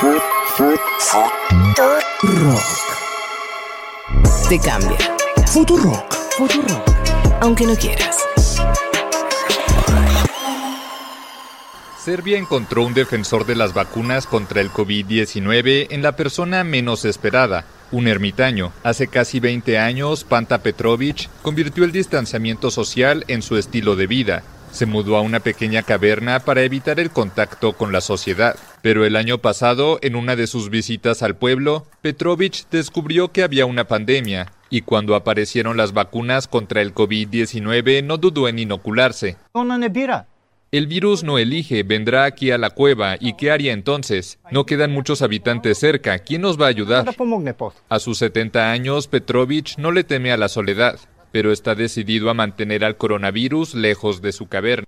Rock. Te cambia. Futurock. Futurock. Aunque no quieras. Serbia encontró un defensor de las vacunas contra el COVID-19 en la persona menos esperada, un ermitaño. Hace casi 20 años, Panta Petrovic convirtió el distanciamiento social en su estilo de vida. Se mudó a una pequeña caverna para evitar el contacto con la sociedad. Pero el año pasado, en una de sus visitas al pueblo, Petrovic descubrió que había una pandemia y cuando aparecieron las vacunas contra el COVID-19 no dudó en inocularse. El virus no elige, vendrá aquí a la cueva y ¿qué haría entonces? No quedan muchos habitantes cerca, ¿quién nos va a ayudar? A sus 70 años, Petrovich no le teme a la soledad, pero está decidido a mantener al coronavirus lejos de su caverna.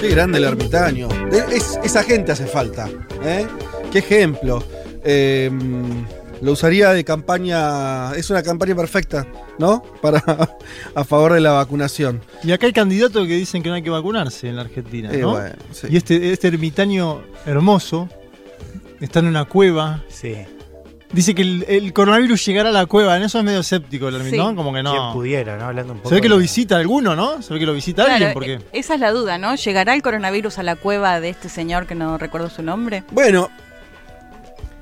Qué grande el ermitaño. Es- esa gente hace falta. ¿eh? Qué ejemplo. Eh, lo usaría de campaña. Es una campaña perfecta, ¿no? Para a favor de la vacunación. Y acá hay candidatos que dicen que no hay que vacunarse en la Argentina, Eh, ¿no? bueno, sí. Y este, este ermitaño hermoso está en una cueva. Sí. Dice que el, el coronavirus llegará a la cueva. En eso es medio escéptico el ermitaño, Sí. ¿no? Como que Quien no. pudiera, ¿no? Hablando un poco. Se ve que lo visita alguno, ¿no? Se ve que lo visita Claro, alguien porque. esa es la duda, ¿no? ¿Llegará el coronavirus a la cueva de este señor que no recuerdo su nombre? Bueno,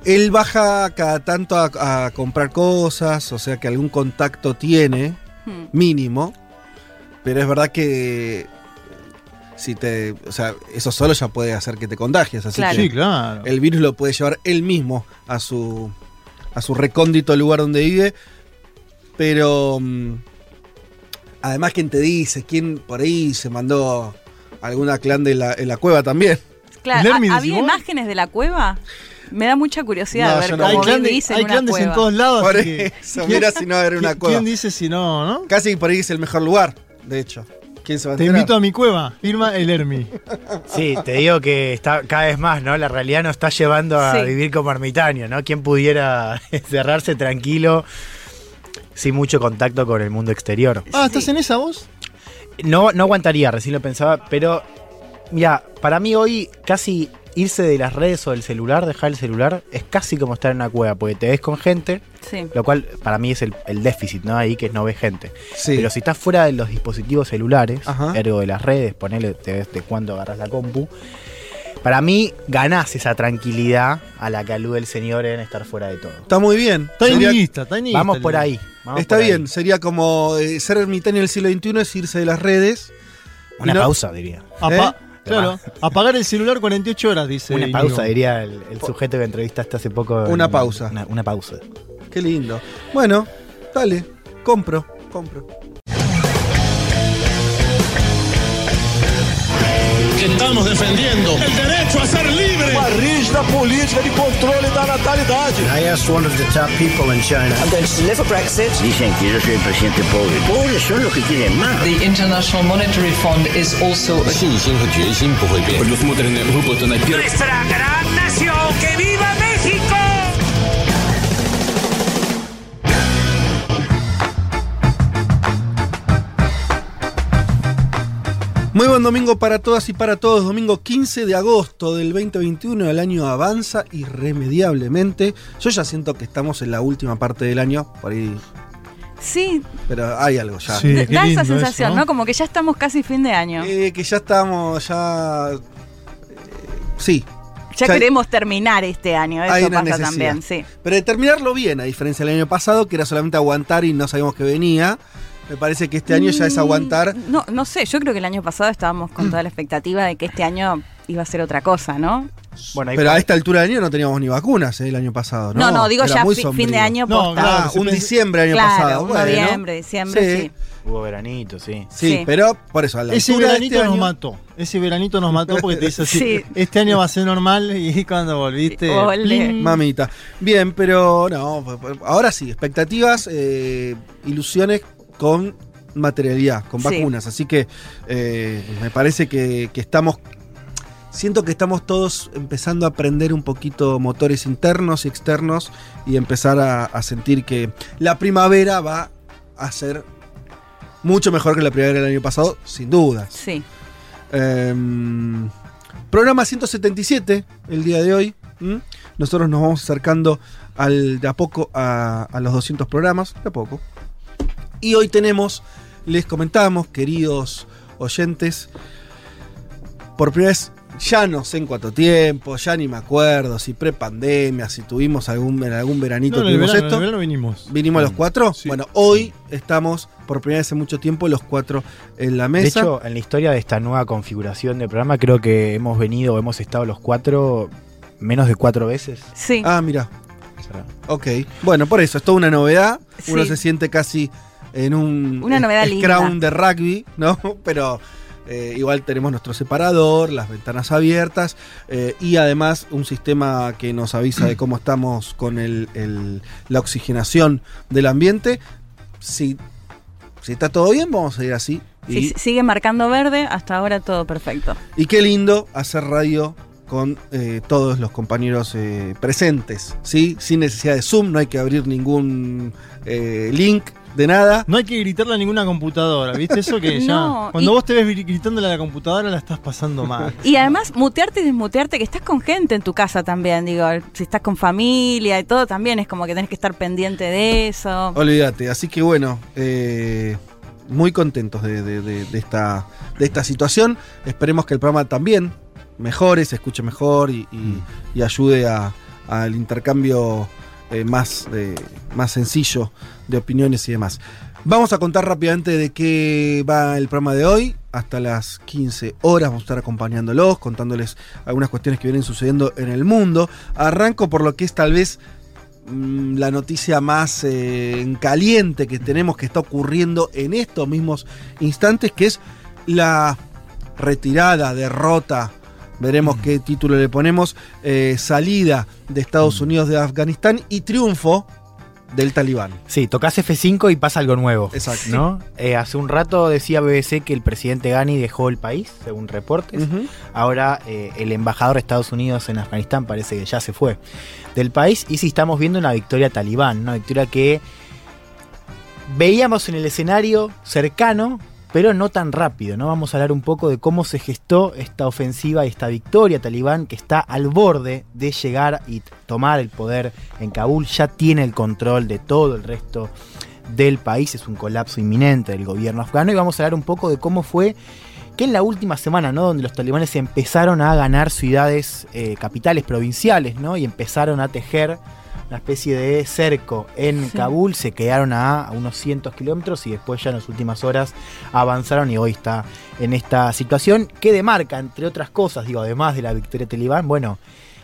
él baja cada tanto a, a comprar cosas, o sea que algún contacto tiene, Hmm. mínimo. Pero es verdad que. Si te. O sea, eso solo ya puede hacer que te contagies. Así Claro. que Sí, claro. el virus lo puede llevar él mismo a su. a su recóndito lugar donde vive. Pero. mm, además, ¿quién te dice? ¿Quién por ahí se mandó alguna clan de la, en la cueva también? Claro, Lermi, ¿ha- decís ¿había imágenes de la cueva? Me da mucha curiosidad No, ver no cómo voy. hay vivís en hay clandes en todos lados. Por eso, mira si no va a haber una ¿Quién- cueva. ¿Quién dice si no, no? Casi por ahí es el mejor lugar, de hecho. ¿Quién se va a Te invito a mi cueva. Firma el Hermi. Sí, te digo que está cada vez más, ¿no? La realidad nos está llevando a Sí. vivir como ermitaño, ¿no? ¿Quién pudiera cerrarse tranquilo sin mucho contacto con el mundo exterior? Ah, ¿estás en esa voz? No, no aguantaría, recién lo pensaba, pero mira, para mí hoy casi irse de las redes o del celular, dejar el celular, es casi como estar en una cueva, porque te ves con gente, Sí. lo cual para mí es el, el déficit, ¿no? Ahí que no ves gente. Sí. Pero si estás fuera de los dispositivos celulares, Ajá. ergo de las redes, ponele te ves de cuándo agarras la compu, para mí ganás esa tranquilidad a la que alude el señor en estar fuera de todo. Está muy bien. Está inista, está inista. Vamos por ahí. vamos está por ahí. bien. Sería como eh, ser ermitaño del siglo XXI es irse de las redes. Una no- pausa, diría. Apa- ¿Eh? Claro, apagar el celular 48 horas, dice. Una Íñigo. pausa, diría el, el sujeto que entrevistaste hace poco. Una en- pausa. Una, una pausa. Qué lindo. Bueno, dale. Compro, compro. que estamos defendiendo el derecho a ser libre. Uma rígida política de controle da natalidade. I asked one of the top people in China. I'm going to deliver Brexit. Dicen que yo soy el presidente pobre. Pobres son los que quieren más. The International Monetary Fund is also a 信心和决心不会变。Предусмотрены выплаты на первый. Nuestra gran nación, que viva México! Muy buen domingo para todas y para todos. Domingo 15 de agosto del 2021. El año avanza irremediablemente. Yo ya siento que estamos en la última parte del año. Por ahí. Sí, Pero hay algo ya. Sí, da esa sensación, eso, ¿no? Como que ya estamos casi fin de año. Eh, que ya estamos, ya. eh, sí. ya ya- queremos terminar este año, Hay eso una pasa necesidad. también, sí. Pero de terminarlo bien, a diferencia del año pasado, que era solamente aguantar y no sabíamos que venía. Me parece que este año ya es aguantar. Mm, No, no sé, yo creo que el año pasado estábamos con toda la expectativa de que este año iba a ser otra cosa, ¿no? Bueno, Pero a esta altura del año no teníamos ni vacunas eh, el año pasado, ¿no? No, no, digo Era ya sombrío. fin de año No, posta. claro, Ah, un diciembre del año Claro, pasado. un bueno. noviembre, diciembre, sí. hubo veranito, sí. Sí, Sí. pero por eso, a la Ese veranito este nos año- mató. Ese veranito nos mató porque te dice así. Sí. Este año va a ser normal y cuando volviste. Ole. pling. Mamita. Bien, pero no, ahora sí, expectativas, eh, ilusiones con materialidad, con Sí. vacunas. Así que eh, me parece que, que estamos. siento que estamos todos empezando a aprender un poquito motores internos y externos y empezar a, a sentir que la primavera va a ser mucho mejor que la primavera del año pasado, sin duda. Sí. Em, programa 177 el día de hoy. Nosotros nos vamos acercando al, de a poco a, a los 200 programas, de a poco. Y hoy tenemos, les comentamos, queridos oyentes, por primera vez, ya no sé en cuánto tiempo, ya ni me acuerdo, si prepandemia, si tuvimos algún, en algún veranito No, en tuvimos verano, en esto. el verano vinimos. ¿Vinimos los cuatro? Bueno, hoy estamos por primera vez en mucho tiempo los cuatro en la De mesa. hecho, en la historia de esta nueva configuración de programa, creo que hemos venido, hemos estado los cuatro menos de cuatro veces. Sí. Ah, mira. O Ok. Bueno, por eso, es toda una novedad. Uno Sí. se siente casi en un Una novedad scrum linda. de rugby, ¿no? Pero eh, igual tenemos nuestro separador, las ventanas abiertas eh, y además un sistema que nos avisa de cómo estamos con el- el- la oxigenación del ambiente. Si, si está todo bien, vamos a ir así. Sí, Y, sí, sigue marcando verde, hasta ahora todo perfecto. y qué lindo hacer radio con eh, todos los compañeros presentes, ¿sí? Sin necesidad de Zoom, no hay que abrir ningún link de nada. No hay que gritarle a ninguna computadora, ¿viste? Eso que ya. No, cuando y- vos te ves gri- gritándole a la computadora la estás pasando mal. Y además, mutearte y desmutearte, que estás con gente en tu casa también, digo, si estás con familia y todo, también es como que tenés que estar pendiente de eso. Olvídate. Así que bueno, eh, muy contentos de, de- de- de esta, de esta situación. Esperemos que el programa también mejore, se escuche mejor y, y- y ayude a- al intercambio eh, más, eh, más sencillo de opiniones y demás. Vamos a contar rápidamente de qué va el programa de hoy. Hasta las 15 horas vamos a estar acompañándolos, contándoles algunas cuestiones que vienen sucediendo en el mundo. Arranco por lo que es tal vez mm, la noticia más eh, en caliente que tenemos que está ocurriendo en estos mismos instantes, que es la retirada, derrota, veremos qué título le ponemos, eh, salida de Estados Unidos de Afganistán y triunfo del talibán. Sí, tocas F5 y pasa algo nuevo. Exacto. ¿no? Eh, hace un rato decía BBC que el presidente Ghani dejó el país, según reportes. Ahora eh, el embajador de Estados Unidos en Afganistán parece que ya se fue del país. Y sí estamos viendo una victoria talibán, una victoria que veíamos en el escenario cercano, pero no tan rápido. ¿no? Vamos a hablar un poco de cómo se gestó esta ofensiva y esta victoria talibán que está al borde de llegar y tomar el poder en Kabul. Ya tiene el control de todo el resto del país. Es un colapso inminente del gobierno afgano. Y vamos a hablar un poco de cómo fue que en la última semana, ¿no? Donde los talibanes empezaron a ganar ciudades, eh, capitales provinciales, ¿no? Y empezaron a tejer una especie de cerco en Sí. Kabul, se quedaron a, a unos cientos kilómetros y después ya en las últimas horas avanzaron y hoy está en esta situación que demarca, entre otras cosas, digo, además de la victoria talibán, bueno,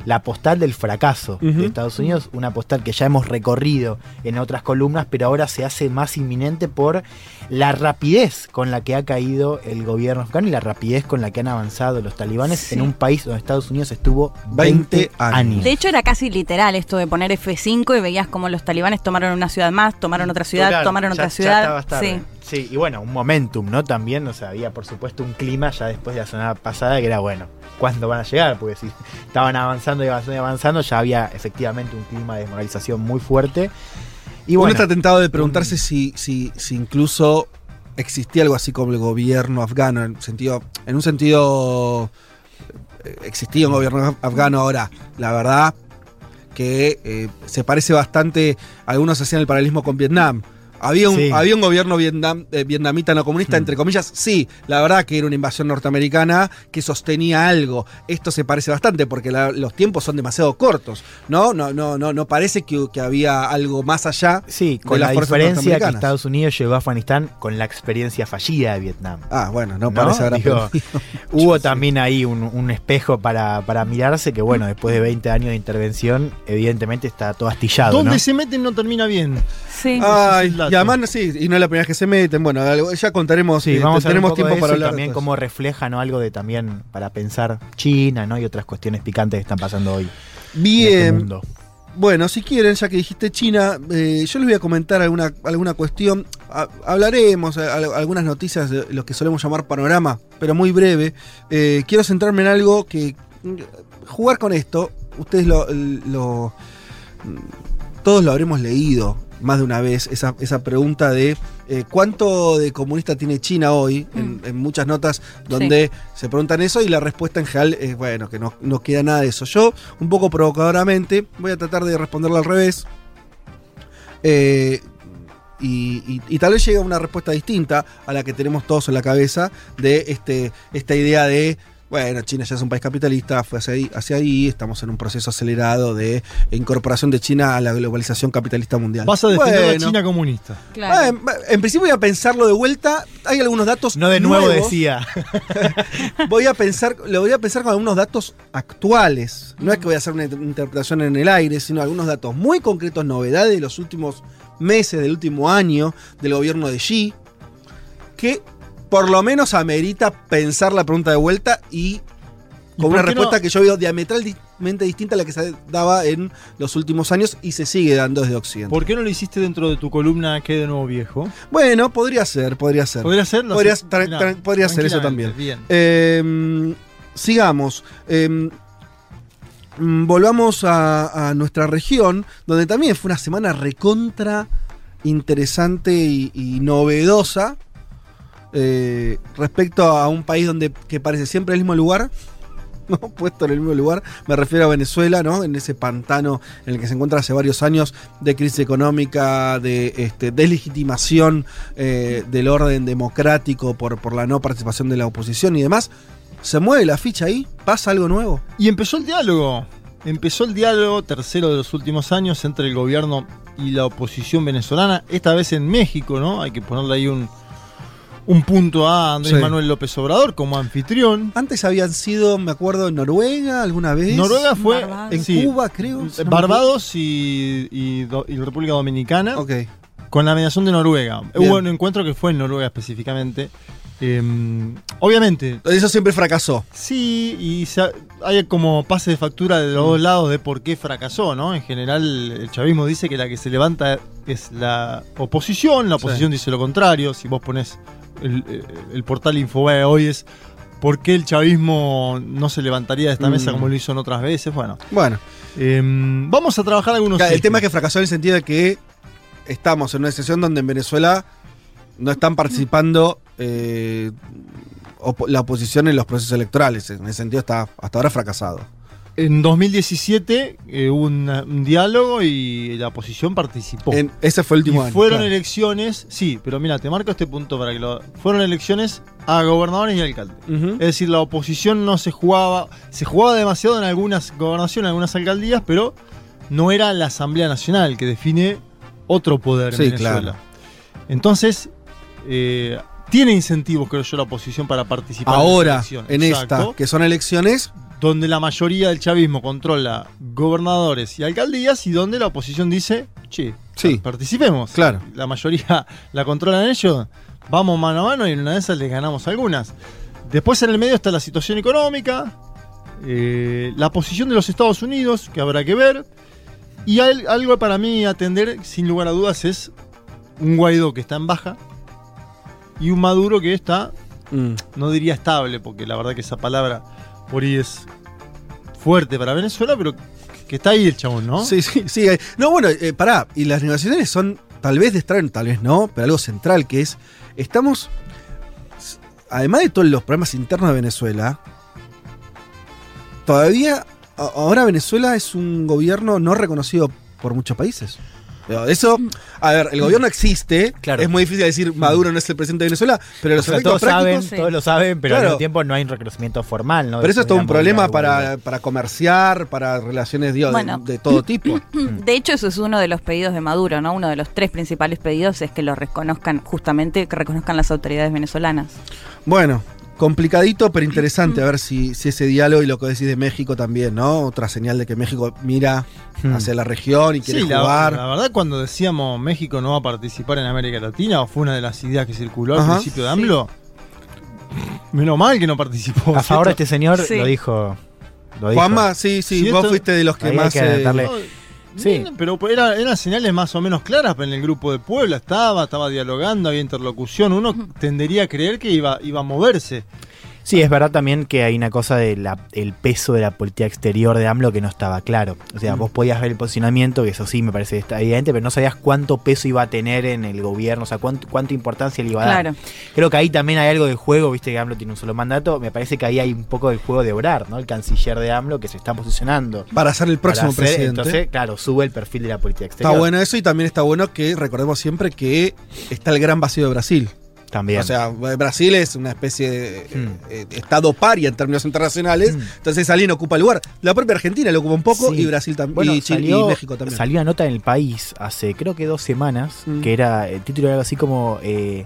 la postal del fracaso de Estados Unidos, una postal que ya hemos recorrido en otras columnas, pero ahora se hace más inminente por la rapidez con la que ha caído el gobierno afgano y la rapidez con la que han avanzado los talibanes Sí. en un país donde Estados Unidos estuvo 20 20, años. años. De hecho, era casi literal esto de poner F5 y veías como los talibanes tomaron una ciudad más, tomaron otra ciudad, Claro, tomaron ya- otra ciudad. sí. Sí, y bueno, un momentum, ¿no? También, o sea, había por supuesto un clima ya después de la semana pasada que era bueno. ¿Cuándo van a llegar? Porque si estaban avanzando y avanzando y avanzando, ya había efectivamente un clima de desmoralización muy fuerte. Y Uno bueno, está tentado de preguntarse si, si, si incluso existía algo así como el gobierno afgano, en, sentido, en un sentido eh, existía un gobierno af- afgano ahora, la verdad que eh, se parece bastante, algunos hacían el paralelismo con Vietnam. Había un, Sí. había un gobierno vietnam- eh, vietnamita no comunista, Hmm. entre comillas, sí, la verdad que era una invasión norteamericana que sostenía algo. Esto se parece bastante porque la- los tiempos son demasiado cortos, ¿no? No, no, no, no parece que, que había algo más allá sí, de con las la diferencia que. Estados Unidos llegó a Afganistán con la experiencia fallida de Vietnam. Ah, bueno, no, ¿no? parece haber Digo. Hubo Sí. también ahí un, un espejo para, para mirarse que, bueno, después de 20 años de intervención, evidentemente está todo astillado. Donde ¿no? se meten no termina bien. Sí. Ay, el y además, sí, y no es la primera vez que se meten. Bueno, ya contaremos, Sí, eh, vamos a ver un tenemos poco tiempo de para eso y hablar. también cómo refleja ¿no? algo de también para pensar China ¿no? y otras cuestiones picantes que están pasando hoy en este Bien, mundo. bueno, si quieren, ya que dijiste China, eh, yo les voy a comentar alguna, alguna cuestión. Ha- hablaremos a- a- algunas noticias de lo que solemos llamar panorama pero muy breve. Eh, quiero centrarme en algo que. Jugar con esto, ustedes lo. lo- todos lo habremos leído más de una vez, esa, esa pregunta de eh, cuánto de comunista tiene China hoy, en, en muchas notas donde se preguntan eso y la respuesta en general es, bueno, que no, no queda nada de eso. Yo, un poco provocadoramente, voy a tratar de responderlo al revés. Eh, y, y- y tal vez llegue a una respuesta distinta a la que tenemos todos en la cabeza de este, esta idea de, bueno, China ya es un país capitalista, fue hacia ahí, hacia ahí, estamos en un proceso acelerado de incorporación de China a la globalización capitalista mundial. Vas a defender Bueno. la China comunista. Claro. Bueno, en principio voy a pensarlo de vuelta. Hay algunos datos. No de nuevo nuevos. decía. Voy a pensar, lo voy a pensar con algunos datos actuales. No es que voy a hacer una interpretación en el aire, sino algunos datos muy concretos, novedades de los últimos meses, del último año, del gobierno de Xi, que por lo menos amerita pensar la pregunta de vuelta y ¿Y con una respuesta no? que yo veo diametralmente distinta a la que se daba en los últimos años y se sigue dando desde Occidente. ¿Por qué no lo hiciste dentro de tu columna que de nuevo viejo? Bueno, podría ser, podría ser. ¿Podría ser? Podría, tra- podría ser eso también. Bien. Eh, sigamos. Eh, mm, volvamos a, a nuestra región, donde también fue una semana recontra interesante y, y novedosa eh, respecto a un país donde que parece siempre el mismo lugar. ¿no? puesto en el mismo lugar, me refiero a Venezuela, ¿no? En ese pantano en el que se encuentra hace varios años de crisis económica, de este, deslegitimación eh, del orden democrático por, por la no participación de la oposición y demás. ¿Se mueve la ficha ahí? ¿Pasa algo nuevo? Y empezó el diálogo. Empezó el diálogo tercero de los últimos años entre el gobierno y la oposición venezolana, esta vez en México, ¿no? Hay que ponerle ahí un, un punto a Andrés Sí. Manuel López Obrador como anfitrión. Antes habían sido, me acuerdo, en Noruega alguna vez. Noruega fue Barbados. En sí, Cuba, creo. Barbados y, y Do- y República Dominicana. Ok. con la mediación de Noruega. Bien. Hubo un encuentro que fue en Noruega específicamente. Eh, obviamente, Eso siempre fracasó. Sí, y se- hay como pase de factura de los dos lados de por qué fracasó, ¿no? En general, el chavismo dice que la que se levanta es la oposición, la oposición dice lo contrario. Si vos pones el, eh, el portal Infobae hoy es por qué el chavismo no se levantaría de esta Mm. mesa como lo hizo en otras veces. Bueno, Bueno, eh, vamos a trabajar algunos. claro, el tema es que fracasó en el sentido de que estamos en una sesión donde en Venezuela no están participando eh, la oposición en los procesos electorales. En ese sentido está hasta ahora fracasado. En 2017 eh, hubo una- un diálogo y la oposición participó. En- ese fue el último Y año. fueron claro. elecciones, sí, pero mira, te marco este punto para que lo. Fueron elecciones a gobernadores y alcaldes. Es decir, la oposición no se jugaba. Se jugaba demasiado en algunas gobernaciones, en algunas alcaldías, pero no era la Asamblea Nacional que define otro poder Sí, en Venezuela. claro. Entonces, eh, tiene incentivos, creo yo, la oposición para participar en Ahora, elección. en esta, que son elecciones, donde la mayoría del chavismo controla gobernadores y alcaldías y donde la oposición dice, che, Sí. participemos. Claro. La mayoría la controlan ellos, vamos mano a mano y en una de esas les ganamos algunas. Después en el medio está la situación económica, eh, la posición de los Estados Unidos, que habrá que ver, y al- algo para mí atender, sin lugar a dudas, es un Guaidó que está en baja y un Maduro que está mm, no diría estable, porque la verdad que esa palabra ahí es fuerte para Venezuela, pero que está ahí el chabón, ¿no? Sí, sí, sí. No, bueno, eh, pará. Y las negociaciones son tal vez de extraño, tal vez no, pero algo central que es, estamos, además de todos los problemas internos de Venezuela, todavía, ahora Venezuela es un gobierno no reconocido por muchos países. Eso, a ver, el gobierno existe, Claro. es muy difícil decir Maduro no es el presidente de Venezuela, pero los O sea, efectos todos saben, prácticos... sí. todos lo saben, pero al Claro. mismo tiempo no hay un reconocimiento formal, ¿no? Pero eso es todo un problema para, para comerciar, para relaciones digo, de, todo tipo. De hecho, eso es uno de los pedidos de Maduro, ¿no? Uno de los tres principales pedidos es que lo reconozcan, justamente que reconozcan las autoridades venezolanas. Bueno, complicadito, pero interesante a ver si, si ese diálogo y lo que decís de México también, ¿no? Otra señal de que México mira Hmm. hacia la región y quiere Sí, jugar. la verdad cuando decíamos México no va a participar en América Latina, o fue una de las ideas que circuló al Ajá. principio de AMLO, menos mal que no participó. A favor este señor Sí. lo dijo. Lo dijo. Juanma, sí, sí, vos fuiste de los que Ahí hay más... que eh, darle- No, Sí. Pero era- eran señales más o menos claras en el grupo de Puebla, estaba, estaba dialogando, había interlocución, uno tendería a creer que iba, iba a moverse. Sí, es verdad también que hay una cosa del peso de la política exterior de AMLO que no estaba claro. O sea, Mm. vos podías ver el posicionamiento, que eso sí me parece está evidente, pero no sabías cuánto peso iba a tener en el gobierno, o sea, cuánto, cuánta importancia le iba a dar. Claro. Creo que ahí también hay algo de juego, viste que AMLO tiene un solo mandato, me parece que ahí hay un poco del juego de orar, ¿no? El canciller de AMLO que se está posicionando. Para ser el próximo ser- presidente. Entonces, claro, sube el perfil de la política exterior. Está bueno eso y también está bueno que recordemos siempre que está el gran vacío de Brasil. También. O sea, Brasil es una especie de Hmm. eh, estado paria en términos internacionales, Mm. entonces alguien ocupa el lugar. La propia Argentina lo ocupa un poco Sí. y Brasil también Bueno, y, Chile- salió, y México también. Salió una nota en el país hace creo que dos semanas, Mm. que era, el título era algo así como eh,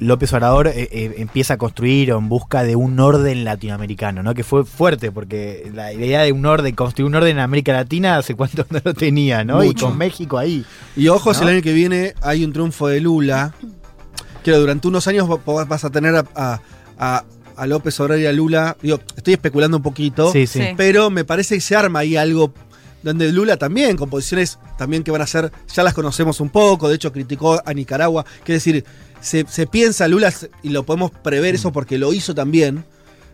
López Obrador eh, eh, empieza a construir o en busca de un orden latinoamericano, ¿no? Que fue fuerte, porque la idea de un orden, construir un orden en América Latina hace cuánto no lo tenía, ¿no? Y Mucho. con México ahí. Y ojo, si ¿No? el año que viene hay un triunfo de Lula, que durante unos años va- vas a tener a, a- a- a López Obrador y a Lula, digo, estoy especulando un poquito, Sí, sí. Sí. pero me parece que se arma ahí algo donde Lula también, con posiciones también que van a ser, ya las conocemos un poco, de hecho criticó a Nicaragua, que es decir, se, se piensa Lula, y lo podemos prever Mm. eso porque lo hizo también,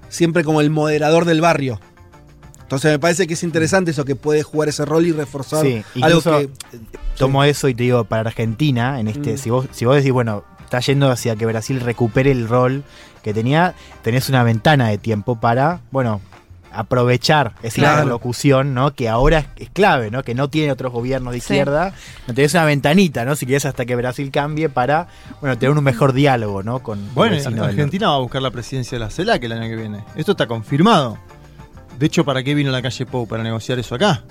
siempre como el moderador del barrio. Entonces me parece que es interesante eso, que puede jugar ese rol y reforzar Sí, algo que... Tomo eso y te digo, para Argentina, en este, Mm. si, vos, si vos decís, bueno, está yendo hacia que Brasil recupere el rol que tenía, tenés una ventana de tiempo para, bueno, aprovechar esa Claro. interlocución, ¿no? Que ahora es, clave, ¿no? Que no tiene otros gobiernos de Sí. izquierda. No tenés una ventanita, ¿no? Si querés hasta que Brasil cambie para, bueno, tener un mejor diálogo, ¿no? Con con Bueno, Argentina va a buscar la presidencia de la CELAC el año que viene. Esto está confirmado. De hecho, ¿para qué vino la calle Pou? Para negociar eso acá.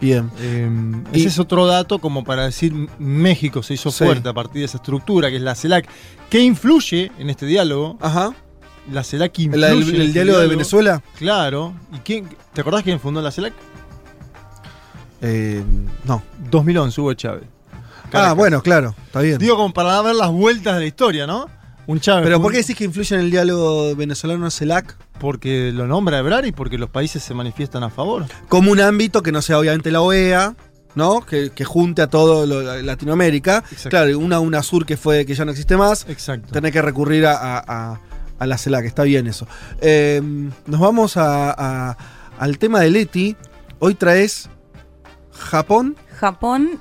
Bien. Eh, Y- ese es otro dato como para decir México se hizo Sí. fuerte a partir de esa estructura que es la CELAC. ¿Qué influye en este diálogo? Ajá. La CELAC El, influye. el- en el este diálogo de Venezuela. Claro. ¿Y quién, ¿Te acordás quién fundó la CELAC? Eh, no. 2011, Hugo Chávez. Ah, bueno, claro, está bien. Digo como para ver las vueltas de la historia, ¿no? Un Chávez. Pero ¿por qué decís que influye en el diálogo venezolano CELAC? Porque lo nombra Ebrar y porque los países se manifiestan a favor. Como un ámbito que no sea obviamente la OEA, ¿no? Que, que junte a todo lo- Latinoamérica. Exacto. Claro, una UNASUR que fue que ya no existe más. Exacto. Tener que recurrir a, a- a- a la CELAC, está bien eso. Eh, nos vamos a- a- al tema de Leti. Hoy traes Japón. Japón,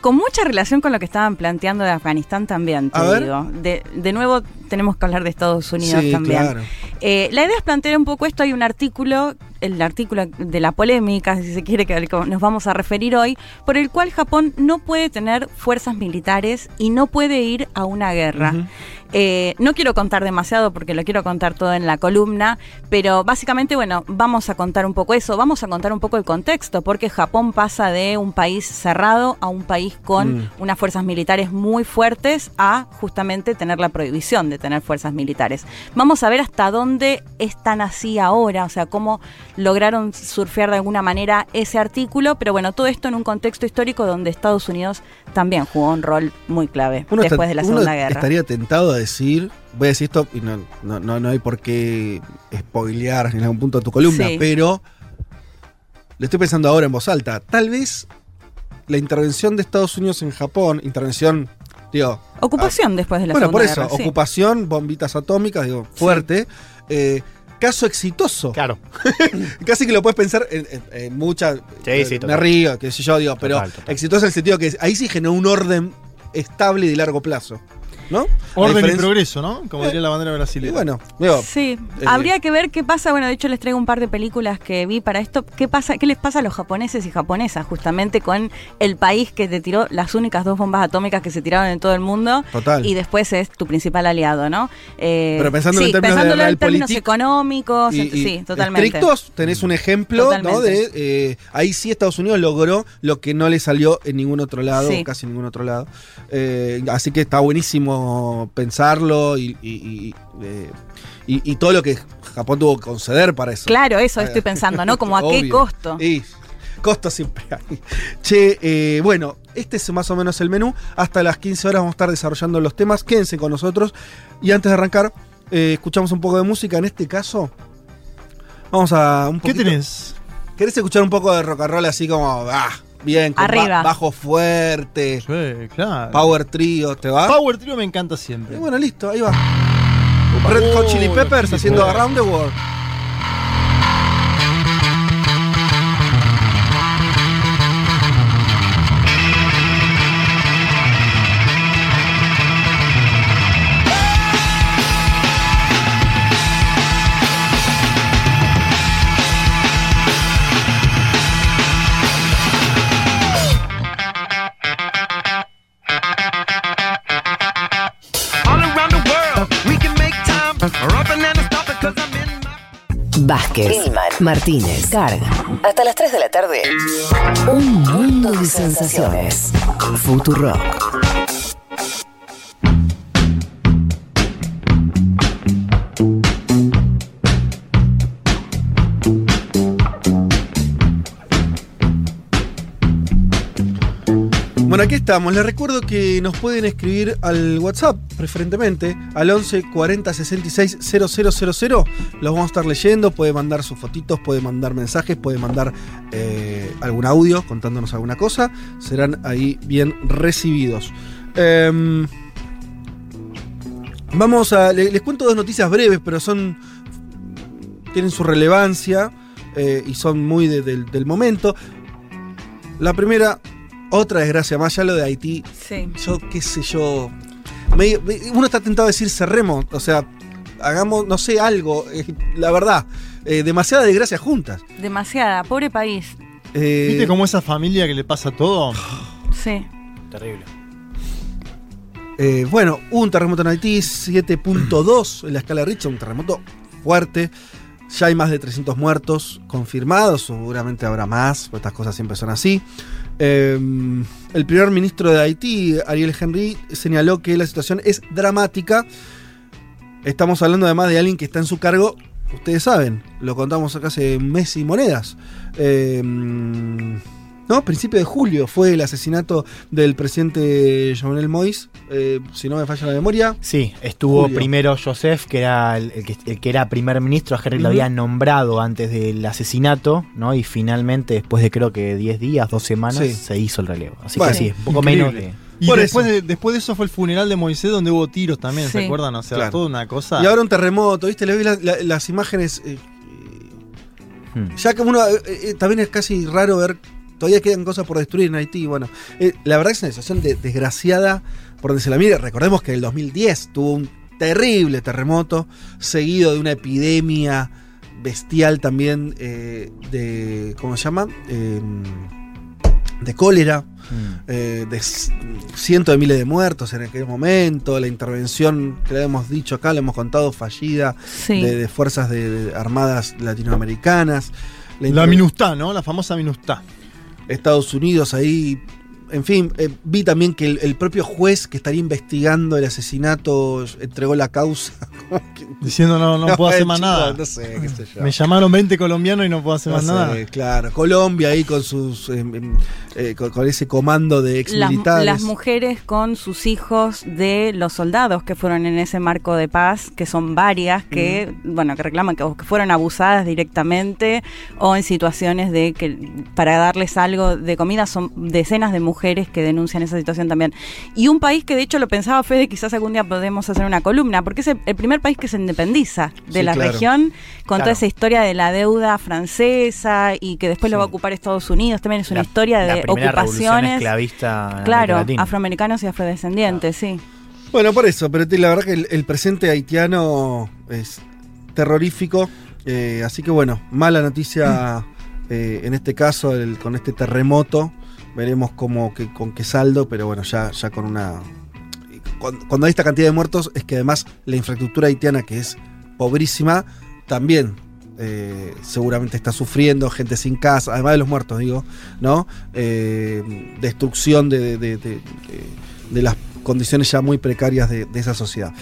con mucha relación con lo que estaban planteando de Afganistán también, te A ver. digo. De, de nuevo, tenemos que hablar de Estados Unidos sí, también. claro. Eh, la idea es plantear un poco esto. Hay un artículo, el artículo de la polémica, si se quiere, que nos vamos a referir hoy, por el cual Japón no puede tener fuerzas militares y no puede ir a una guerra. Eh, no quiero contar demasiado porque lo quiero contar todo en la columna, pero básicamente, bueno, vamos a contar un poco eso, vamos a contar un poco el contexto, porque Japón pasa de un país cerrado a un país con Mm. unas fuerzas militares muy fuertes a justamente tener la prohibición de tener fuerzas militares. Vamos a ver hasta dónde están así ahora, o sea, cómo lograron surfear de alguna manera ese artículo, pero bueno, todo esto en un contexto histórico donde Estados Unidos también jugó un rol muy clave Uno después está- de la uno Segunda Guerra. estaría tentado a decir, voy a decir esto y no, no, no, no hay por qué spoilear en algún punto de tu columna, Sí. pero le estoy pensando ahora en voz alta. Tal vez la intervención de Estados Unidos en Japón, intervención, digo, Ocupación después de la bueno, Segunda por eso, Guerra, sí. ocupación, bombitas atómicas, digo, fuerte. eh, caso exitoso. Claro. Casi que lo puedes pensar en, en- en muchas. Sí, sí, me total. río, qué sé yo, digo, pero total. exitoso en el sentido que ahí sí generó un orden estable y de largo plazo. ¿No? Orden y progreso, ¿no? Como diría la bandera brasileña. bueno, digo, Sí, Eh, habría que ver qué pasa. Bueno, de hecho les traigo un par de películas que vi para esto. ¿Qué pasa? ¿Qué les pasa a los japoneses y japonesas justamente con el país que te tiró las únicas dos bombas atómicas que se tiraron en todo el mundo? total. Y después es tu principal aliado, ¿no? Eh, Pero pensándolo sí, en términos de pensándolo en términos económicos, Y- ent- y sí, totalmente. Estrictos, tenés un ejemplo, ¿no? De eh, ahí sí Estados Unidos logró lo que no le salió en ningún otro lado, Sí. o casi ningún otro lado. Eh, así que está buenísimo pensarlo y, y- y, eh, y- y todo lo que Japón tuvo que conceder para eso. Claro, eso estoy pensando, ¿no? Como a qué costo. Y costo siempre hay. Che, eh, bueno, este es más o menos el menú. Hasta las 15 horas vamos a estar desarrollando los temas. Quédense con nosotros. Y antes de arrancar, eh, escuchamos un poco de música. En este caso, vamos a un ¿Qué poquito- tenés? ¿Querés escuchar un poco de rock and roll así como, ah, bien, con Arriba. ba- bajo fuerte, Sí, claro. power trio, ¿te va? Power Trio me encanta siempre. Y bueno, listo, ahí va. Red Hot Chili Peppers haciendo Around the World. Vázquez, Ilman, Martínez, Carga. Hasta las 3 de la tarde. Un mundo de sensaciones. Futurock. Bueno, aquí estamos. Les recuerdo que nos pueden escribir al WhatsApp, preferentemente, al 11 40 66 000. Los vamos a estar leyendo. Puede mandar sus fotitos, puede mandar mensajes, puede mandar eh, algún audio contándonos alguna cosa. Serán ahí bien recibidos. Em, vamos a. le- Les, cuento dos noticias breves, pero son. tienen su relevancia eh, y son muy de- del- del momento. La primera, otra desgracia más, ya lo de Haití. Sí. Yo, qué sé yo. me- me- uno está tentado a decir cerremos, o sea, hagamos, no sé, algo. eh, la verdad, eh, demasiadas desgracias juntas. Demasiada, pobre país. Eh, ¿Viste cómo esa familia que le pasa todo? Sí. Terrible. eh, bueno, un terremoto en Haití, 7.2 en la escala Richter, un terremoto fuerte. Ya hay más de 300 muertos confirmados, seguramente habrá más, porque estas cosas siempre son así. Eh, el primer ministro de Haití, Ariel Henry, señaló que la situación es dramática. Estamos hablando además de alguien que está en su cargo, ustedes saben, lo contamos acá hace un mes y monedas. Eh, no, principio de julio fue el asesinato del presidente Jovenel Moïse, eh, si no me falla la memoria. Sí, estuvo Julio. primero Joseph, que era el, el que, el que era primer ministro, a Henry lo Ujú. había nombrado antes del asesinato, ¿no? Y finalmente, después de creo que 10 días, 2 semanas, Sí. se hizo el relevo. Así Bueno, que sí, un poco increíble. menos de... Y Por después eso. de, después de eso fue el funeral de Moisés donde hubo tiros también, ¿se acuerdan? O sea, Claro. toda una cosa. Y ahora un terremoto, ¿viste? Le vi la- la- las imágenes. eh, Hmm. ya que uno. eh, también es casi raro ver. Todavía quedan cosas por destruir en Haití. Bueno, eh, la verdad es una situación de- desgraciada por donde se la mire. Recordemos que en el 2010 tuvo un terrible terremoto, seguido de una epidemia bestial también eh, de. ¿Cómo se llama? Eh, de cólera. Mm. eh, de cientos de miles de muertos en aquel momento, la intervención que le hemos dicho acá, le hemos contado, fallida Sí. de, de fuerzas de, de armadas latinoamericanas. La inter- Minustá, ¿no? La famosa Minustá. Estados Unidos ahí. En fin, eh, vi también que el, el propio juez que estaría investigando el asesinato entregó la causa. Diciendo no, no puedo hacer más chicos, nada. No sé, qué sé yo. Me llamaron 20 colombianos y no puedo hacer No más sé, nada. Claro, Colombia ahí con sus em, em, eh, con, con ese comando de ex Las, militares. las mujeres con sus hijos de los soldados que fueron en ese marco de paz, que son varias, que bueno, que reclaman que fueron abusadas directamente o en situaciones de que para darles algo de comida son decenas de mujeres que denuncian esa situación también. Y un país que de hecho lo pensaba Fede, quizás algún día podemos hacer una columna, porque es el, el primer país que se independiza de Sí, la claro. región con Claro. toda esa historia de la deuda francesa y que después lo va a ocupar Estados Unidos, también es una La- historia de ocupaciones. esclavista Claro, afroamericanos y afrodescendientes, sí. Bueno, por eso, pero la verdad que el, el presente haitiano es terrorífico. eh, así que bueno, mala noticia eh, en este caso el- con este terremoto. Veremos cómo, que, con qué saldo, pero bueno, ya, ya con una. Cuando, hay esta cantidad de muertos, es que además la infraestructura haitiana, que es pobrísima, también eh, seguramente está sufriendo, gente sin casa, además de los muertos, digo, ¿no? Eh, destrucción de, de- de- de- las condiciones ya muy precarias de, de esa sociedad.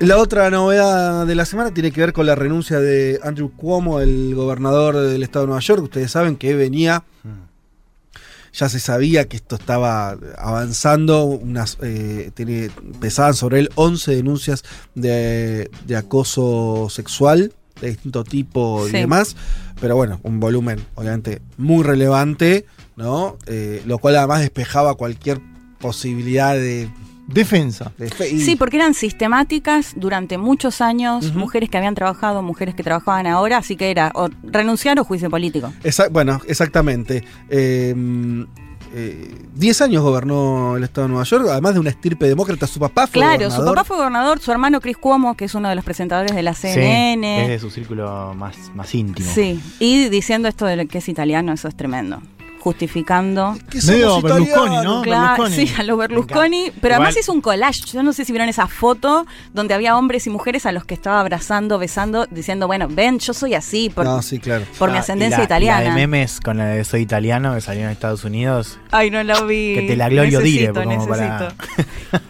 La otra novedad de la semana tiene que ver con la renuncia de Andrew Cuomo, el gobernador del estado de Nueva York. Ustedes saben que venía, ya se sabía que esto estaba avanzando, unas, eh, tiene, pesaban sobre él 11 denuncias de, de acoso sexual de distinto tipo y demás, pero bueno, un volumen obviamente muy relevante, ¿no? Eh, lo cual además despejaba cualquier posibilidad de Defensa. Sí, porque eran sistemáticas durante muchos años, mujeres que habían trabajado, mujeres que trabajaban ahora, así que era o renunciar o juicio político. Esa- bueno, exactamente. Eh, eh, Diez años gobernó el estado de Nueva York, además de una estirpe demócrata. Su papá fue Claro, su gobernador. papá fue gobernador, su hermano Chris Cuomo, que es uno de los presentadores de la Sí, CNN. es de su círculo más, más íntimo. Sí, y diciendo esto de que es italiano, eso es tremendo. Justificando. Que somos Medio Berlusconi. ¿no? Claro, Berlusconi. sí, a lo Berlusconi. Pero Igual- además hizo un collage. Yo no sé si vieron esa foto donde había hombres y mujeres a los que estaba abrazando, besando, diciendo, bueno, ven, yo soy así por, No, sí, claro. por mi Ah, ascendencia la- italiana. La de memes con la de Soy italiano que salió en Estados Unidos. Ay, no la vi. Que te la glorio dire, Necesito, como para- necesito.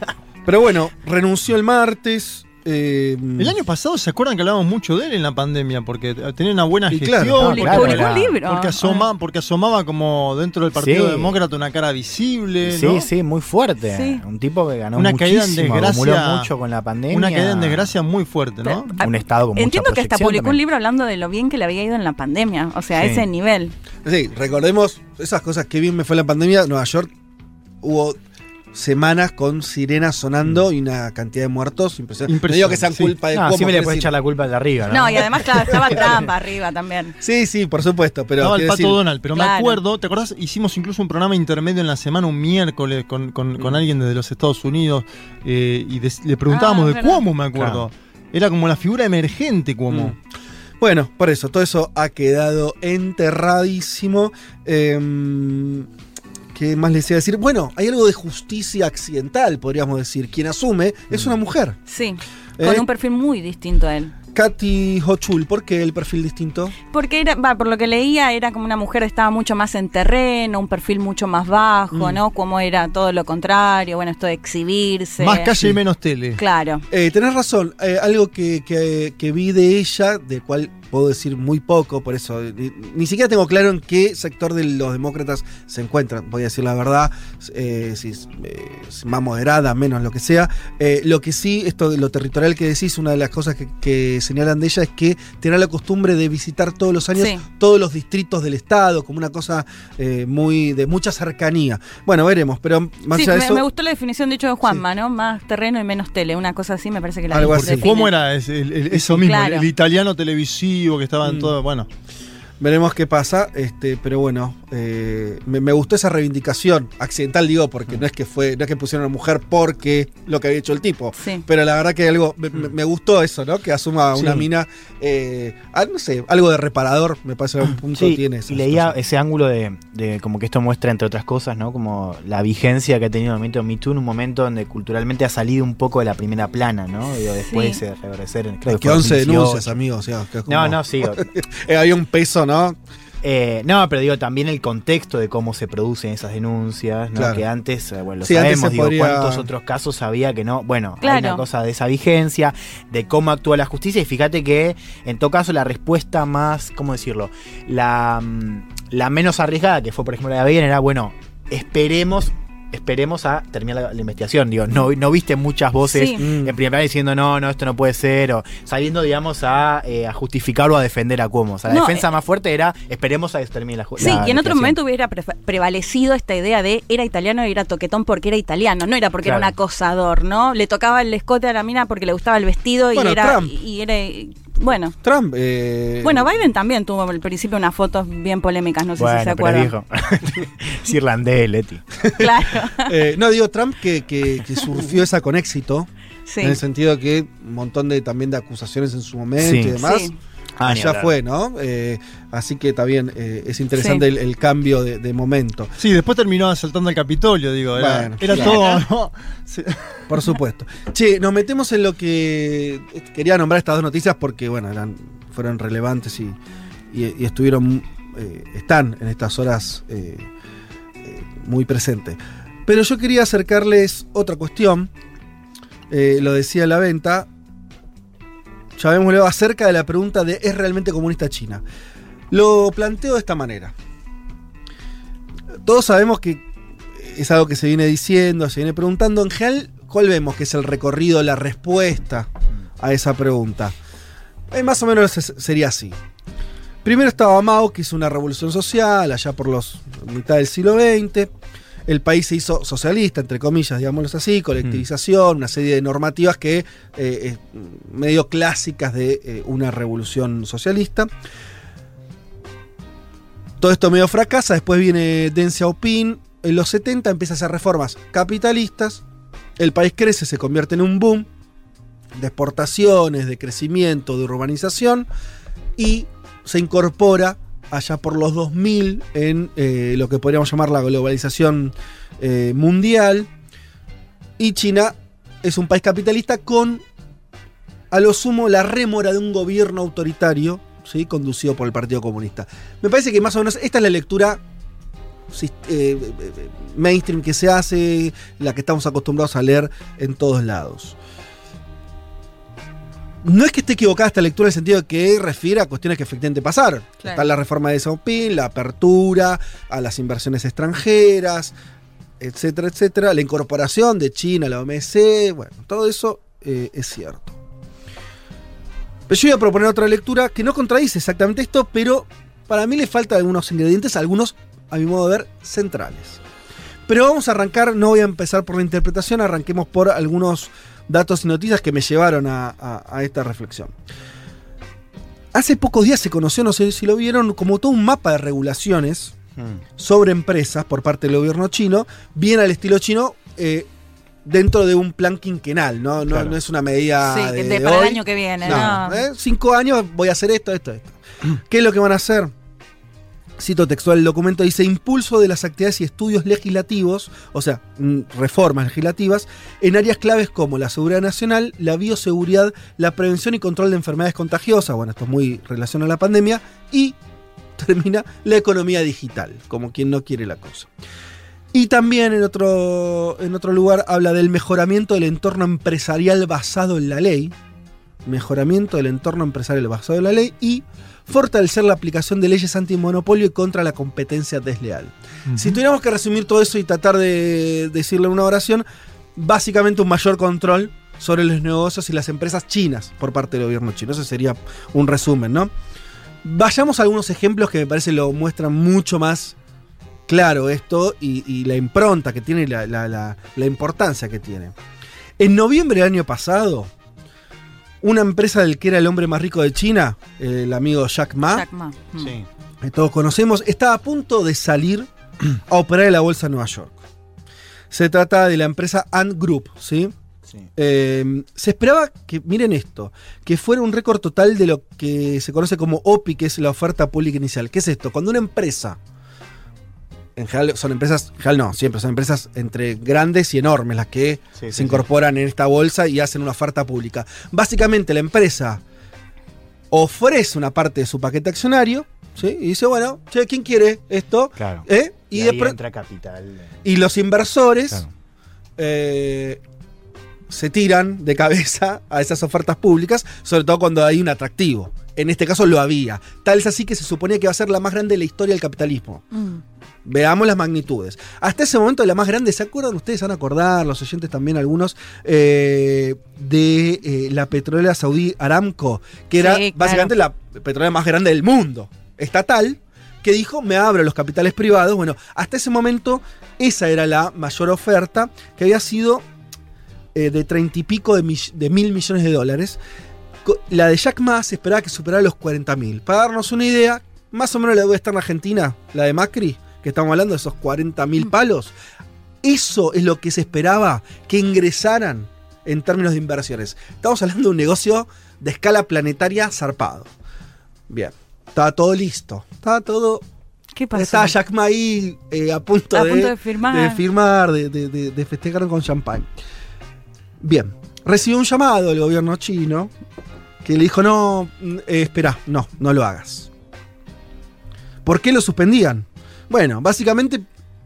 Pero bueno, renunció el martes. Eh, El año pasado, ¿se acuerdan que hablábamos mucho de él en la pandemia? Porque tenía una buena Y gestión. claro, porque, claro, Publicó un libro. porque asoma- porque asomaba como dentro del Partido Sí. Demócrata una cara visible. Sí, ¿no? sí, muy fuerte. Sí. Un tipo que ganó Una caída en muchísimo, desgracia- mucho con la pandemia. Una caída en desgracia muy fuerte, ¿no? Pero- Un estado con mucha Entiendo que hasta publicó un libro hablando de lo bien que le había ido en la pandemia. O sea, a Sí. ese nivel. Sí, recordemos esas cosas que bien me fue la pandemia. Nueva York hubo semanas con sirenas sonando y una cantidad de muertos impresionante. No digo que sean sí. culpa de No, cómo, siempre le decir- echar la culpa al de arriba, ¿no? No, y además, claro, estaba Trump arriba también. Sí, sí, por supuesto, pero Estaba el Pato decir- Donald, pero me acuerdo, ¿te acordás? Hicimos incluso un programa intermedio en la semana, un miércoles, con, con- con alguien desde los Estados Unidos, eh, y le preguntábamos Ah, de verdad. Cuomo, me acuerdo. Era como la figura emergente Cuomo. Mm. Bueno, por eso, todo eso ha quedado enterradísimo. Eh, ¿Qué más les iba a decir? Bueno, hay algo de justicia accidental, podríamos decir. Quien asume es una mujer. Sí. ¿Eh? Con un perfil muy distinto a él. Katy Hochul, ¿por qué el perfil distinto? Porque era, va, por lo que leía, era como una mujer que estaba mucho más en terreno, un perfil mucho más bajo, Mm. ¿no? Como era todo lo contrario, bueno, esto de exhibirse. Más calle y menos tele. Claro. Eh, tenés razón, eh, algo que, que- que vi de ella, del cual puedo decir muy poco, por eso eh, ni, ni siquiera tengo claro en qué sector de los demócratas se encuentran, voy a decir la verdad, eh, si es eh, más moderada, menos lo que sea. Eh, lo que sí, esto de lo territorial que decís, una de las cosas que, que señalan de ella es que tiene la costumbre de visitar todos los años Sí. todos los distritos del estado, como una cosa eh, muy de mucha cercanía. Bueno, veremos, pero más Sí, allá de me, eso... me gustó la definición de hecho de Juanma, ¿no? Más terreno y menos tele, una cosa así me parece que la Algo así. Cuomo era es- el- el- eso mismo, claro. el, el italiano televisivo que estaba en Mm. todo. Bueno, Veremos qué pasa, este, pero bueno, eh, me, me gustó esa reivindicación accidental, digo, porque no es que fue, no es que pusieron a una mujer porque lo que había hecho el tipo, Sí. pero la verdad que algo, me, me gustó eso, ¿no? Que asuma una Sí. mina, eh, ah, no sé, algo de reparador, me parece que un punto Sí, tiene y leía ese ángulo de, de como que esto muestra, entre otras cosas, ¿no? Como la vigencia que ha tenido el movimiento Me Too en un momento donde culturalmente ha salido un poco de la primera plana, ¿no? Digo, después Sí. de en- creo que que fue 11 2018. denuncias, amigos, o sea, que es como- No, no, sí. Eh, había un peso, ¿no? eh, no, pero digo también el contexto de cómo se producen esas denuncias, ¿no? Claro. Que antes, eh, bueno, lo Sí, sabemos, digo, podría- cuántos otros casos había que no. Bueno, hay una cosa de esa vigencia, de cómo actúa la justicia, y fíjate que en todo caso la respuesta más, ¿cómo decirlo? La, mm, la menos arriesgada, que fue por ejemplo la de Biden, era bueno, esperemos. Esperemos a terminar la, la investigación. Digo, no, no viste muchas voces Sí. Mm. en primer plano diciendo no, no, esto no puede ser, o saliendo, digamos, a, eh, a justificar o a defender a Cuomo. O sea, la No, defensa eh, más fuerte era esperemos a que termine la Sí, la y en otro momento hubiera pre- prevalecido esta idea de era italiano y era toquetón porque era italiano, no era porque Claro. era un acosador, ¿no? Le tocaba el escote a la mina porque le gustaba el vestido y Bueno, era Trump. y era bueno. Trump, eh, Bueno, Biden también tuvo al principio unas fotos bien polémicas, no sé Bueno, si se acuerdan. es irlandés, Leti. Claro. eh, no digo Trump que, que, que surfió esa con éxito, Sí. en el sentido que un montón de también de acusaciones en su momento Sí. y demás. Sí. Ah, ya hablar. fue, ¿no? Eh, así que también eh, es interesante Sí. el, el cambio de, de momento, sí, después terminó asaltando el Capitolio, digo. Era, Bueno, era claro. todo. ¿no? Sí. por supuesto. che, nos metemos en lo que quería nombrar estas dos noticias porque, bueno, eran, fueron relevantes y, y- y estuvieron, eh, están en estas horas eh, eh, muy presentes. Pero yo quería acercarles otra cuestión, eh, lo decía la venta, llamémoslo acerca de la pregunta de ¿es realmente comunista China? Lo planteo de esta manera. Todos sabemos que es algo que se viene diciendo, se viene preguntando. En general, ¿cuál vemos que es el recorrido, la respuesta a esa pregunta? Eh, más o menos sería así. Primero estaba Mao, que hizo una revolución social allá por los mitad del siglo XX. El país se hizo socialista, entre comillas, digámoslo así, colectivización, una serie de normativas que eh, eh, medio clásicas de eh, una revolución socialista. Todo esto medio fracasa, después viene Deng Xiaoping, en los 70 empieza a hacer reformas capitalistas, el país crece, se convierte en un boom de exportaciones, de crecimiento, de urbanización y se incorpora allá por los 2000 en eh, lo que podríamos llamar la globalización eh, mundial. Y China es un país capitalista con, a lo sumo, la rémora de un gobierno autoritario, ¿sí? conducido por el Partido Comunista. Me parece que más o menos esta es la lectura eh, mainstream que se hace, la que estamos acostumbrados a leer en todos lados. No es que esté equivocada esta lectura en el sentido de que refiere a cuestiones que efectivamente pasaron. Claro. Está la reforma de Xiaoping, la apertura a las inversiones extranjeras, etcétera, etcétera. La incorporación de China a la OMC, bueno, todo eso eh, es cierto. Pero yo voy a proponer otra lectura que no contradice exactamente esto, pero para mí le falta algunos ingredientes, algunos, a mi modo de ver, centrales. Pero vamos a arrancar, no voy a empezar por la interpretación, arranquemos por algunos datos y noticias que me llevaron a, a- a esta reflexión. Hace pocos días se conoció, no sé si lo vieron, como todo un mapa de regulaciones sobre empresas por parte del gobierno chino, bien al estilo chino, eh, dentro de un plan quinquenal, ¿no? No, Claro. no es una medida Sí, de, para el año que viene, No, no. ¿eh? Cinco años voy a hacer esto, esto, esto. ¿Qué es lo que van a hacer? Cito textual, el documento dice impulso de las actividades y estudios legislativos, o sea, mm, reformas legislativas, en áreas claves como la seguridad nacional, la bioseguridad, la prevención y control de enfermedades contagiosas, bueno, esto es muy relacionado a la pandemia, y termina la economía digital, como quien no quiere la cosa. Y también en otro, en otro lugar habla del mejoramiento del entorno empresarial basado en la ley, mejoramiento del entorno empresarial basado en la ley y fortalecer la aplicación de leyes antimonopolio y contra la competencia desleal. Si tuviéramos que resumir todo eso y tratar de decirle una oración, básicamente un mayor control sobre los negocios y las empresas chinas por parte del gobierno chino. Ese sería un resumen, ¿no? Vayamos a algunos ejemplos que me parece lo muestran mucho más claro esto y, y la impronta que tiene, y la, la- la- la importancia que tiene. En noviembre del año pasado, una empresa del que era el hombre más rico de China, el amigo Jack Ma, Jack Ma. Mm. Sí. que todos conocemos, estaba a punto de salir a operar en la bolsa de Nueva York. Se trata de la empresa Ant Group, ¿sí? Sí. Eh, se esperaba que, miren esto, que fuera un récord total de lo que se conoce como OPI, que es la oferta pública inicial. ¿Qué es esto? Cuando una empresa, en general son empresas, en general no, siempre son empresas entre grandes y enormes las que Sí, se sí. incorporan en esta bolsa y hacen una oferta pública. Básicamente la empresa ofrece una parte de su paquete accionario, ¿sí? Y dice, bueno, che, ¿quién quiere esto? Claro. ¿Eh? Y, ahí entra capital. y los inversores Claro. eh, se tiran de cabeza a esas ofertas públicas, sobre todo cuando hay un atractivo. En este caso lo había. Tal es así que se suponía que iba a ser la más grande de la historia del capitalismo. Mm. Veamos las magnitudes. Hasta ese momento la más grande, ¿se acuerdan? Ustedes van a acordar, los oyentes también algunos, eh, de eh, la petrolera saudí Aramco, que era Sí, claro. básicamente la petrolera más grande del mundo, estatal, que dijo, me abro los capitales privados. Bueno, hasta ese momento esa era la mayor oferta, que había sido eh, de treinta y pico de, mil millones de dólares. La de Jack Ma se esperaba que superara los 40 mil. Para darnos una idea, más o menos la debe estar en Argentina, la de Macri, que estamos hablando de esos 40 mil palos. Eso es lo que se esperaba que ingresaran en términos de inversiones. Estamos hablando de un negocio de escala planetaria zarpado. Bien, estaba todo listo. Estaba todo. ¿Qué pasó? Estaba Jack Ma ahí eh, a punto, A de, punto de firmar. de firmar, de, de- de- de festejar con champán. Bien, recibió un llamado del gobierno chino que le dijo: No, mm, eh, espera, no, no lo hagas. ¿Por qué lo suspendían? Bueno, básicamente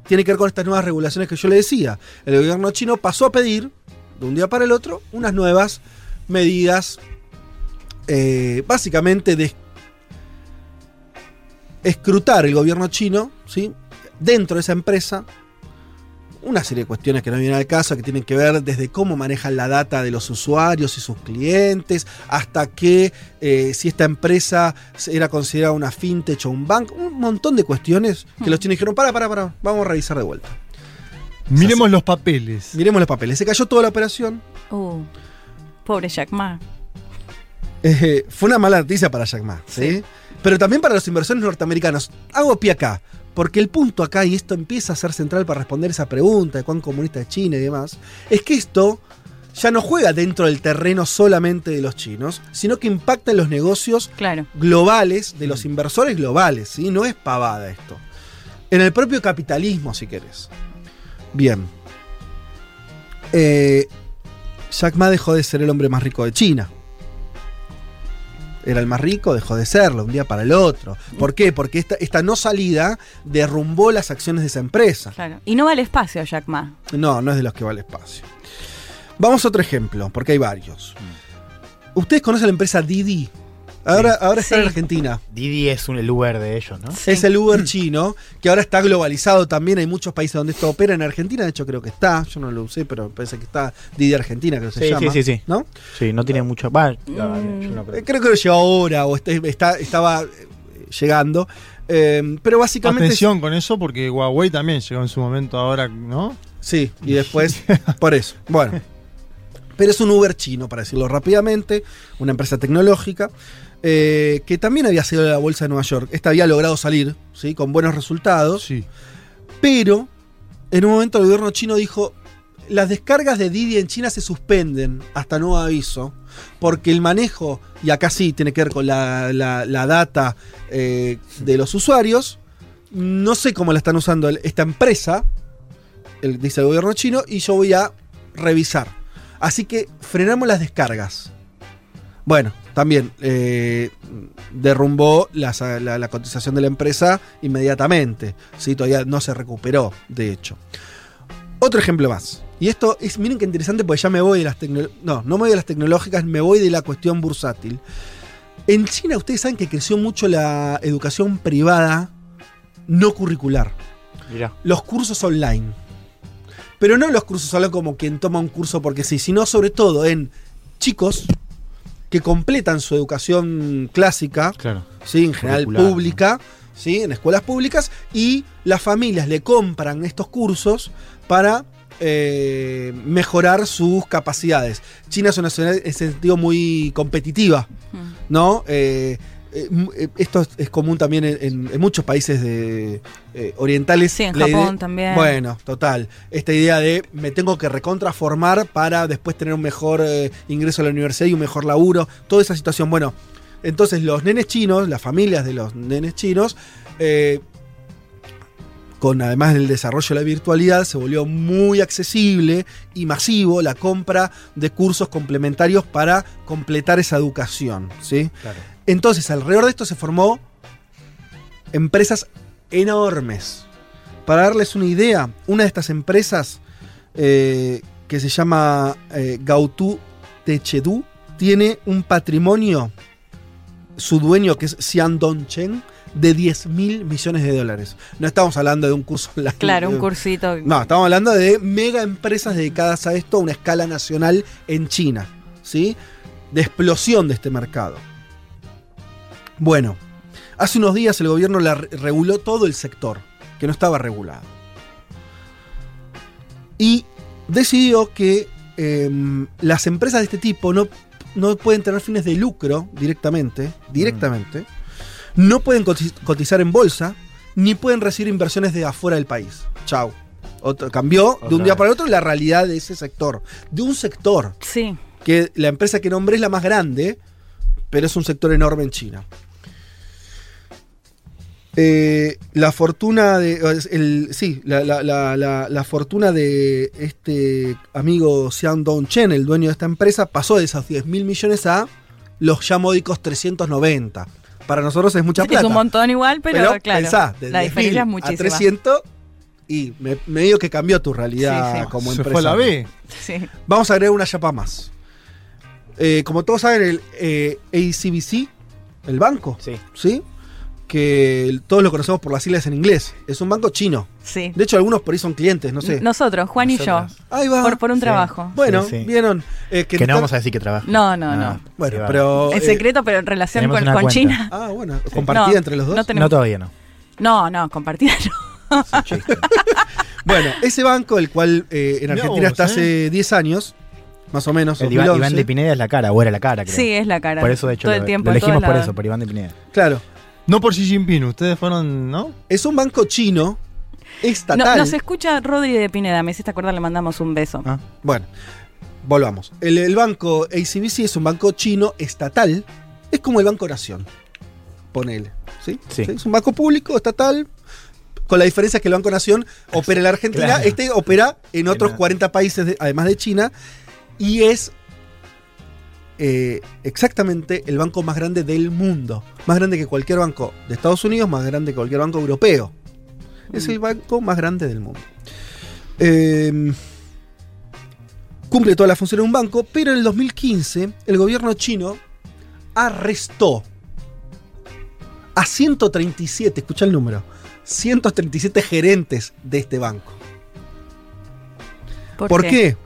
tiene que ver con estas nuevas regulaciones que yo le decía. El gobierno chino pasó a pedir, de un día para el otro, unas nuevas medidas, eh, básicamente de escrutar el gobierno chino, ¿sí? dentro de esa empresa, una serie de cuestiones que no vienen al caso, que tienen que ver desde cómo manejan la data de los usuarios y sus clientes, hasta que eh, si esta empresa era considerada una fintech o un banco, un montón de cuestiones que los chinos dijeron, para, para, para, vamos a revisar de vuelta. Miremos los papeles. Miremos los papeles. Se cayó toda la operación. Uh, pobre Jack Ma. Eh, fue una mala noticia para Jack Ma, ¿sí? Pero también para los inversores norteamericanos. Hago pie acá, porque el punto acá, y esto empieza a ser central para responder esa pregunta de cuán comunista es China y demás, es que esto ya no juega dentro del terreno solamente de los chinos, sino que impacta en los negocios Claro. globales de los inversores globales, ¿sí? No es pavada esto. En el propio capitalismo, si querés. Bien. Eh, Jack Ma dejó de ser el hombre más rico de China. Era el más rico, dejó de serlo un día para el otro. ¿Por qué? Porque esta, esta no salida derrumbó las acciones de esa empresa. Claro. Y no vale espacio Jack Ma. No, no es de los que va al espacio. Vamos a otro ejemplo, porque hay varios. ¿Ustedes conocen la empresa Didi? Ahora, ahora está en. Argentina. Didi es un, el Uber de ellos, ¿no? Sí. Es el Uber chino, que ahora está globalizado también. Hay muchos países donde esto opera. En Argentina, de hecho, creo que está. Yo no lo usé, pero parece que está Didi Argentina, creo que se Sí, llama. sí, sí, sí. ¿No? Sí, no tiene mucho. Yo Mm. no Eh, creo. Creo que lo llegó ahora o está, está- estaba eh, llegando. Eh, pero básicamente. Atención con eso porque Huawei también llegó en su momento ahora, ¿no? Sí, y después, por eso. Bueno. Pero es un Uber chino, para decirlo rápidamente, una empresa tecnológica, eh, que también había sido de la bolsa de Nueva York. Esta había logrado salir, ¿sí? Con buenos resultados. Sí. Pero en un momento el gobierno chino dijo, las descargas de Didi en China se suspenden hasta nuevo aviso, porque el manejo, y acá sí tiene que ver con la, la- la data eh, de los usuarios, no sé cómo la están usando esta empresa, el- dice el gobierno chino, y yo voy a revisar. Así que frenamos las descargas. Bueno, también eh, derrumbó la, la cotización de la empresa inmediatamente. ¿sí? Todavía no se recuperó, de hecho. Otro ejemplo más. Y esto es, miren qué interesante, porque ya me voy de las tecnológicas. No, no me voy de las tecnológicas, me voy de la cuestión bursátil. En China, ustedes saben que creció mucho la educación privada no curricular Mirá. los cursos online. Pero no los cursos online como quien toma un curso porque sí, sino sobre todo en chicos que completan su educación clásica, Claro. ¿sí? en general Curricular, pública, ¿sí? en escuelas públicas, y las familias le compran estos cursos para eh, mejorar sus capacidades. China es una sociedad en ese sentido muy competitiva. Mm. ¿no? Eh, eh, eh, esto es, común también en, en- en muchos países de, eh, orientales. Sí, en idea- Japón también. Bueno, total. Esta idea de me tengo que recontraformar para después tener un mejor eh, ingreso a la universidad y un mejor laburo. Toda esa situación. Bueno, entonces los nenes chinos, las familias de los nenes chinos, eh, con además del desarrollo de la virtualidad, se volvió muy accesible y masivo la compra de cursos complementarios para completar esa educación. ¿sí? Claro. Entonces, alrededor de esto se formó empresas enormes. Para darles una idea, una de estas empresas eh, que se llama eh, Gautu Techedu tiene un patrimonio, su dueño que es Xian Dongchen, de 10 mil millones de dólares. No estamos hablando de un curso online. Claro, un eh, cursito. no, estamos hablando de mega empresas dedicadas a esto a una escala nacional en China, ¿sí? De explosión de este mercado. Bueno, hace unos días el gobierno la reguló todo el sector, que no estaba regulado. Y decidió que em, las empresas de este tipo no, no pueden tener fines de lucro directamente, directamente, no pueden cotiz- cotizar en bolsa, ni pueden recibir inversiones de afuera del país. Chau. Otro, cambió de un día vez. para otro la realidad de ese sector. De un sector Sí. que la empresa que nombré es la más grande, pero es un sector enorme en China. Eh, la fortuna de. El, sí, la, la- la- la- la fortuna de este amigo Xiang Dongchen, el dueño de esta empresa, pasó de esos 10 mil millones a los ya módicos 390. Para nosotros es mucha Sí, plata. Es un montón igual, pero, claro. pensá, de la 10.000 diferencia es a muchísima. 300 y me, medio que cambió tu realidad Sí, sí. como Se empresa. fue a la B. Sí. Vamos a agregar una chapa más. Eh, como todos saben, el eh, ACBC, el banco, Sí. ¿sí? Que todos lo conocemos por las siglas en inglés. Es un banco chino. Sí. De hecho, algunos por ahí son clientes, no sé. Nosotros, Juan y yo. Ahí va. Por, por un Sí. trabajo. Bueno, Sí, sí. vieron. eh, Que, que no vamos a decir que trabaja. No, no, no. Bueno, pero. Es eh, secreto, pero en relación con, con. China. ah, bueno. ¿Compartida No, entre los dos? no tenemos- No, todavía no. No, no, compartida no. Es un chiste. Bueno, ese banco, el cual eh, en Argentina ¿eh? hace 10 años, más o menos, El Iván, 2011. Iván de Pineda es la cara, o era la cara, creo. Sí, es la cara. Por eso, de hecho, todo lo, el tiempo, lo elegimos por lados. eso, por Iván de Pineda. Claro, No por Xi Jinping, ustedes fueron, ¿no? es un banco chino No, estatal. nos escucha Rodri de Pineda, me hiciste acordar, le mandamos un beso. Ah. Bueno, volvamos. El, el banco ACBC es un banco chino estatal. Es como el Banco Nación. Ponele. ¿sí? Sí. Es un banco público estatal. Con la diferencia que el Banco Nación opera en la Argentina. Claro. Este opera en otros En la- 40 países, de- además de China. Y es eh, exactamente el banco más grande del mundo. Más grande que cualquier banco de Estados Unidos, más grande que cualquier banco europeo. Es el banco más grande del mundo. Eh, cumple todas las funciones de un banco, pero en el 2015 el gobierno chino arrestó a 137, escucha el número, 137 gerentes de este banco. ¿Por, qué?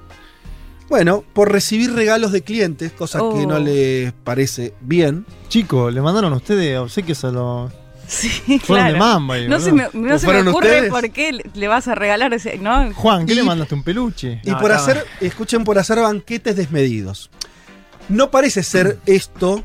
Bueno, por recibir regalos de clientes, cosa que Oh. no les parece bien. Chico, le mandaron a ustedes obsequios a los. Sí, Fueron claro. de mamba. No se me, no se me ¿Fueron ocurre ustedes? por qué le- vas a regalar ese, ¿no? Juan, ¿qué Y- le mandaste? ¿Un peluche? Y No, por hacer, escuchen, por hacer banquetes desmedidos. No parece ser esto.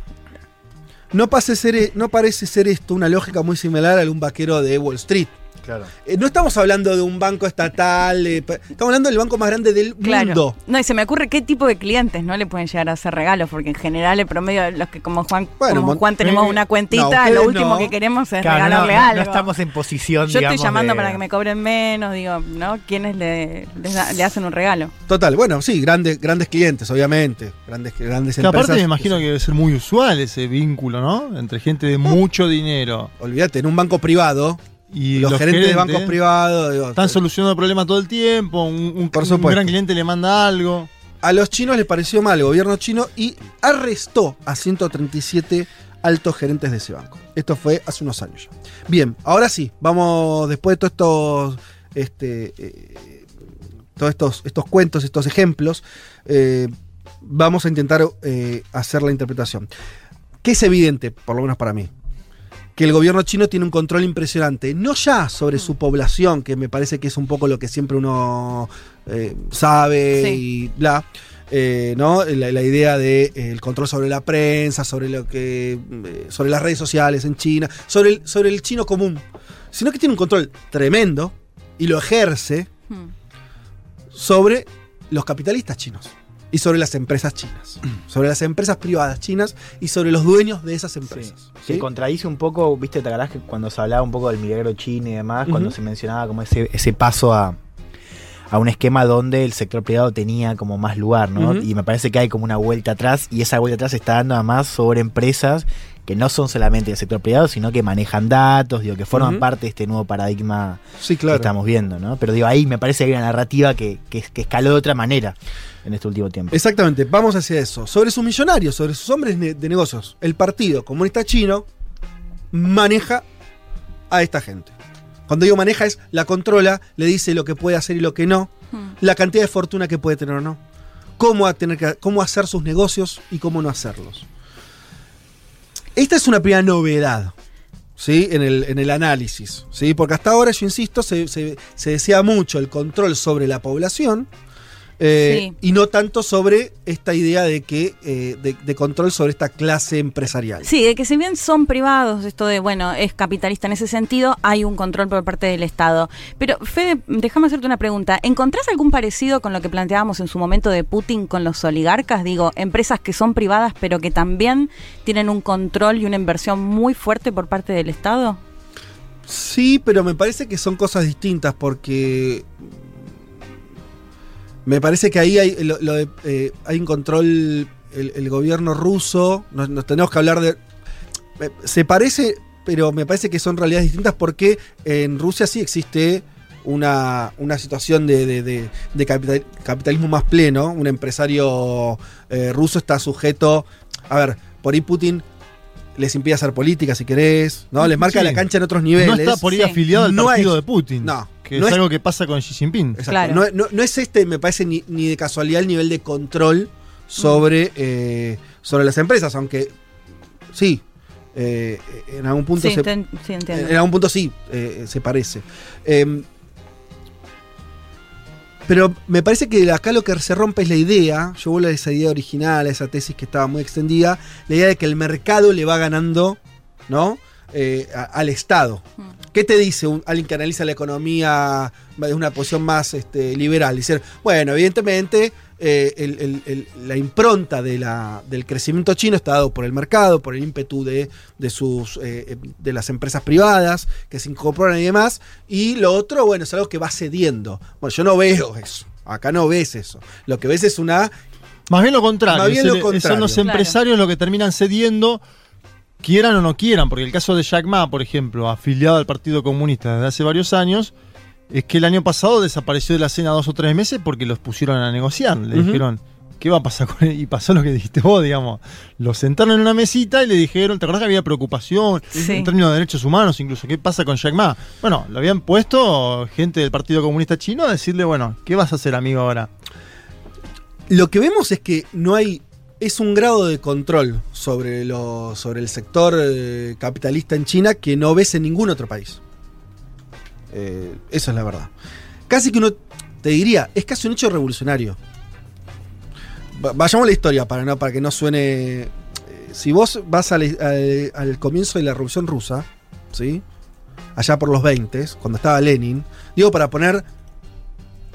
No, pase ser, no parece ser esto una lógica muy similar a algún vaquero de Wall Street. Claro. Eh, no estamos hablando de un banco estatal, eh, estamos hablando del banco más grande del Claro. mundo. No, y se me ocurre qué tipo de clientes no le pueden llegar a hacer regalos, porque en general el promedio, los que como Juan, Bueno, como Juan tenemos eh, una cuentita, lo último no. que queremos es Claro, regalarle no, algo. no estamos en posición, Yo estoy llamando de- para que me cobren menos, digo, ¿no? ¿Quiénes le, da- le hacen un regalo? Total, bueno, sí, grandes, grandes clientes, obviamente. Grandes, grandes Que aparte me imagino que debe ser muy usual ese vínculo, ¿no? Entre gente de mucho dinero Olvídate, en un banco privado, y los, los, gerentes, de bancos privados. digo, Están solucionando problemas todo el tiempo. Un, un- Por un supuesto. gran cliente le manda algo. A los chinos les pareció mal el gobierno chino y arrestó a 137 altos gerentes de ese banco. Esto fue hace unos años ya. Bien, ahora sí, vamos después de todos estos, este, eh, todos estos, estos cuentos, estos ejemplos, eh, vamos a intentar eh, hacer la interpretación. Que es evidente, por lo menos para mí, que el gobierno chino tiene un control impresionante, no ya sobre su población, que me parece que es un poco lo que siempre uno eh, sabe Sí. y bla, eh, ¿no? La, la idea del de, eh, control sobre la prensa, sobre lo que. eh, sobre las redes sociales en China, sobre el, sobre el chino común. Sino que tiene un control tremendo y lo ejerce Hmm. sobre los capitalistas chinos y sobre las empresas chinas, sobre las empresas privadas chinas y sobre los dueños de esas empresas. Se ¿sí? contradice un poco, viste, te acordás que cuando se hablaba un poco del milagro chino y demás, cuando se mencionaba como ese, ese paso a, a un esquema donde el sector privado tenía como más lugar, ¿no? Y me parece que hay como una vuelta atrás y esa vuelta atrás se está dando además sobre empresas que no son solamente del sector privado, sino que manejan datos, digo, que forman parte de este nuevo paradigma Sí, que estamos viendo, ¿no? Pero digo, ahí me parece que hay una narrativa que, que, que escaló de otra manera en este último tiempo. Exactamente, vamos hacia eso. Sobre sus millonarios, sobre sus hombres de negocios, el Partido Comunista Chino maneja a esta gente. Cuando digo maneja es la controla, le dice lo que puede hacer y lo que no, Hmm. la cantidad de fortuna que puede tener o no, cómo, va a tener que, cómo hacer sus negocios y cómo no hacerlos. Esta es una primera novedad. ¿Sí? En, el, en el análisis. ¿sí? Porque hasta ahora, yo insisto, se, se- se decía mucho el control sobre la población. Eh, Sí. Y no tanto sobre esta idea de que eh, de, de control sobre esta clase empresarial. Sí, de que si bien son privados, esto de, bueno, es capitalista en ese sentido, hay un control por parte del Estado. Pero, Fede, déjame hacerte una pregunta. ¿Encontrás algún parecido con lo que planteábamos en su momento de Putin con los oligarcas? Digo, empresas que son privadas, pero que también tienen un control y una inversión muy fuerte por parte del Estado. Sí, pero me parece que son cosas distintas porque me parece que ahí hay, lo- lo de, eh, hay un control, el, el gobierno ruso, nos, nos tenemos que hablar de... eh, Se parece, pero me parece que son realidades distintas porque en Rusia sí existe una, una situación de, de- de- de capital- capitalismo más pleno, un empresario eh, ruso está sujeto, a ver, por ahí Putin les impide hacer política si querés, ¿no? Les marca Sí. la cancha en otros niveles. No está por ahí Sí. afiliado al No partido es- de Putin. no, Que no es, es- algo que pasa con Xi Jinping. Exacto. Claro. No, no- no es este, me parece, ni, ni de casualidad el nivel de control sobre, eh, sobre las empresas, aunque sí, eh, en algún punto Sí, se, sí, en algún punto sí eh, se parece. Eh, Pero me parece que acá lo que se rompe es la idea, yo vuelvo a esa idea original, a esa tesis que estaba muy extendida, la idea de que el mercado le va ganando, ¿no? Eh, a- al Estado. ¿Qué te dice un- alguien que analiza la economía de una posición más este, liberal? Dice, bueno, evidentemente eh, el- el- el- la impronta de la- del crecimiento chino está dado por el mercado, por el ímpetu de, de sus, eh, de las empresas privadas que se incorporan y demás. Y lo otro, bueno, es algo que va cediendo. Bueno, yo no veo eso. Acá no ves eso. Lo que ves es una Más bien lo contrario. Más bien es lo el- contrario. Son los Claro. empresarios los que terminan cediendo, quieran o no quieran, porque el caso de Jack Ma, por ejemplo, afiliado al Partido Comunista desde hace varios años, es que el año pasado desapareció de la escena dos o tres meses porque los pusieron a negociar. Le dijeron, ¿qué va a pasar con él? Y pasó lo que dijiste vos, digamos. Lo sentaron en una mesita y le dijeron, ¿te acordás que había preocupación Sí. en términos de derechos humanos incluso? ¿Qué pasa con Jack Ma? Bueno, lo habían puesto gente del Partido Comunista Chino a decirle, bueno, ¿qué vas a hacer, amigo, ahora? Lo que vemos es que no hay. Es un grado de control sobre, sobre el sector eh, capitalista en China que no ves en ningún otro país. Eh, eso es la verdad. Casi que uno te diría, es casi un hecho revolucionario. Va- Vayamos a la historia para, no, para que no suene. eh, si vos vas al, al- al comienzo de la Revolución Rusa, ¿sí? allá por los 20, cuando estaba Lenin, digo para poner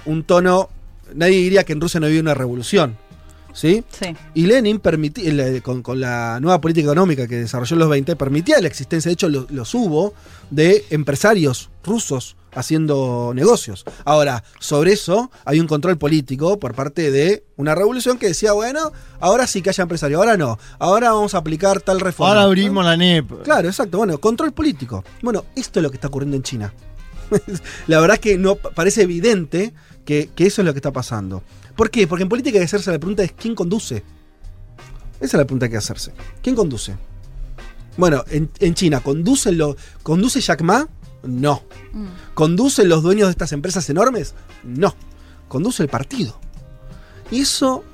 un tono. Nadie diría que en Rusia no había una revolución. ¿Sí? Sí. Y Lenin permitía, con, con la nueva política económica que desarrolló en los 20, permitía la existencia, de hecho lo- los hubo, de empresarios rusos haciendo negocios. Ahora, sobre eso hay un control político por parte de una revolución que decía, bueno, ahora sí que haya empresarios, ahora no, ahora vamos a aplicar tal reforma. Ahora ¿no? abrimos la NEP. Claro, exacto. Bueno, control político. Bueno, esto es lo que está ocurriendo en China. la verdad es que no parece evidente que, que eso es lo que está pasando. ¿Por qué? Porque en política hay que hacerse la pregunta es quién conduce. Esa es la pregunta que hay que hacerse. ¿Quién conduce? Bueno, en, en China, ¿conduce, lo, ¿conduce Jack Ma? No. ¿Conducen los dueños de estas empresas enormes? No. Conduce el partido. Y eso,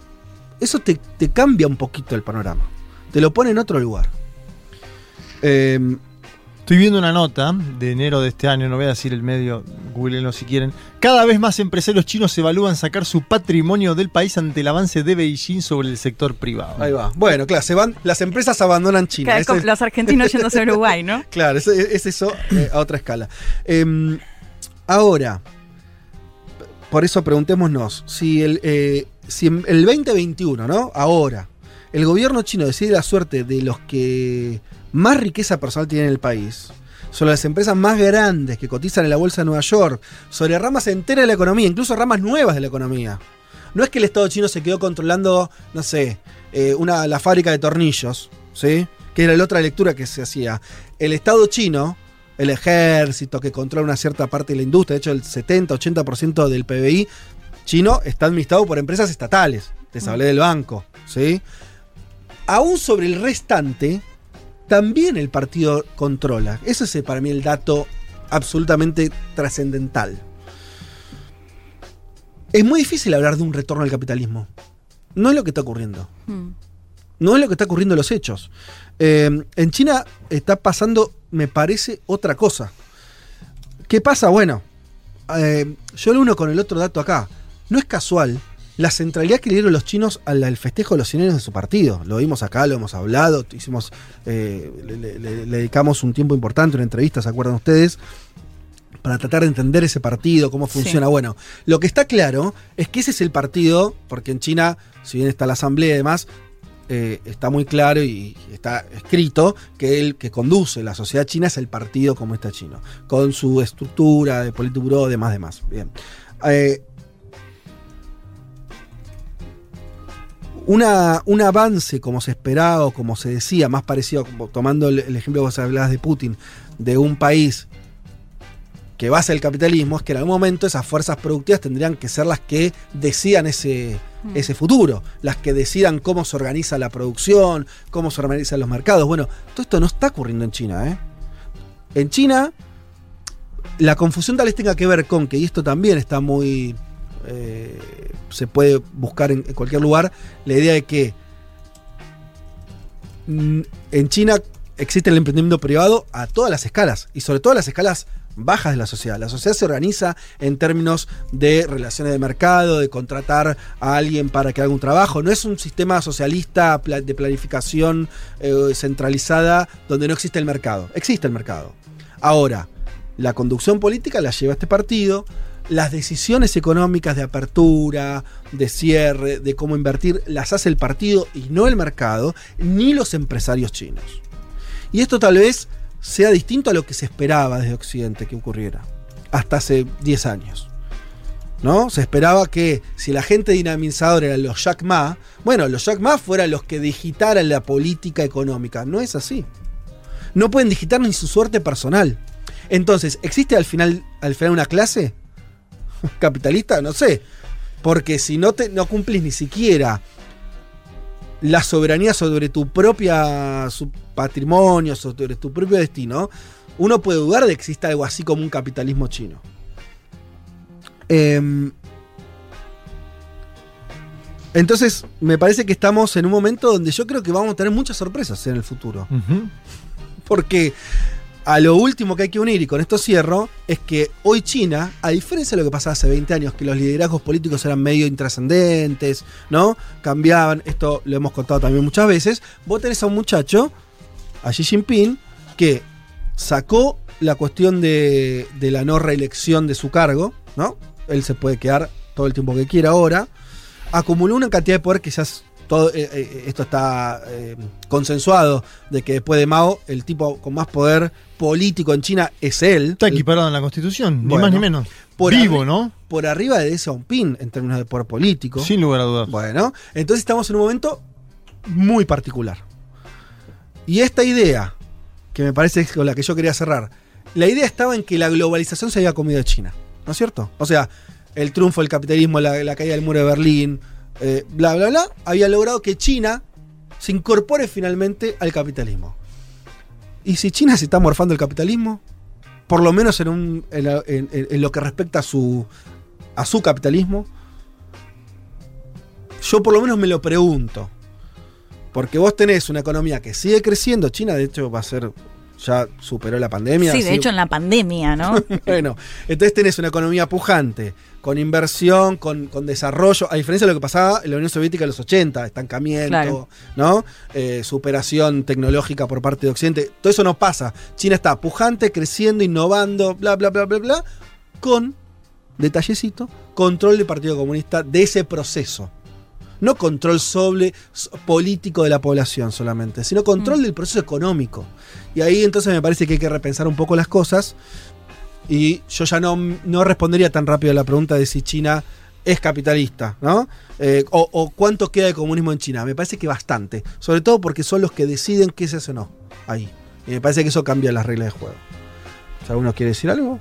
eso te, te cambia un poquito el panorama. Te lo pone en otro lugar. Eh, Estoy viendo una nota de enero de este año, no voy a decir el medio, googleenlo si quieren. Cada vez más empresarios chinos evalúan sacar su patrimonio del país ante el avance de Beijing sobre el sector privado. ahí va. Bueno, claro, se van, las empresas abandonan China. Ese es- los argentinos yéndose a Uruguay, ¿no? Claro, es, es eso eh, a otra escala. Em, ahora, por eso preguntémonos, si el, eh, si en el 2021, ¿no? Ahora, el gobierno chino decide la suerte de los que más riqueza personal tienen en el país, sobre las empresas más grandes que cotizan en la bolsa de Nueva York, sobre ramas enteras de la economía, incluso ramas nuevas de la economía. No es que el Estado chino se quedó controlando, no sé, eh, una, la fábrica de tornillos, ¿sí? Que era la otra lectura que se hacía. El Estado chino, el ejército que controla una cierta parte de la industria, de hecho el 70-80% del PBI chino está administrado por empresas estatales. Les hablé del banco, ¿sí? Aún sobre el restante, también el partido controla. Ese es eh, para mí el dato absolutamente trascendental. Es muy difícil hablar de un retorno al capitalismo. No es lo que está ocurriendo. Mm. No es lo que está ocurriendo en los hechos. Eh, en China está pasando, me parece, otra cosa. ¿Qué pasa? Bueno, eh, yo lo uno con el otro dato acá. No es casual la centralidad que le dieron los chinos al, al festejo de los 100 años de su partido. Lo vimos acá, lo hemos hablado, hicimos, eh, le, le- le- le dedicamos un tiempo importante, una entrevista, ¿se acuerdan ustedes? Para tratar de entender ese partido, cómo funciona. Sí. Bueno, lo que está claro es que ese es el partido, porque en China, si bien está la asamblea y demás, eh, está muy claro y está escrito que el que conduce la sociedad china es el Partido Comunista Chino, con su estructura de Politburo, demás, demás. Bien. Eh, una, un avance como se esperaba o como se decía, más parecido, como tomando el, el ejemplo que vos hablabas de Putin, de un país que basa el capitalismo, es que en algún momento esas fuerzas productivas tendrían que ser las que decidan ese, ese futuro, las que decidan cómo se organiza la producción, cómo se organizan los mercados. Bueno, todo esto no está ocurriendo en China. ¿eh? En China, la confusión tal vez tenga que ver con que, y esto también está muy... eh, se puede buscar en, cualquier lugar, la idea de que mm, en China existe el emprendimiento privado a todas las escalas, y sobre todo a las escalas bajas de la sociedad. La sociedad se organiza en términos de relaciones de mercado, de contratar a alguien para que haga un trabajo. No es un sistema socialista de planificación eh, centralizada donde no existe el mercado. Existe el mercado. Ahora, la conducción política la lleva este partido. Las decisiones económicas de apertura, de cierre, de cómo invertir, las hace el partido y no el mercado, ni los empresarios chinos. Y esto tal vez sea distinto a lo que se esperaba desde Occidente que ocurriera, hasta hace 10 años. ¿No? Se esperaba que si la gente dinamizadora eran los Jack Ma, bueno, los Jack Ma fueran los que digitaran la política económica. No es así. No pueden digitar ni su suerte personal. Entonces, ¿existe al final, al final una clase capitalista? No sé. Porque si no, te, no cumplís ni siquiera la soberanía sobre tu propia su patrimonio, sobre tu propio destino, uno puede dudar de que exista algo así como un capitalismo chino. Em, entonces, me parece que estamos en un momento donde yo creo que vamos a tener muchas sorpresas en el futuro. Porque a lo último que hay que unir, y con esto cierro, es que hoy China, a diferencia de lo que pasaba hace 20 años, que los liderazgos políticos eran medio intrascendentes, ¿no? Cambiaban, esto lo hemos contado también muchas veces, vos tenés a un muchacho, a Xi Jinping, que sacó la cuestión de, la no reelección de su cargo, ¿no? Él se puede quedar todo el tiempo que quiera ahora, acumuló una cantidad de poder que quizás todo eh, eh, esto está eh, consensuado de que después de Mao el tipo con más poder político en China es él. Está equiparado en la constitución, ni Bueno, más ni menos. por Vivo, ¿no? Por arriba de Deng Xiaoping en términos de poder político. Sin lugar a dudas. Bueno, entonces estamos en un momento muy particular. Y esta idea, que me parece es con la que yo quería cerrar, la idea estaba en que la globalización se había comido a China, ¿no es cierto? O sea, el triunfo del capitalismo, la, la caída del muro de Berlín, eh, bla, bla, bla, había logrado que China se incorpore finalmente al capitalismo. Y si China se está morfando el capitalismo, por lo menos en, lo que respecta a su, a su capitalismo, yo por lo menos me lo pregunto. Porque vos tenés una economía que sigue creciendo. China, de hecho, va a ser. Ya superó la pandemia. Sí, de hecho en la pandemia, ¿no? bueno, entonces tenés una economía pujante, con inversión, con, con desarrollo, a diferencia de lo que pasaba en la Unión Soviética en los 80, estancamiento, Claro. ¿no? Eh, superación tecnológica por parte de Occidente. Todo eso no pasa. China está pujante, creciendo, innovando, bla, bla, bla, bla, bla, con, detallecito, control del Partido Comunista de ese proceso. No control sobre político de la población solamente, sino control del proceso económico. Y ahí entonces me parece que hay que repensar un poco las cosas. Y yo ya no, no respondería tan rápido a la pregunta de si China es capitalista, ¿no? Eh, o, cuánto queda de comunismo en China. Me parece que bastante. Sobre todo porque son los que deciden qué se hace o no. Ahí. Y me parece que eso cambia las reglas de juego. Alguno quiere decir algo.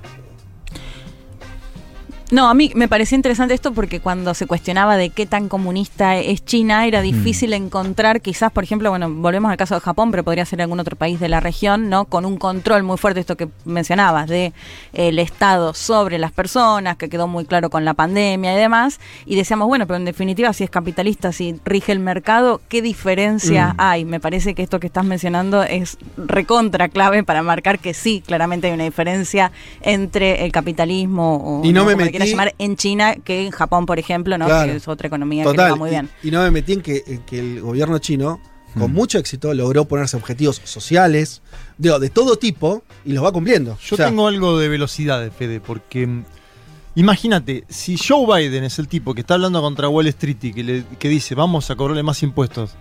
No, a mí me parecía interesante esto porque cuando se cuestionaba de qué tan comunista es China, era difícil encontrar, quizás, por ejemplo, bueno, volvemos al caso de Japón, pero podría ser algún otro país de la región, ¿no? Con un control muy fuerte, esto que mencionabas, de el Estado sobre las personas, que quedó muy claro con la pandemia y demás. Y decíamos, bueno, pero en definitiva, si es capitalista, si rige el mercado, ¿qué diferencia Mm. hay? Me parece que esto que estás mencionando es recontra clave para marcar que sí, claramente hay una diferencia entre el capitalismo o Y no me metí- quieras llamar en China que en Japón, por ejemplo, ¿no? Claro. Que es otra economía que va muy bien. Y, y no me metí en que, en que el gobierno chino, Mm. con mucho éxito, logró ponerse objetivos sociales, de todo tipo, y los va cumpliendo. Yo O sea, tengo algo de velocidad, Fede, porque mm, imagínate, si Joe Biden es el tipo que está hablando contra Wall Street y que, le- que dice vamos a cobrarle más impuestos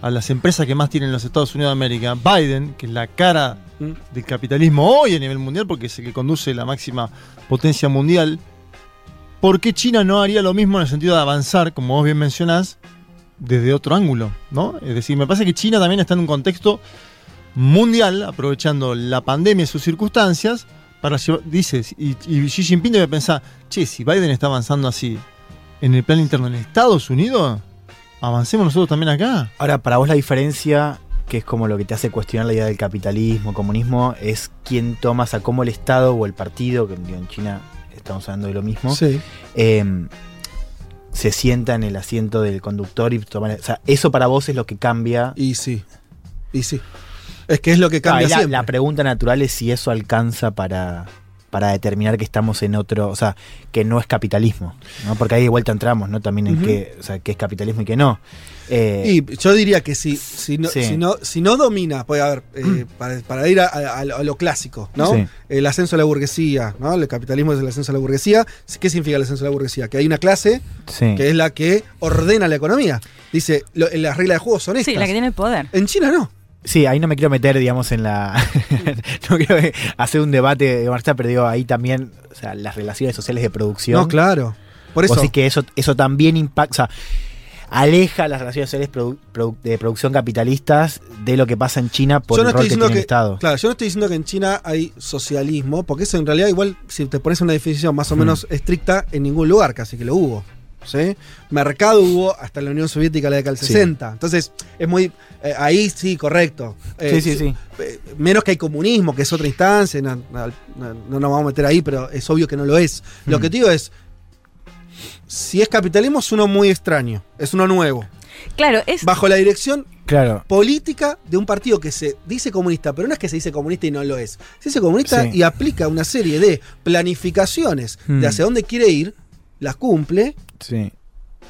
a las empresas que más tienen los Estados Unidos de América, Biden, que es la cara Mm. del capitalismo hoy a nivel mundial, porque es el que conduce la máxima potencia mundial, ¿por qué China no haría lo mismo en el sentido de avanzar, como vos bien mencionás, desde otro ángulo? ¿no? Es decir, me parece que China también está en un contexto mundial, aprovechando la pandemia y sus circunstancias, para llevar, dice, y, y Xi Jinping debe pensar, che, si Biden está avanzando así en el plan interno en Estados Unidos, avancemos nosotros también acá. Ahora, para vos la diferencia, que es como lo que te hace cuestionar la idea del capitalismo, comunismo, es quién toma, o sea, cómo el Estado o el partido, que en China estamos hablando de lo mismo, Sí. eh, se sienta en el asiento del conductor y toma... O sea, eso para vos es lo que cambia. Y sí, y sí. Es que es lo que cambia la, siempre. la pregunta natural es si eso alcanza para, para determinar que estamos en otro, o sea, que no es capitalismo, ¿no? Porque ahí de vuelta entramos, ¿no? También en Ujú. qué, o sea, qué es capitalismo y qué no. Eh, Y yo diría que si, si, no, Sí. si, no, si no domina, a ver, eh, para, para ir a, a- a lo- a clásico, ¿no? Sí. El ascenso de la burguesía, ¿no? El capitalismo es el ascenso de la burguesía. ¿Qué significa el ascenso de la burguesía? Que hay una clase sí. que es la que ordena la economía. Dice, lo- las reglas de juego son estas. Sí, la que tiene el poder. En China no. Sí, ahí no me quiero meter, digamos, en la. no quiero hacer un debate de marcha, pero digo, ahí también, o sea, las relaciones sociales de producción. No, claro. Por eso. decís que eso, eso también impacta, o sea, aleja las relaciones sociales produ- produ- de producción capitalistas de lo que pasa en China por yo no el rol estoy que tiene que, el Estado. claro, yo no estoy diciendo que en China hay socialismo, porque eso en realidad igual, si te pones una definición más o menos estricta, en ningún lugar casi que lo hubo. ¿Sí? Mercado hubo hasta la Unión Soviética la década del Sí. 60. Entonces, es muy. eh, ahí sí, correcto. Eh, sí, sí, sí. eh, menos que hay comunismo, que es otra instancia, no, no- no- no nos vamos a meter ahí, pero es obvio que no lo es. Lo Mm. que te digo es, si es capitalismo es uno muy extraño, es uno nuevo, Claro, es. bajo la dirección Claro. política de un partido que se dice comunista, pero no es que se dice comunista y no lo es. Se dice comunista Sí. y aplica una serie de planificaciones de hacia dónde quiere ir, las cumple Sí.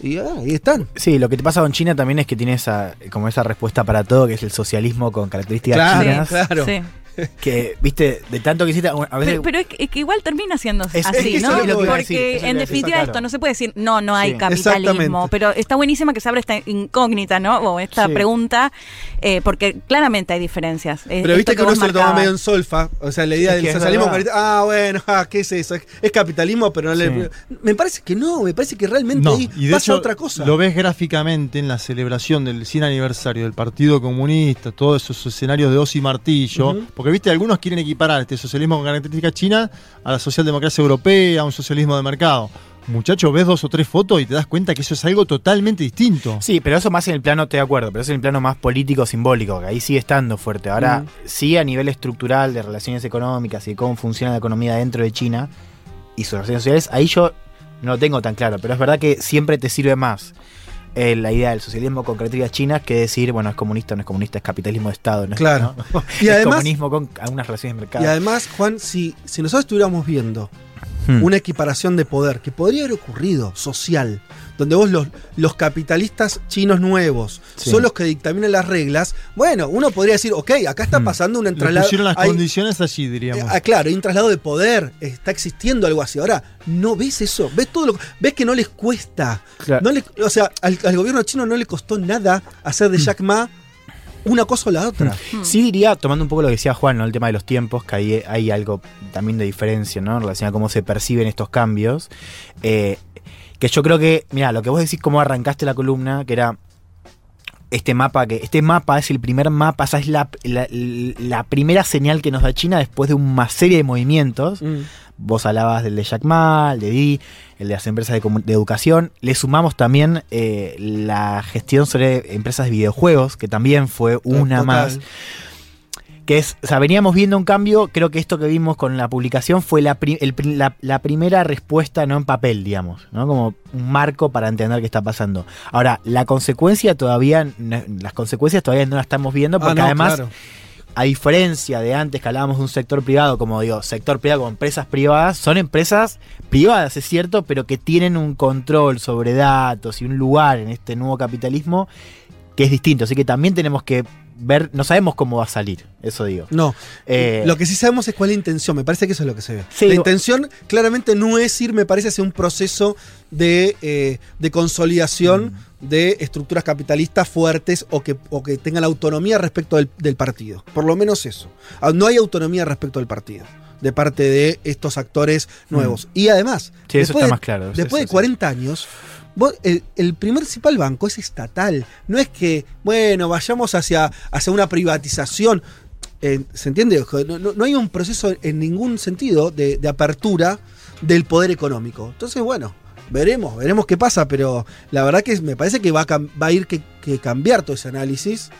y ah, ahí están. Sí, lo que te pasa con China también es que tiene esa, como esa respuesta para todo, que es el socialismo con características Claro, chinas. claro. Sí. Que, viste, de tanto que hiciste, a veces Pero, pero es, que, es que igual termina siendo Es- así, es que eso ¿no? lo que Porque en definitiva claro. esto no se puede decir, no, no hay Sí. capitalismo, pero está buenísima que se abra esta incógnita, ¿no? O esta Sí. pregunta, eh, porque claramente hay diferencias. Eh, Pero esto viste que uno se lo toma medio en solfa. O sea, la idea del socialismo. Ah, bueno, ah, ¿qué es eso? Es, capitalismo, pero no le. Me parece que no, me parece que realmente No, ahí y de pasa hecho otra cosa. lo ves gráficamente en la celebración del 100 aniversario del Partido Comunista, todos esos escenarios de os y martillo, porque viste, algunos quieren equiparar este socialismo con características chinas a la socialdemocracia europea, a un socialismo de mercado. Muchachos, ves dos o tres fotos y te das cuenta que eso es algo totalmente distinto. Sí, pero eso más en el plano, estoy de acuerdo, pero eso en el plano más político simbólico, que ahí sigue estando fuerte. Ahora, Mm. sí a nivel estructural de relaciones económicas y de cómo funciona la economía dentro de China y sus relaciones sociales, ahí yo no lo tengo tan claro, pero es verdad que siempre te sirve más eh, la idea del socialismo con características chinas que decir, bueno, es comunista, no es comunista, es capitalismo de Estado, ¿no? Claro. ¿no? Y es además- comunismo con algunas relaciones de mercado. Y además, Juan, si, si nosotros estuviéramos viendo Hmm. una equiparación de poder que podría haber ocurrido, social, donde vos los, los capitalistas chinos nuevos Sí. son los que dictaminan las reglas, bueno, uno podría decir, ok, acá está Hmm. pasando un traslado. pusieron las hay- condiciones allí, diríamos. eh, ah, claro, hay un traslado de poder, está existiendo algo así. Ahora, no ves eso, ves todo lo ves que no les cuesta. Claro. No le- o sea, al, al gobierno chino no le costó nada hacer de Jack Ma una cosa o la otra. Hmm. Sí diría, tomando un poco lo que decía Juan, ¿no? El tema de los tiempos, que ahí hay algo también de diferencia, ¿no? En relación a cómo se perciben estos cambios. Eh, que yo creo que, mira, lo que vos decís, cómo arrancaste la columna, que era este mapa, que este mapa es el primer mapa, esa es la, la- la primera señal que nos da China después de una serie de movimientos. Mm. Vos hablabas del de Jack Ma, el de Di, el de las empresas de, de educación. Le sumamos también eh, la gestión sobre empresas de videojuegos, que también fue una Total. más. Que es, o sea, veníamos viendo un cambio, creo que esto que vimos con la publicación fue la, pri- el pri- la- la primera respuesta no en papel, digamos, ¿no? Como un marco para entender qué está pasando. Ahora, la consecuencia todavía, las consecuencias todavía no las estamos viendo, Ah, porque no, además claro. a diferencia de antes que hablábamos de un sector privado, como digo, sector privado como empresas privadas, son empresas privadas, es cierto, pero que tienen un control sobre datos y un lugar en este nuevo capitalismo que es distinto. Así que también tenemos que ver, no sabemos cómo va a salir, eso digo. No, Eh, lo que sí sabemos es cuál es la intención, me parece que eso es lo que se ve. Sí, la intención claramente no es ir, me parece, hacia un proceso de, eh, de consolidación Mm. de estructuras capitalistas fuertes o que, o que tengan autonomía respecto del, del partido. Por lo menos eso. Ah, No hay autonomía respecto del partido de parte de estos actores nuevos. Y además, Mm. Sí, eso después, está de- más claro, eso- después eso de sí. 40 años, vos- el, el principal banco es estatal. No es que, bueno, vayamos hacia, hacia una privatización. Eh, ¿Se entiende? No, no- no hay un proceso en ningún sentido de, de apertura del poder económico. Entonces, bueno, veremos, veremos qué pasa, pero la verdad que me parece que va a, cam- va a ir que, que cambiar todo ese análisis.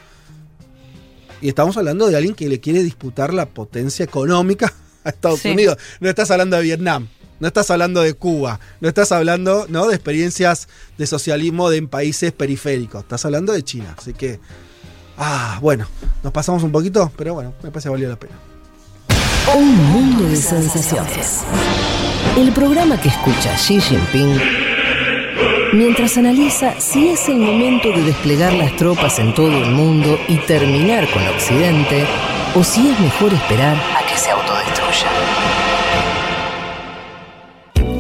Y estamos hablando de alguien que le quiere disputar la potencia económica a Estados Sí. Unidos. No estás hablando de Vietnam, no estás hablando de Cuba, no estás hablando ¿no? de experiencias de socialismo de, en países periféricos, estás hablando de China. Así que, ah, bueno, nos pasamos un poquito, pero bueno, me parece que valió la pena. Un mundo de sensaciones. El programa que escucha Xi Jinping mientras analiza si es el momento de desplegar las tropas en todo el mundo y terminar con Occidente o si es mejor esperar a que se autodestruya.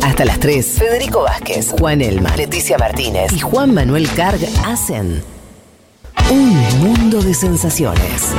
Hasta las 3, Federico Vázquez, Juan Elma, Leticia Martínez y Juan Manuel Carg hacen Un mundo de sensaciones.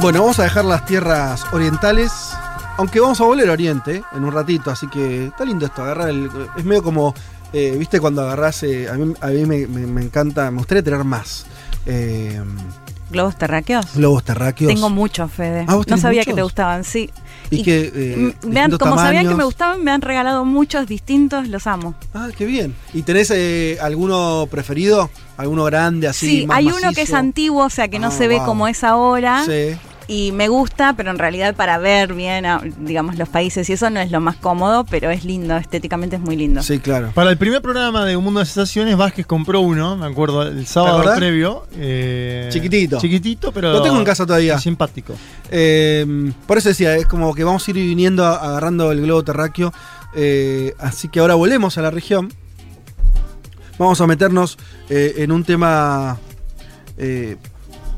Bueno, vamos a dejar las tierras orientales. Aunque vamos a volver a Oriente en un ratito, así que está lindo esto, agarrar el. Es medio como. eh, ¿Viste cuando agarrás? eh, a mí, a mí me, me- me encanta, me gustaría tener más. eh, ¿Globos terráqueos? globos terráqueos. Tengo muchos, Fede. Ah, ¿vos no sabía que te gustaban, sí. Y que. eh, me han- distintos como sabían que me gustaban, me han regalado muchos distintos, los amo. Ah, qué bien. ¿Y tenés eh, alguno preferido? ¿Alguno grande así? Sí, más hay uno que es antiguo, o sea que no Ah, se ve wow. como es ahora. Sí. Y me gusta, pero en realidad para ver bien, digamos, los países y eso no es lo más cómodo, pero es lindo, estéticamente es muy lindo. Sí, claro. Para el primer programa de Un Mundo de Sensaciones, Vázquez compró uno, me acuerdo, el sábado previo. eh, Chiquitito. Chiquitito, pero. Lo tengo en casa todavía. Simpático. Eh, por eso decía, es como que vamos a ir viniendo agarrando el globo terráqueo. Eh, así que ahora volvemos a la región. Vamos a meternos eh, en un tema.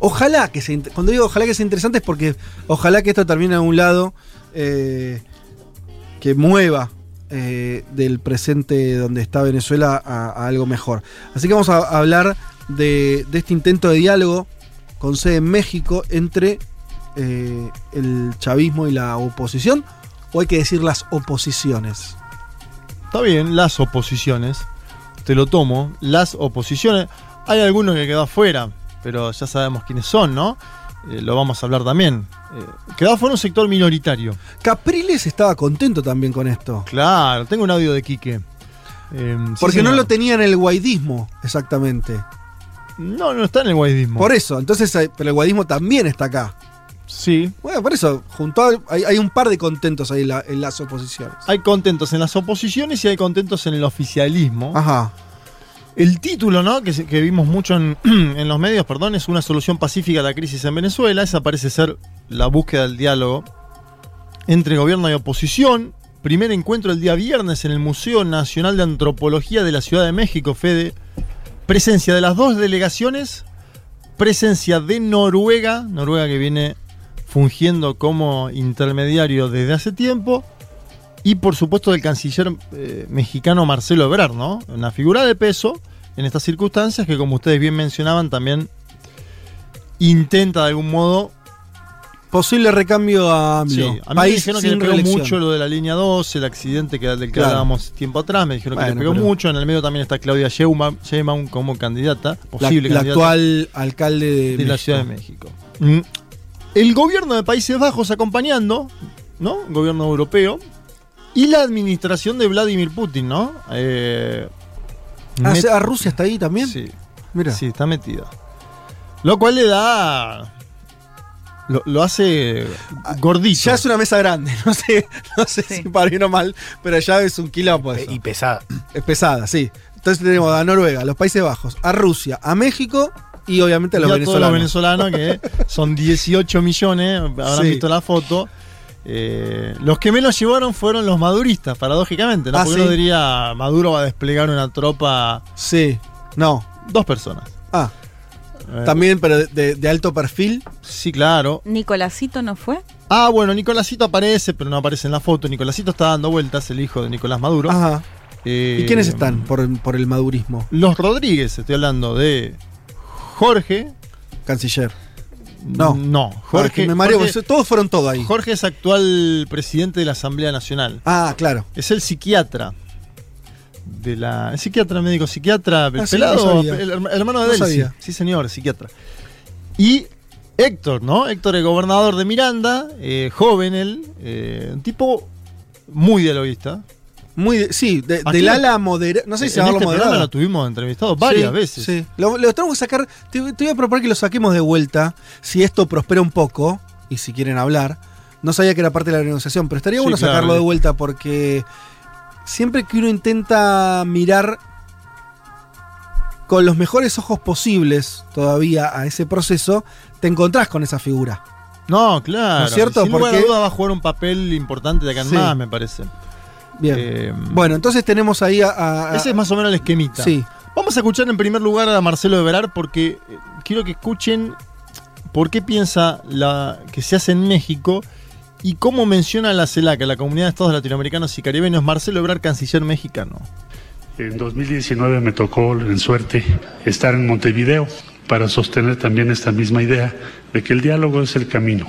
Ojalá que int- Cuando digo ojalá que sea interesante es porque ojalá que esto termine en un lado eh, que mueva eh, del presente donde está Venezuela a, a algo mejor. Así que vamos a hablar de, de este intento de diálogo con sede en México entre eh, el chavismo y la oposición, o hay que decir las oposiciones. Está bien, las oposiciones. Te lo tomo. Las oposiciones. Hay algunos que quedó afuera, pero ya sabemos quiénes son, ¿no? Eh, lo vamos a hablar también. Eh, quedó afuera un sector minoritario. Capriles estaba contento también con esto. Claro, tengo un audio de Quique. Eh, sí, Porque no lo tenía en el guaidismo, exactamente. No, no está en el guaidismo. Por eso, entonces, eh, pero el guaidismo también está acá. Sí. Bueno, por eso, junto a- hay, hay un par de contentos ahí la- en las oposiciones. Hay contentos en las oposiciones y hay contentos en el oficialismo. Ajá. El título, ¿no? Que, vimos mucho en, en los medios, perdón, es una solución pacífica a la crisis en Venezuela. Esa parece ser la búsqueda del diálogo entre gobierno y oposición. Primer encuentro el día viernes en el Museo Nacional de Antropología de la Ciudad de México, Fede. Presencia de las dos delegaciones. Presencia de Noruega, Noruega que viene fungiendo como intermediario desde hace tiempo. Y por supuesto del canciller eh, mexicano Marcelo Ebrard, ¿no? Una figura de peso en estas circunstancias que como ustedes bien mencionaban también intenta de algún modo... Posible recambio a AMLO. Sí, a mí me dijeron que le pegó reelección. mucho lo de la línea 12, el accidente que, del que Claro. hablábamos tiempo atrás, me dijeron que le pegó mucho, en el medio también está Claudia Sheinbaum, Sheinbaum como candidata, posible la candidata actual alcalde de, de la. Ciudad de México. Mm. El gobierno de Países Bajos acompañando, ¿no? Gobierno europeo. Y la administración de Vladimir Putin, ¿no? Eh, Ah, met- ¿A Rusia está ahí también? Sí, Mira. sí, está metida. Lo cual le da. Lo, lo hace gordito. Ya es una mesa grande, no sé, no sé si para bien o mal, pero ya es un quilombo eso. Y pesada. Es pesada, sí. Entonces tenemos a Noruega, a los Países Bajos, a Rusia, a México y obviamente a Y los a todos los venezolanos. venezolanos, que son 18 millones, habrán Sí. visto la foto. Eh, los que menos llevaron fueron los maduristas, paradójicamente, ¿no? Ah, Porque sí. uno diría, Maduro va a desplegar una tropa, Sí, no. dos personas. Ah, Eh, también, pero de, de- de alto perfil. Sí, claro. ¿Nicolásito no fue? Ah, bueno, Nicolásito aparece, pero no aparece en la foto. Nicolásito está dando vueltas, el hijo de Nicolás Maduro. Ajá. Eh, ¿Y quiénes están por, por el madurismo? Los Rodríguez, estoy hablando de Jorge. Canciller. No. No, Jorge. me mareo, Jorge- todos fueron todos ahí. Jorge es actual presidente de la Asamblea Nacional. Ah, claro. Es el psiquiatra. De la. El psiquiatra, médico psiquiatra, Ah, sí, pelado, no el, herma- el hermano de No Delcy. Sí, señor, psiquiatra. Y Héctor, ¿no? Héctor, el gobernador de Miranda, eh, joven él, eh, un tipo muy dialoguista. Muy sí, de- del ala moderada. No sé si en llamarlo este moderada. lo tuvimos entrevistado varias Sí, veces. Sí. Lo, lo tenemos que sacar. Te, te voy a proponer que lo saquemos de vuelta. Si esto prospera un poco, y si quieren hablar. No sabía que era parte de la negociación, pero estaría Sí, bueno claro. sacarlo de vuelta porque siempre que uno intenta mirar con los mejores ojos posibles todavía a ese proceso, te encontrás con esa figura. No, claro. ¿No es cierto? Sin lugar a Porque- duda va a jugar un papel importante de acá en Sí. más, me parece. Bien. Eh, bueno, entonces tenemos ahí a. a- Ese es más o menos el esquemita. Sí. Vamos a escuchar en primer lugar a Marcelo Ebrard porque eh, quiero que escuchen por qué piensa la, que se hace en México y cómo menciona la CELAC, la Comunidad de Estados Latinoamericanos y Caribeños, Marcelo Ebrard, canciller mexicano. En 2019 me tocó en suerte estar en Montevideo para sostener también esta misma idea de que el diálogo es el camino.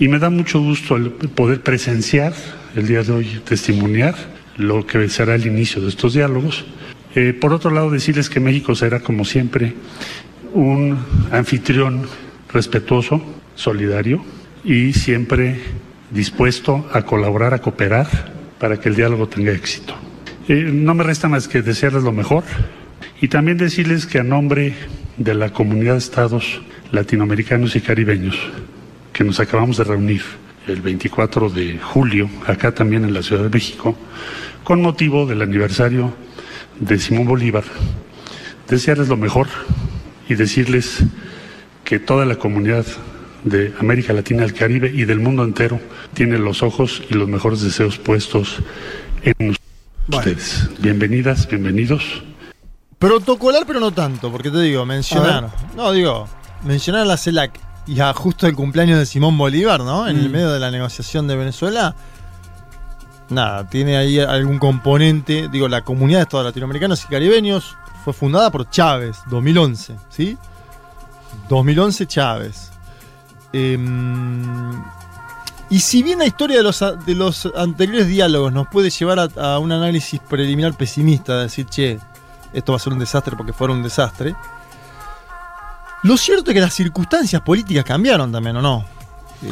Y me da mucho gusto el poder presenciar el día de hoy, testimoniar lo que será el inicio de estos diálogos. Eh, por otro lado, decirles que México será, como siempre, un anfitrión respetuoso, solidario y siempre dispuesto a colaborar, a cooperar para que el diálogo tenga éxito. Eh, no me resta más que desearles lo mejor y también decirles que a nombre de la comunidad de estados latinoamericanos y caribeños que nos acabamos de reunir el 24 de julio, acá también en la Ciudad de México, con motivo del aniversario de Simón Bolívar, desearles lo mejor y decirles que toda la comunidad de América Latina, el Caribe y del mundo entero tiene los ojos y los mejores deseos puestos en ustedes. Bienvenidas, bienvenidos. Protocolar, pero no tanto, porque te digo, mencionar. No, digo, mencionar a la CELAC y a justo el cumpleaños de Simón Bolívar, ¿no? En el Mm. medio de la negociación de Venezuela. Nada, tiene ahí algún componente. Digo, la comunidad de Estados Latinoamericanos y Caribeños fue fundada por Chávez, 2011, ¿sí? 2011 Chávez. Em, y si bien la historia de los, de los anteriores diálogos nos puede llevar a, a un análisis preliminar pesimista, de decir, che, esto va a ser un desastre porque fuera un desastre, lo cierto es que las circunstancias políticas cambiaron también, ¿o no?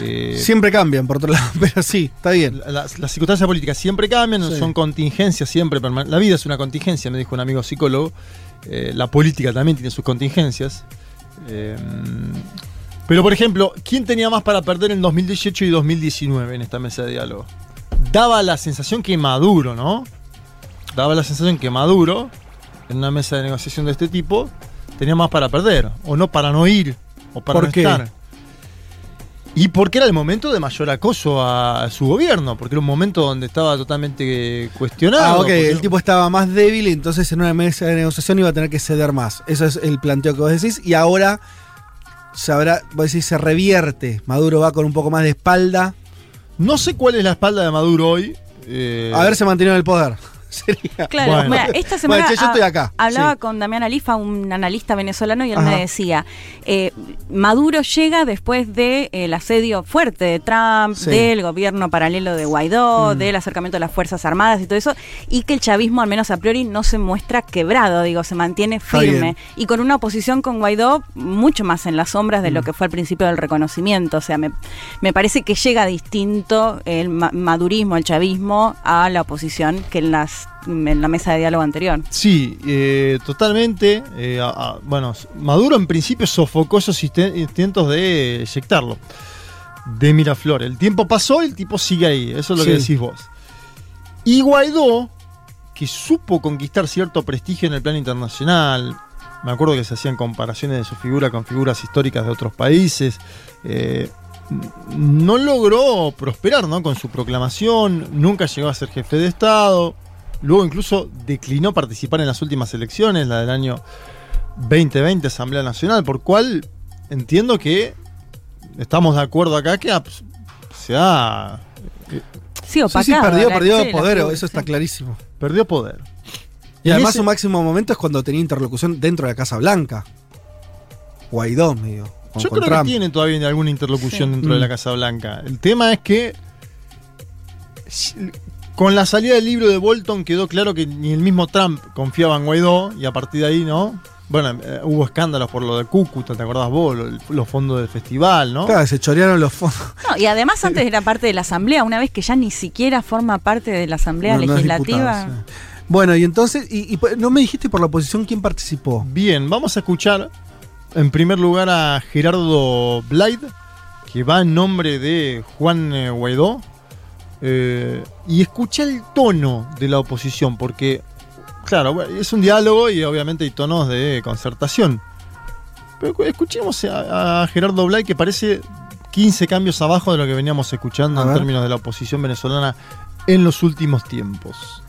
Eh, Siempre cambian, por otro lado, pero sí, está bien. las, las circunstancias políticas siempre cambian, Sí. son contingencias siempre. La vida es una contingencia, me dijo un amigo psicólogo. Eh, la política también tiene sus contingencias. Eh, pero, por ejemplo, ¿quién tenía más para perder en 2018 y 2019 en esta mesa de diálogo? Daba la sensación que Maduro, ¿no? Daba la sensación que Maduro, en una mesa de negociación de este tipo, tenía más para perder, o no para no ir, o para ¿Por no qué? estar. Y porque era el momento de mayor acoso a su gobierno, porque era un momento donde estaba totalmente cuestionado. Ah, ok, el tipo estaba más débil y entonces en una mesa de negociación iba a tener que ceder más. Eso es el planteo que vos decís. Y ahora se habrá, vos decís, se revierte. Maduro va con un poco más de espalda. No sé cuál es la espalda de Maduro hoy. eh, A ver, se mantiene en el poder. Sería. Claro, Bueno. mira, esta semana Bueno, che, yo ha- estoy acá, hablaba sí. con Damián Alifa, un analista venezolano, y él Ajá. me decía, eh, Maduro llega después del asedio fuerte de Trump, Sí. del gobierno paralelo de Guaidó, Mm. del acercamiento de las Fuerzas Armadas y todo eso, y que el chavismo, al menos a priori, no se muestra quebrado, digo, se mantiene firme. Y con una oposición con Guaidó mucho más en las sombras de lo Mm. que fue al principio del reconocimiento. O sea, me, me parece que llega distinto el ma- madurismo, el chavismo, a la oposición que en las en la mesa de diálogo anterior. Sí, eh, totalmente. eh, a- a- bueno, Maduro en principio sofocó esos inten- intentos de eyectarlo. De Miraflor. El tiempo pasó y el tipo sigue ahí. Eso es lo que decís vos. Y Guaidó, que supo conquistar cierto prestigio en el plano internacional. Me acuerdo que se hacían comparaciones de su figura con figuras históricas de otros países. eh, no logró prosperar ¿no? con su proclamación. Nunca llegó a ser jefe de Estado. Luego incluso declinó participar en las últimas elecciones, la del año 2020, Asamblea Nacional, por cual entiendo que estamos de acuerdo acá que ah, pues, se ha... eh, Sí, Sí, opacado. sí, perdió, perdió sí, la poder, eso está clarísimo. perdió poder. Y además ese- su máximo momento es cuando tenía interlocución dentro de la Casa Blanca. Guaidó, medio. Yo creo Trump. que tiene todavía alguna interlocución Sí. dentro de Mm. la Casa Blanca. El tema es que con la salida del libro de Bolton quedó claro que ni el mismo Trump confiaba en Guaidó y a partir de ahí, ¿no? Bueno, eh, hubo escándalos por lo de Cúcuta, ¿te acordás vos? Lo- Los fondos del festival, ¿no? Claro, se chorearon los fondos. No, y además antes era parte de la asamblea, una vez que ya ni siquiera forma parte de la asamblea No, no es legislativa. diputado, sí. Bueno, y entonces, y, y no me dijiste por la oposición quién participó. Bien, vamos a escuchar en primer lugar a Gerardo Blyde, que va en nombre de Juan eh, Guaidó. Eh, y escucha el tono de la oposición, porque, claro, es un diálogo y obviamente hay tonos de concertación. Pero cu- escuchemos a, a Gerardo Blyde, que parece 15 cambios abajo de lo que veníamos escuchando en términos de la oposición venezolana en los últimos tiempos.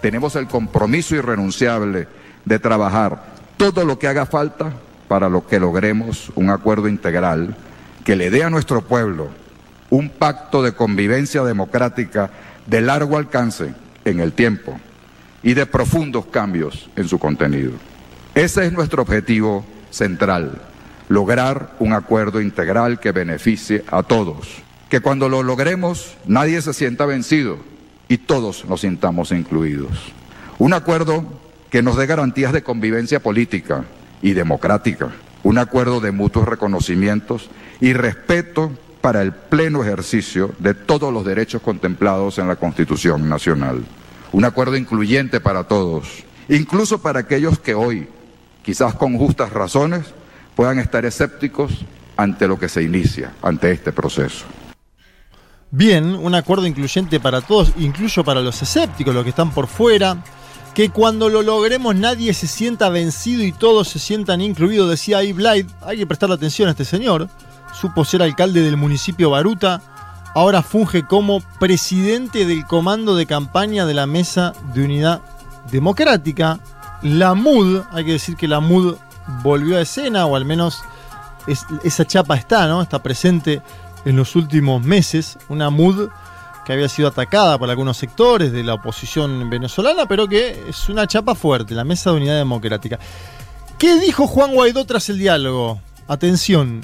Tenemos el compromiso irrenunciable de trabajar todo lo que haga falta para lo que logremos un acuerdo integral que le dé a nuestro pueblo un pacto de convivencia democrática de largo alcance en el tiempo y de profundos cambios en su contenido. Ese es nuestro objetivo central, lograr un acuerdo integral que beneficie a todos. Que cuando lo logremos nadie se sienta vencido y todos nos sintamos incluidos. Un acuerdo que nos dé garantías de convivencia política y democrática. Un acuerdo de mutuos reconocimientos y respeto para el pleno ejercicio de todos los derechos contemplados en la Constitución Nacional. Un acuerdo incluyente para todos, incluso para aquellos que hoy, quizás con justas razones, puedan estar escépticos ante lo que se inicia, ante este proceso. Bien, un acuerdo incluyente para todos, incluso para los escépticos, los que están por fuera. Que cuando lo logremos nadie se sienta vencido y todos se sientan incluidos, decía ahí Blyde. Hay que prestarle atención a este señor. Supo ser alcalde del municipio Baruta. Ahora funge como presidente del comando de campaña de la Mesa de Unidad Democrática. La MUD, hay que decir que la MUD volvió a escena, o al menos es- esa chapa está, ¿no? Está presente en los últimos meses. Una MUD que había sido atacada por algunos sectores de la oposición venezolana, pero que es una chapa fuerte, la Mesa de Unidad Democrática. ¿Qué dijo Juan Guaidó tras el diálogo? Atención.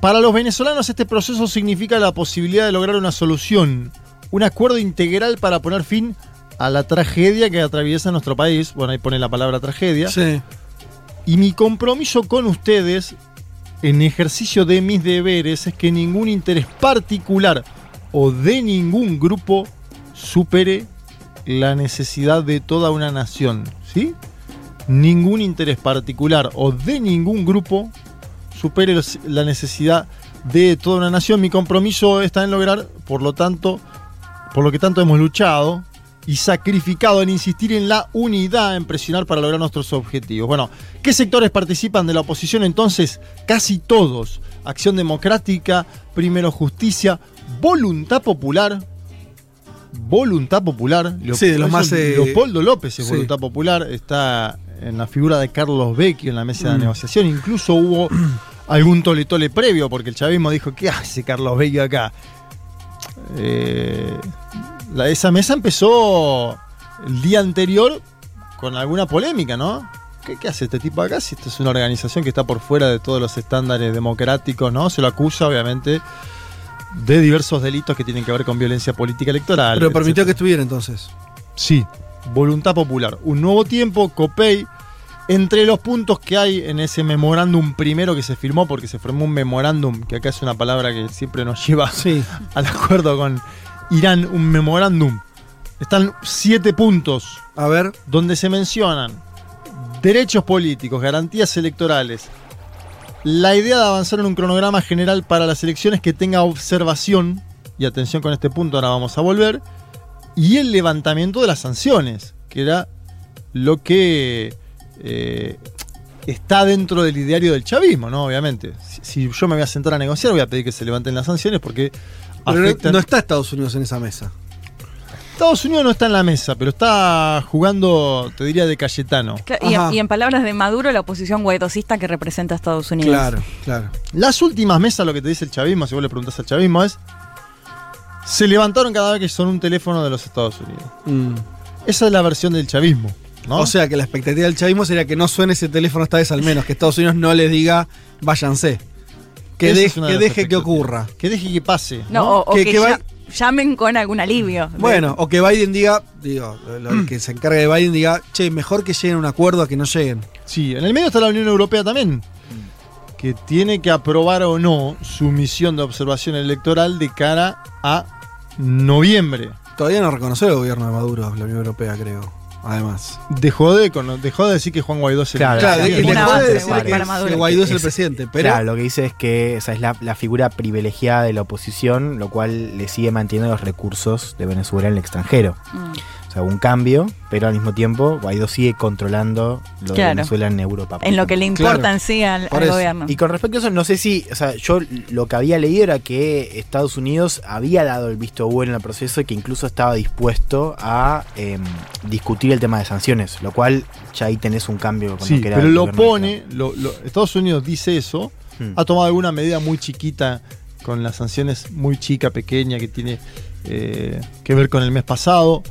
Para los venezolanos este proceso significa la posibilidad de lograr una solución, un acuerdo integral para poner fin a la tragedia que atraviesa nuestro país. Bueno, ahí pone la palabra tragedia. Sí. Y mi compromiso con ustedes en ejercicio de mis deberes es que ningún interés particular o de ningún grupo supere la necesidad de toda una nación. ¿Sí? Ningún interés particular o de ningún grupo supere los- la necesidad de toda una nación. Mi compromiso está en lograr, por lo tanto, por lo que tanto hemos luchado y sacrificado en insistir en la unidad, en presionar para lograr nuestros objetivos. Bueno, ¿qué sectores participan de la oposición entonces? Casi todos. Acción Democrática, Primero Justicia, Voluntad Popular. Voluntad Popular. Leo- Sí, de los más, eh, Leopoldo López es sí. Voluntad Popular. Está en la figura de Carlos Vecchio en la mesa de Mm. negociación. Incluso hubo algún tole tole previo, porque el chavismo dijo, ¿qué hace Carlos Vecchio acá? Eh, la- esa mesa empezó el día anterior con alguna polémica, ¿no? ¿Qué, qué hace este tipo acá? Si esta es una organización que está por fuera de todos los estándares democráticos, ¿no? Se lo acusa, obviamente, de diversos delitos que tienen que ver con violencia política electoral. Pero permitió que estuviera entonces. Sí, voluntad popular. Un nuevo tiempo, COPEI. Entre los puntos que hay en ese memorándum primero que se firmó, porque se firmó un memorándum, que acá es una palabra que siempre nos lleva Sí. al acuerdo con Irán, un memorándum. Están siete puntos A ver. donde se mencionan derechos políticos, garantías electorales, la idea de avanzar en un cronograma general para las elecciones que tenga observación, y atención con este punto, ahora vamos a volver, y el levantamiento de las sanciones, que era lo que eh, está dentro del ideario del chavismo, ¿no? Obviamente. Si, si yo me voy a sentar a negociar, voy a pedir que se levanten las sanciones porque Pero no, afectan... no está Estados Unidos en esa mesa. Estados Unidos no está en la mesa, pero está jugando, te diría, de Cayetano. Y, en palabras de Maduro, la oposición guaidocista que representa a Estados Unidos. Claro, claro. Las últimas mesas, lo que te dice el chavismo, si vos le preguntás al chavismo, es. Se levantaron cada vez que son un teléfono de los Estados Unidos. Mm. Esa es la versión del chavismo. ¿no? O sea que la expectativa del chavismo sería que no suene ese teléfono esta vez al menos, que Estados Unidos no les diga váyanse. Que, de- deje que ocurra. Que deje que pase. No, ¿no? o, o Que- que, que ya, va- llamen con algún alivio. Bueno, o que Biden diga, digo, lo- lo que se encargue de Biden diga, che, mejor que lleguen a un acuerdo a que no lleguen. Sí, en el medio está la Unión Europea también, que tiene que aprobar o no su misión de observación electoral de cara a noviembre. Todavía no reconoce el gobierno de Maduro, la Unión Europea, creo. Además. Dejó de, dejó de decir que Juan Guaidó es el Claro, Claro, dejó de decir que, que. Guaidó es el presidente, pero Claro, lo que dice es que esa es la, la figura privilegiada de la oposición, lo cual le sigue manteniendo los recursos de Venezuela en el extranjero. Mm. Sea, un cambio, pero al mismo tiempo Guaidó sigue controlando lo de Claro. Venezuela en Europa. En lo que le importa Claro. en sí al, al gobierno. Y con respecto a eso, no sé si, o sea, yo lo que había leído era que Estados Unidos había dado el visto bueno en el proceso y que incluso estaba dispuesto a em, discutir el tema de sanciones, lo cual ya ahí tenés un cambio con Sí, lo que era pero lo de pone, lo- lo- Estados Unidos dice eso, Hmm. ha tomado alguna medida muy chiquita con las sanciones muy chica, pequeña, que tiene eh, que ver con el mes pasado.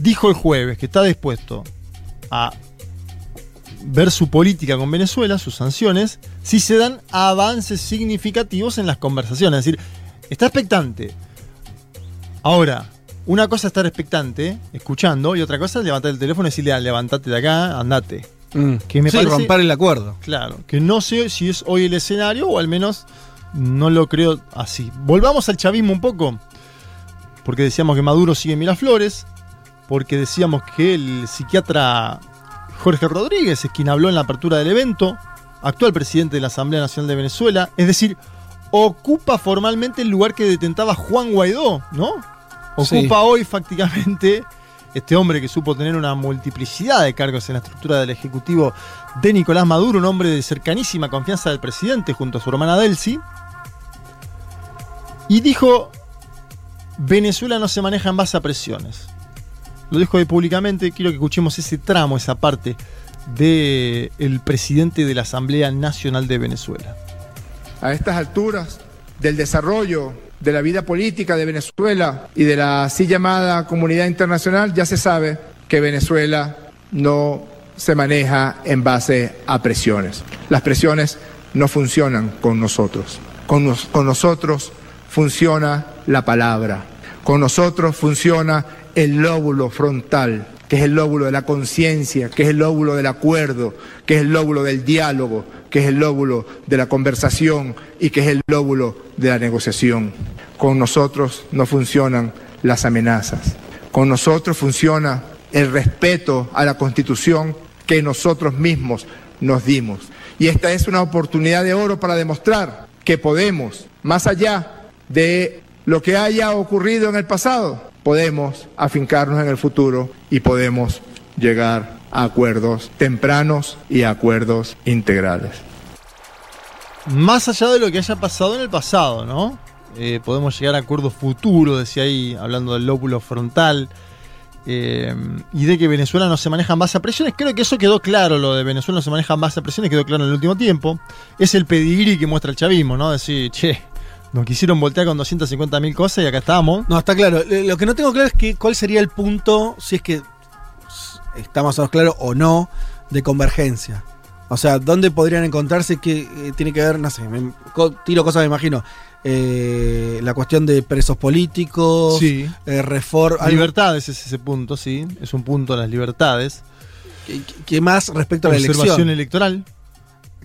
Dijo el jueves que está dispuesto a ver su política con Venezuela, sus sanciones, si se dan avances significativos en las conversaciones. Es decir, está expectante. Ahora, una cosa es estar expectante, escuchando, y otra cosa es levantar el teléfono y decirle, "Ah, levantate de acá, andate. Mm. Que me Sí, parece- romper el acuerdo. Claro, que no sé si es hoy el escenario o al menos no lo creo así. Volvamos al chavismo un poco, porque decíamos que Maduro sigue en Miraflores, porque decíamos que el psiquiatra Jorge Rodríguez es quien habló en la apertura del evento, actual presidente de la Asamblea Nacional de Venezuela, es decir, ocupa formalmente el lugar que detentaba Juan Guaidó, ¿no? Sí. Ocupa hoy prácticamente este hombre que supo tener una multiplicidad de cargos en la estructura del Ejecutivo de Nicolás Maduro, un hombre de cercanísima confianza del presidente junto a su hermana Delcy, y dijo, Venezuela no se maneja en base a presiones. Lo dijo ahí públicamente, quiero que escuchemos ese tramo, esa parte del presidente de la Asamblea Nacional de Venezuela. a estas alturas del desarrollo de la vida política de Venezuela y de la así llamada comunidad internacional, ya se sabe que Venezuela no se maneja en base a presiones. Las presiones no funcionan con nosotros. Con, nos- con nosotros funciona la palabra. Con nosotros funciona el lóbulo frontal, que es el lóbulo de la conciencia, que es el lóbulo del acuerdo, que es el lóbulo del diálogo, que es el lóbulo de la conversación y que es el lóbulo de la negociación. Con nosotros no funcionan las amenazas. Con nosotros funciona el respeto a la Constitución que nosotros mismos nos dimos. Y esta es una oportunidad de oro para demostrar que podemos, más allá de lo que haya ocurrido en el pasado, podemos afincarnos en el futuro y podemos llegar a acuerdos tempranos y a acuerdos integrales. Más allá de lo que haya pasado en el pasado, ¿no? Eh, podemos llegar a acuerdos futuros, decía ahí, hablando del lóbulo frontal. eh, y de que Venezuela no se maneja base a presiones. Creo que eso quedó claro, lo de Venezuela no se maneja base a presiones, quedó claro en el último tiempo. Es el pedigrí que muestra el chavismo, ¿no? Decir, che, nos quisieron voltear con 250 mil cosas y acá estamos. No, está claro. Lo que no tengo claro es que cuál sería el punto, si es que está más o menos claro o no, de convergencia. O sea, ¿dónde podrían encontrarse que eh, tiene que ver, no sé, me- tiro cosas, me imagino, eh, la cuestión de presos políticos, Sí. eh, reform, algo- Libertades es ese punto, sí. Es un punto las libertades. ¿Qué- ¿Qué más respecto a la Observación elección? electoral.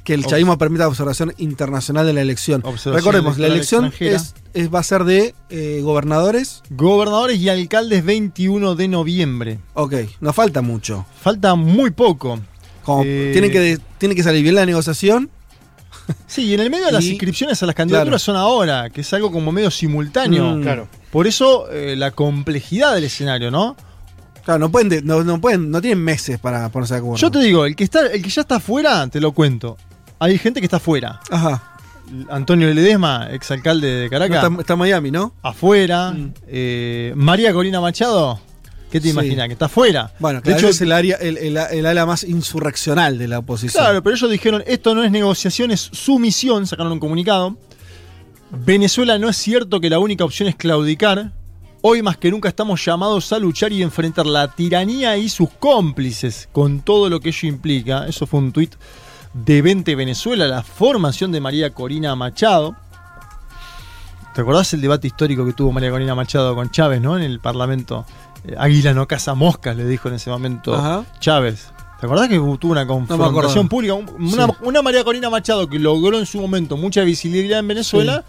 Que el chavismo permita observación internacional de la elección. Recordemos, la elección es, es- va a ser de eh, gobernadores. Gobernadores y alcaldes 21 de noviembre. Ok, nos falta mucho. Falta muy poco. Como Eh, tiene, que, tiene que salir bien la negociación. Sí, y en el medio de las Y- inscripciones a las candidaturas son ahora, que es algo como medio simultáneo. Mm. Claro. Por eso eh, la complejidad del escenario, ¿no? Claro, no pueden, de- no, no pueden, no tienen meses para ponerse de acuerdo. Yo te digo, el que está, el que ya está afuera, te lo cuento. Hay gente que está afuera. Ajá. Antonio Ledesma, exalcalde de Caracas. No, está, está en Miami, ¿no? afuera. Eh, María Corina Machado, ¿qué te Sí. imaginas? Que está afuera. Bueno, de hecho, es el, área, el, el- el ala más insurreccional de la oposición. Claro, pero ellos dijeron, esto no es negociación, es sumisión, sacaron un comunicado. Venezuela no es cierto que la única opción es claudicar. Hoy más que nunca estamos llamados a luchar y enfrentar la tiranía y sus cómplices, con todo lo que ello implica. Eso fue un tuit de 20 Venezuela, la formación de María Corina Machado. ¿Te acordás el debate histórico que tuvo María Corina Machado con Chávez, ¿no? En el Parlamento. Eh, Águila no caza moscas, le dijo en ese momento Ajá. Chávez. ¿Te acordás que tuvo una confrontación pública? Un- Una, Sí. una María Corina Machado que logró en su momento mucha visibilidad en Venezuela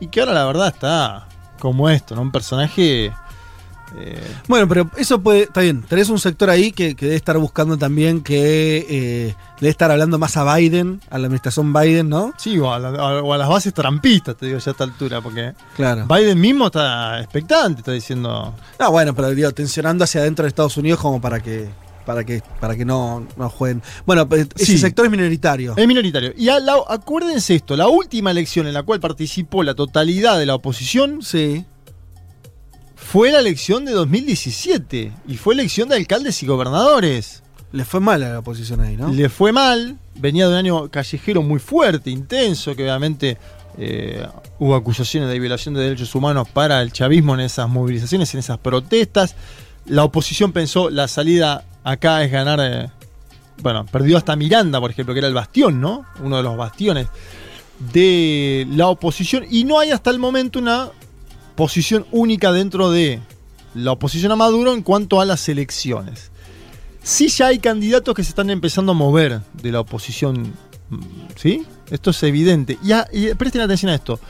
y que ahora la verdad está como esto, ¿no? Un personaje. Eh, Bueno, pero eso puede. Está bien. Tenés un sector ahí que, que debe estar buscando también que. eh, debe estar hablando más a Biden, a la administración Biden, ¿no? sí, o a, la- a- o a las bases trampistas, te digo ya a esta altura, porque Claro. Biden mismo está expectante, está diciendo. Ah, bueno, pero digo, tensionando hacia adentro de Estados Unidos como para que. Para que, para que no, no jueguen. Bueno, pues, ese Sí. sector es minoritario. Es minoritario. Y la- acuérdense esto, la última elección en la cual participó la totalidad de la oposición Sí. Fue la elección de 2017 y fue elección de alcaldes y gobernadores. Le fue mal a la oposición ahí, ¿no? Le fue mal, venía de un año callejero muy fuerte, intenso, que obviamente eh, hubo acusaciones de violación de derechos humanos para el chavismo en esas movilizaciones, en esas protestas. La oposición pensó la salida acá es ganar. eh, bueno, perdió hasta Miranda, por ejemplo, que era el bastión, ¿no? Uno de los bastiones de la oposición. Y no hay hasta el momento una posición única dentro de la oposición a Maduro en cuanto a las elecciones. Sí ya hay candidatos que se están empezando a mover de la oposición, mm, ¿sí? Esto es evidente. Y, a- y presten atención a esto.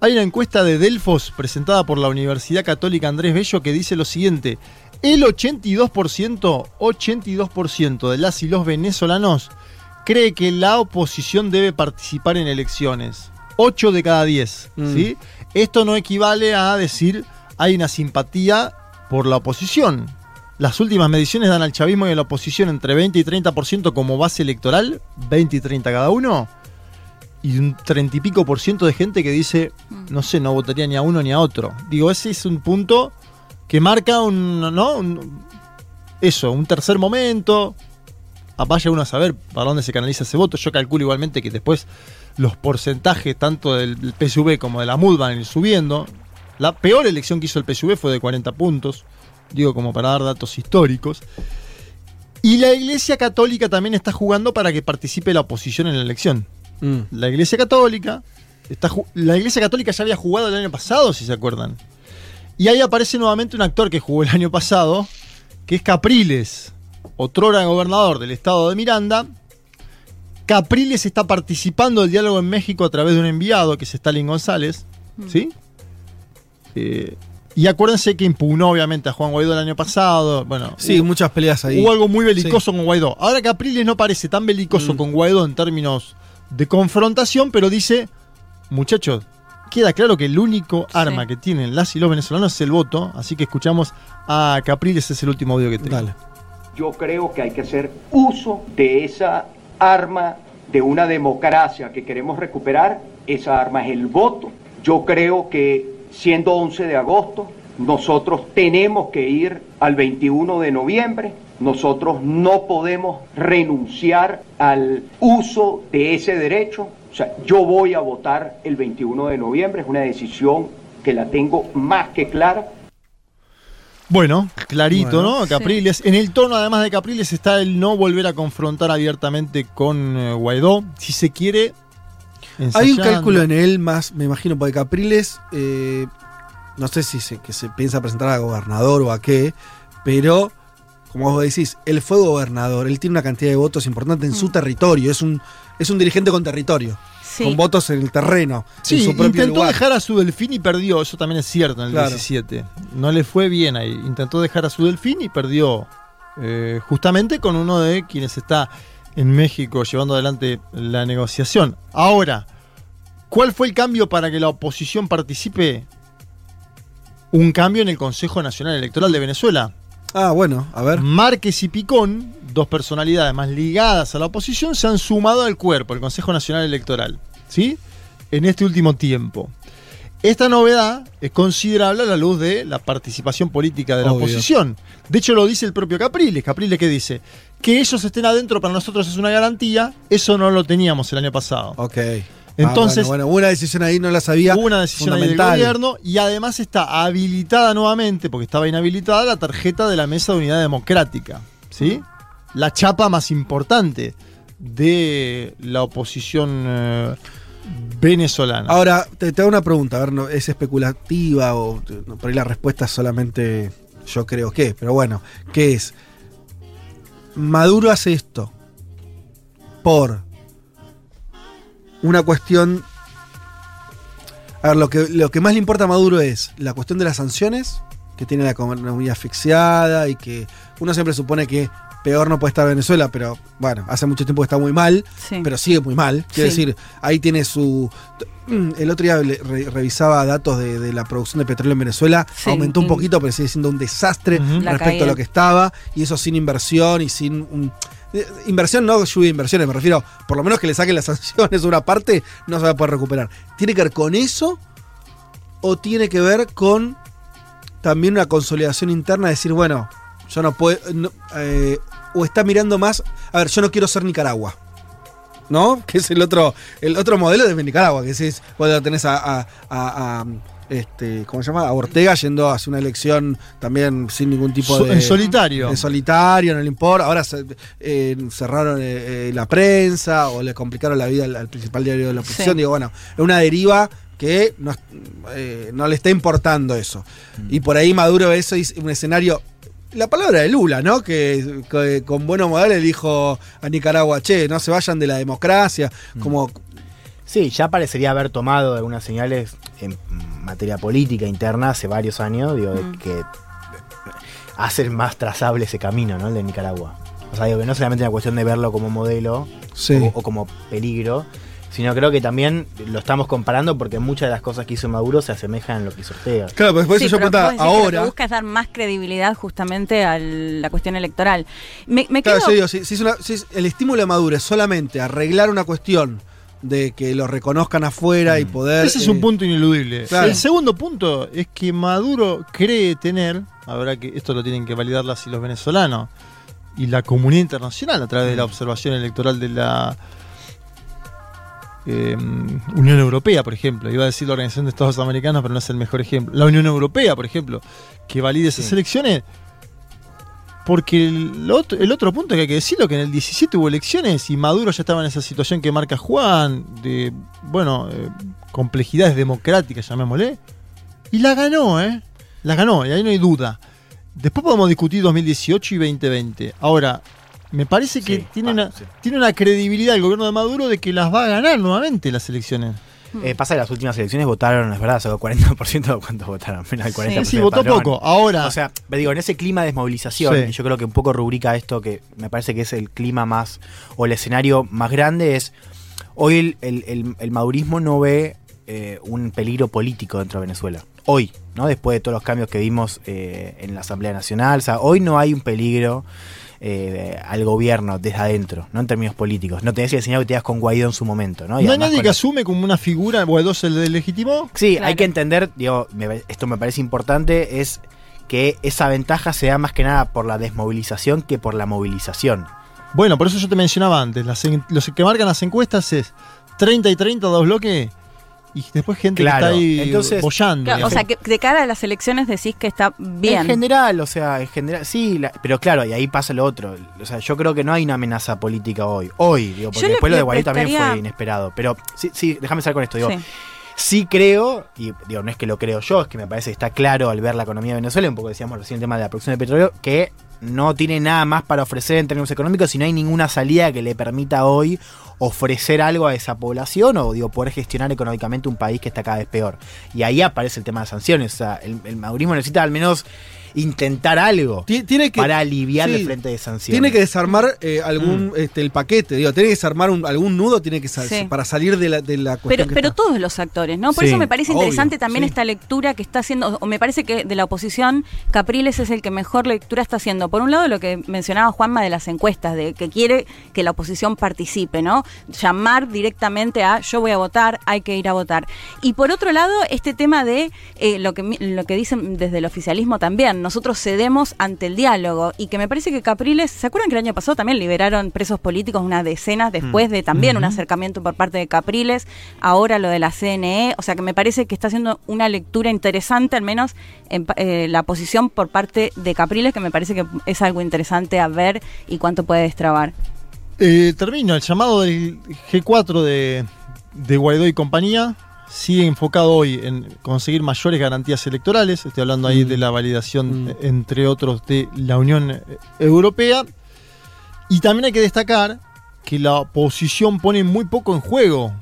Hay una encuesta de Delfos presentada por la Universidad Católica Andrés Bello que dice lo siguiente. El 82%, 82% de las y los venezolanos cree que la oposición debe participar en elecciones. 8 de cada 10. Mm. ¿sí? Esto no equivale a decir hay una simpatía por la oposición. Las últimas mediciones dan al chavismo y a la oposición entre 20 y 30% como base electoral, 20 y 30 cada uno, y un 30 y pico por ciento de gente que dice, no sé, no votaría ni a uno ni a otro. Digo, ese es un punto que marca un, ¿no? Un- eso, un tercer momento. Vaya uno a saber para dónde se canaliza ese voto. Yo calculo igualmente que después los porcentajes tanto del PSV como de la MUD van a ir subiendo. La peor elección que hizo el PSV fue de 40 puntos. Digo, como para dar datos históricos. Y la Iglesia Católica también está jugando para que participe la oposición en la elección. Mm. La Iglesia Católica. Está la Iglesia Católica ya había jugado el año pasado, si se acuerdan. Y ahí aparece nuevamente un actor que jugó el año pasado, que es Capriles, otrora gobernador del estado de Miranda. Capriles está participando del diálogo en México a través de un enviado, que es Stalin González. ¿Sí? Eh, y acuérdense que impugnó obviamente a Juan Guaidó el año pasado. Bueno, Sí, hubo- muchas peleas ahí. Hubo algo muy belicoso con Guaidó. Ahora Capriles no parece tan belicoso Mm. con Guaidó en términos de confrontación, pero dice, muchachos, queda claro que el único arma que tienen las y los venezolanos es el voto, así que escuchamos a Capriles, es el último audio que tengo. Dale. Yo creo que hay que hacer uso de esa arma de una democracia que queremos recuperar. Esa arma es el voto. Yo creo que siendo 11 de agosto, nosotros tenemos que ir al 21 de noviembre. Nosotros no podemos renunciar al uso de ese derecho. O sea, yo voy a votar el 21 de noviembre. Es una decisión que la tengo más que clara. Bueno, clarito, Bueno. ¿no? Capriles. En el tono, además de Capriles, está el no volver a confrontar abiertamente con eh, Guaidó. Si se quiere. Hay un cálculo en él más, me imagino, porque Capriles, eh, no sé si se, que se piensa presentar a gobernador o a qué, pero como vos decís, él fue gobernador, él tiene una cantidad de votos importante en su territorio, es un, es un dirigente con territorio, Sí. con votos en el terreno, Sí, en su propio intentó lugar. dejar a su delfín y perdió, eso también es cierto en el Claro. 17. No le fue bien ahí. Intentó dejar a su delfín y perdió eh, justamente con uno de quienes está en México llevando adelante la negociación. Ahora, ¿cuál fue el cambio para que la oposición participe? Un cambio en el Consejo Nacional Electoral de Venezuela. Ah, bueno, a ver. Márquez y Picón, dos personalidades más ligadas a la oposición, se han sumado al cuerpo, el Consejo Nacional Electoral, ¿sí? En este último tiempo. Esta novedad es considerable a la luz de la participación política de la Obvio. oposición. De hecho, lo dice el propio Capriles. Capriles que dice que ellos estén adentro para nosotros es una garantía. Eso no lo teníamos el año pasado. Ok. Entonces, Ah, bueno, bueno, hubo una decisión ahí, no la sabía. Una decisión ahí del gobierno y además está habilitada nuevamente, porque estaba inhabilitada, la tarjeta de la Mesa de Unidad Democrática. ¿Sí? La chapa más importante de la oposición eh, venezolana. Ahora, te, te hago una pregunta, a ver, no, es especulativa o por ahí la respuesta es solamente yo creo que, pero bueno, ¿qué es? Maduro hace esto por una cuestión... A ver, lo que, lo que más le importa a Maduro es la cuestión de las sanciones, que tiene la economía asfixiada y que uno siempre supone que peor no puede estar Venezuela, pero bueno, hace mucho tiempo que está muy mal, Sí. pero sigue muy mal. Quiero Sí. decir, ahí tiene su... El otro día le- re- revisaba datos de, de la producción de petróleo en Venezuela, Sí, aumentó un y- poquito, pero sigue siendo un desastre respecto caída. a lo que estaba, y eso sin inversión y sin... un- eh, Inversión no lluvia de inversiones, me refiero, por lo menos que le saquen las sanciones una parte, no se va a poder recuperar. ¿Tiene que ver con eso o tiene que ver con también una consolidación interna? Decir, bueno, yo no puedo... no, eh, o está mirando más... A ver, yo no quiero ser Nicaragua. ¿No? Que es el otro, el otro modelo de Nicaragua, que es cuando tenés a, a- a- a, este, ¿cómo se llama? A Ortega yendo hacia una elección también sin ningún tipo de. en solitario. En solitario, no le importa. Ahora se- eh, cerraron eh, eh, la prensa o le complicaron la vida al, al principal diario de la oposición. Sí. Digo, bueno, es una deriva que no, eh, no le está importando eso. Y por ahí Maduro eso es un escenario. La palabra de Lula, ¿no? Que, que con buenos modales dijo a Nicaragua, che, no se vayan de la democracia. Como Sí, ya parecería haber tomado algunas señales en materia política interna hace varios años, digo, Mm. de que hacen más trazable ese camino, ¿no? El de Nicaragua. O sea, digo que no solamente es una cuestión de verlo como modelo Sí. o, o como peligro, sino creo que también lo estamos comparando porque muchas de las cosas que hizo Maduro se asemejan a lo que hizo Ortega. Claro, pues por eso Sí, yo preguntaba que Lo ahora. que busca es dar más credibilidad justamente a la cuestión electoral. Me, me Claro, quedo- yo digo, si, si es una- si es- el estímulo de Maduro es solamente arreglar una cuestión de que lo reconozcan afuera y poder. Ese es eh, un punto ineludible. Claro. El segundo punto es que Maduro cree tener, habrá que esto lo tienen que validar las y los venezolanos y la comunidad internacional a través de la observación electoral de la eh, Unión Europea, por ejemplo. Iba a decir la Organización de Estados Americanos, pero no es el mejor ejemplo. La Unión Europea, por ejemplo, que valide esas Sí. elecciones. Porque el otro, el otro punto que hay que decirlo, que en el 17 hubo elecciones y Maduro ya estaba en esa situación que marca Juan, de, bueno, eh, complejidades democráticas, llamémosle, y la ganó, ¿eh? La ganó, y ahí no hay duda. Después podemos discutir 2018 y 2020. Ahora, me parece que Sí, tiene, va, una, sí. tiene una credibilidad el gobierno de Maduro de que las va a ganar nuevamente las elecciones. Eh, pasa que las últimas elecciones votaron, es verdad, solo 40% de cuántos votaron, menos del 40%. Sí, del votó padrón. poco. Ahora, O sea, me digo, en ese clima de desmovilización, Sí. y yo creo que un poco rubrica esto que me parece que es el clima más, o el escenario más grande, es hoy el, el- el- el madurismo no ve eh, un peligro político dentro de Venezuela. Hoy, ¿no? Después de todos los cambios que vimos eh, en la Asamblea Nacional, o sea, hoy no hay un peligro eh, al gobierno desde adentro, ¿no? En términos políticos. No tenés el escenario que tenías con Guaidó en su momento, ¿no? ¿no Y hay nadie que la- asume como una figura, Guaidó se le legitimó? Sí, Claro. hay que entender, digo, me- esto me parece importante, es que esa ventaja se da más que nada por la desmovilización que por la movilización. Bueno, por eso yo te mencionaba antes, las en- los que marcan las encuestas es 30 y 30, dos bloques, y después gente Claro, que está ahí entonces- bollando. Claro, o sea, que de cara a las elecciones decís que está bien. En general, o sea, en general, sí, la- pero claro, y ahí pasa lo otro. O sea, yo creo que no hay una amenaza política hoy. Hoy, digo, porque Yo después lo de Guaidó también prestaría- fue inesperado. Pero sí, sí, déjame salir con esto, digo. Sí. Sí creo, y digo, no es que lo creo yo, es que me parece que está claro al ver la economía de Venezuela, un poco decíamos recién el tema de la producción de petróleo, que no tiene nada más para ofrecer en términos económicos y no hay ninguna salida que le permita hoy ofrecer algo a esa población o digo, poder gestionar económicamente un país que está cada vez peor. Y ahí aparece el tema de sanciones. O sea, el, el necesita al menos intentar algo Ti- Tiene que, para aliviar sí, el frente de sanciones. Tiene que desarmar eh, algún este, el paquete, digo, tiene que desarmar un- algún nudo, tiene que sa- Sí. para salir de la, de la cuestión. Pero, que pero está. todos los actores, ¿no? Por Sí, eso me parece obvio, interesante también sí. esta lectura que está haciendo, o me parece que de la oposición, Capriles es el que mejor lectura está haciendo. Por un lado, lo que mencionaba Juanma de las encuestas, de que quiere que la oposición participe, ¿no? Llamar directamente a yo voy a votar, hay que ir a votar. Y por otro lado, este tema de eh, lo, que, mi- lo que dicen desde el oficialismo también, nosotros cedemos ante el diálogo. Y que me parece que Capriles, ¿se acuerdan que el año pasado también liberaron presos políticos unas decenas después de también un acercamiento por parte de Capriles, ahora lo de la CNE, o sea que me parece que está haciendo una lectura interesante, al menos en eh, la posición por parte de Capriles, que me parece que es algo interesante a ver y cuánto puede destrabar. Eh, termino, el llamado del G4 de, de Guaidó y compañía sigue enfocado hoy en conseguir mayores garantías electorales. Estoy hablando ahí Mm. de la validación, Mm. eh, entre otros, de la Unión eh, Europea. Y también hay que destacar que la oposición pone muy poco en juego.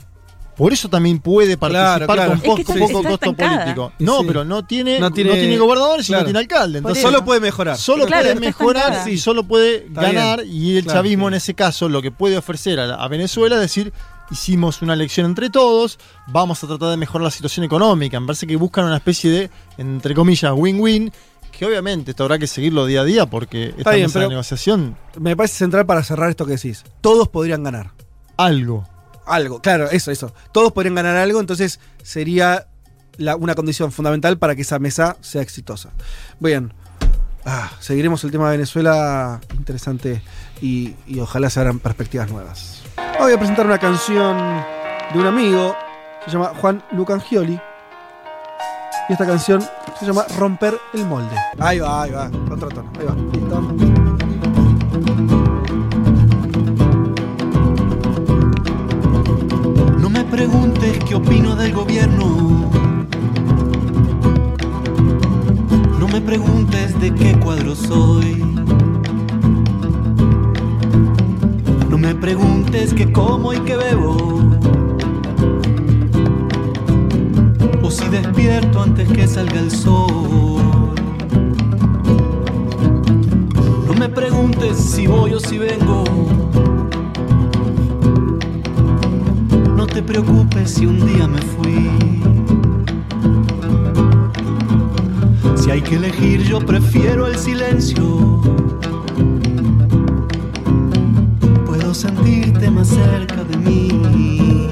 Por eso también puede participar claro. con Es poco, que costo estancada. político. No, Sí. pero no tiene, No no tiene- gobernadores y no tiene alcalde. Entonces. Solo puede mejorar. Solo puede mejorar y solo puede Está ganar. bien. Y el chavismo en ese caso lo que puede ofrecer a, la- a Venezuela es decir, hicimos una elección entre todos, vamos a tratar de mejorar la situación económica. Me parece que buscan una especie de, entre comillas, win-win, que obviamente esto habrá que seguirlo día a día porque esta bien, mesa de negociación, Me parece central para cerrar esto que decís. Todos podrían ganar. algo. Algo, claro, eso, eso. Todos podrían ganar algo, entonces sería la- una condición fundamental para que esa mesa sea exitosa. Bien. Ah, seguiremos el tema de Venezuela interesante y, y ojalá se abran perspectivas nuevas. Ahora Voy a presentar una canción de un amigo, se llama Juan Lucangioli. Y esta canción se llama Romper el molde. Ahí va, ahí va, otro tono, ahí va. Listo. No me preguntes qué opino del gobierno. No me preguntes de qué cuadro soy. No me preguntes qué como y qué bebo. O si despierto antes que salga el sol. No me preguntes si voy o si vengo. No te preocupes si un día me fui. Si hay que elegir, yo prefiero el silencio. Sentirte más cerca de mí.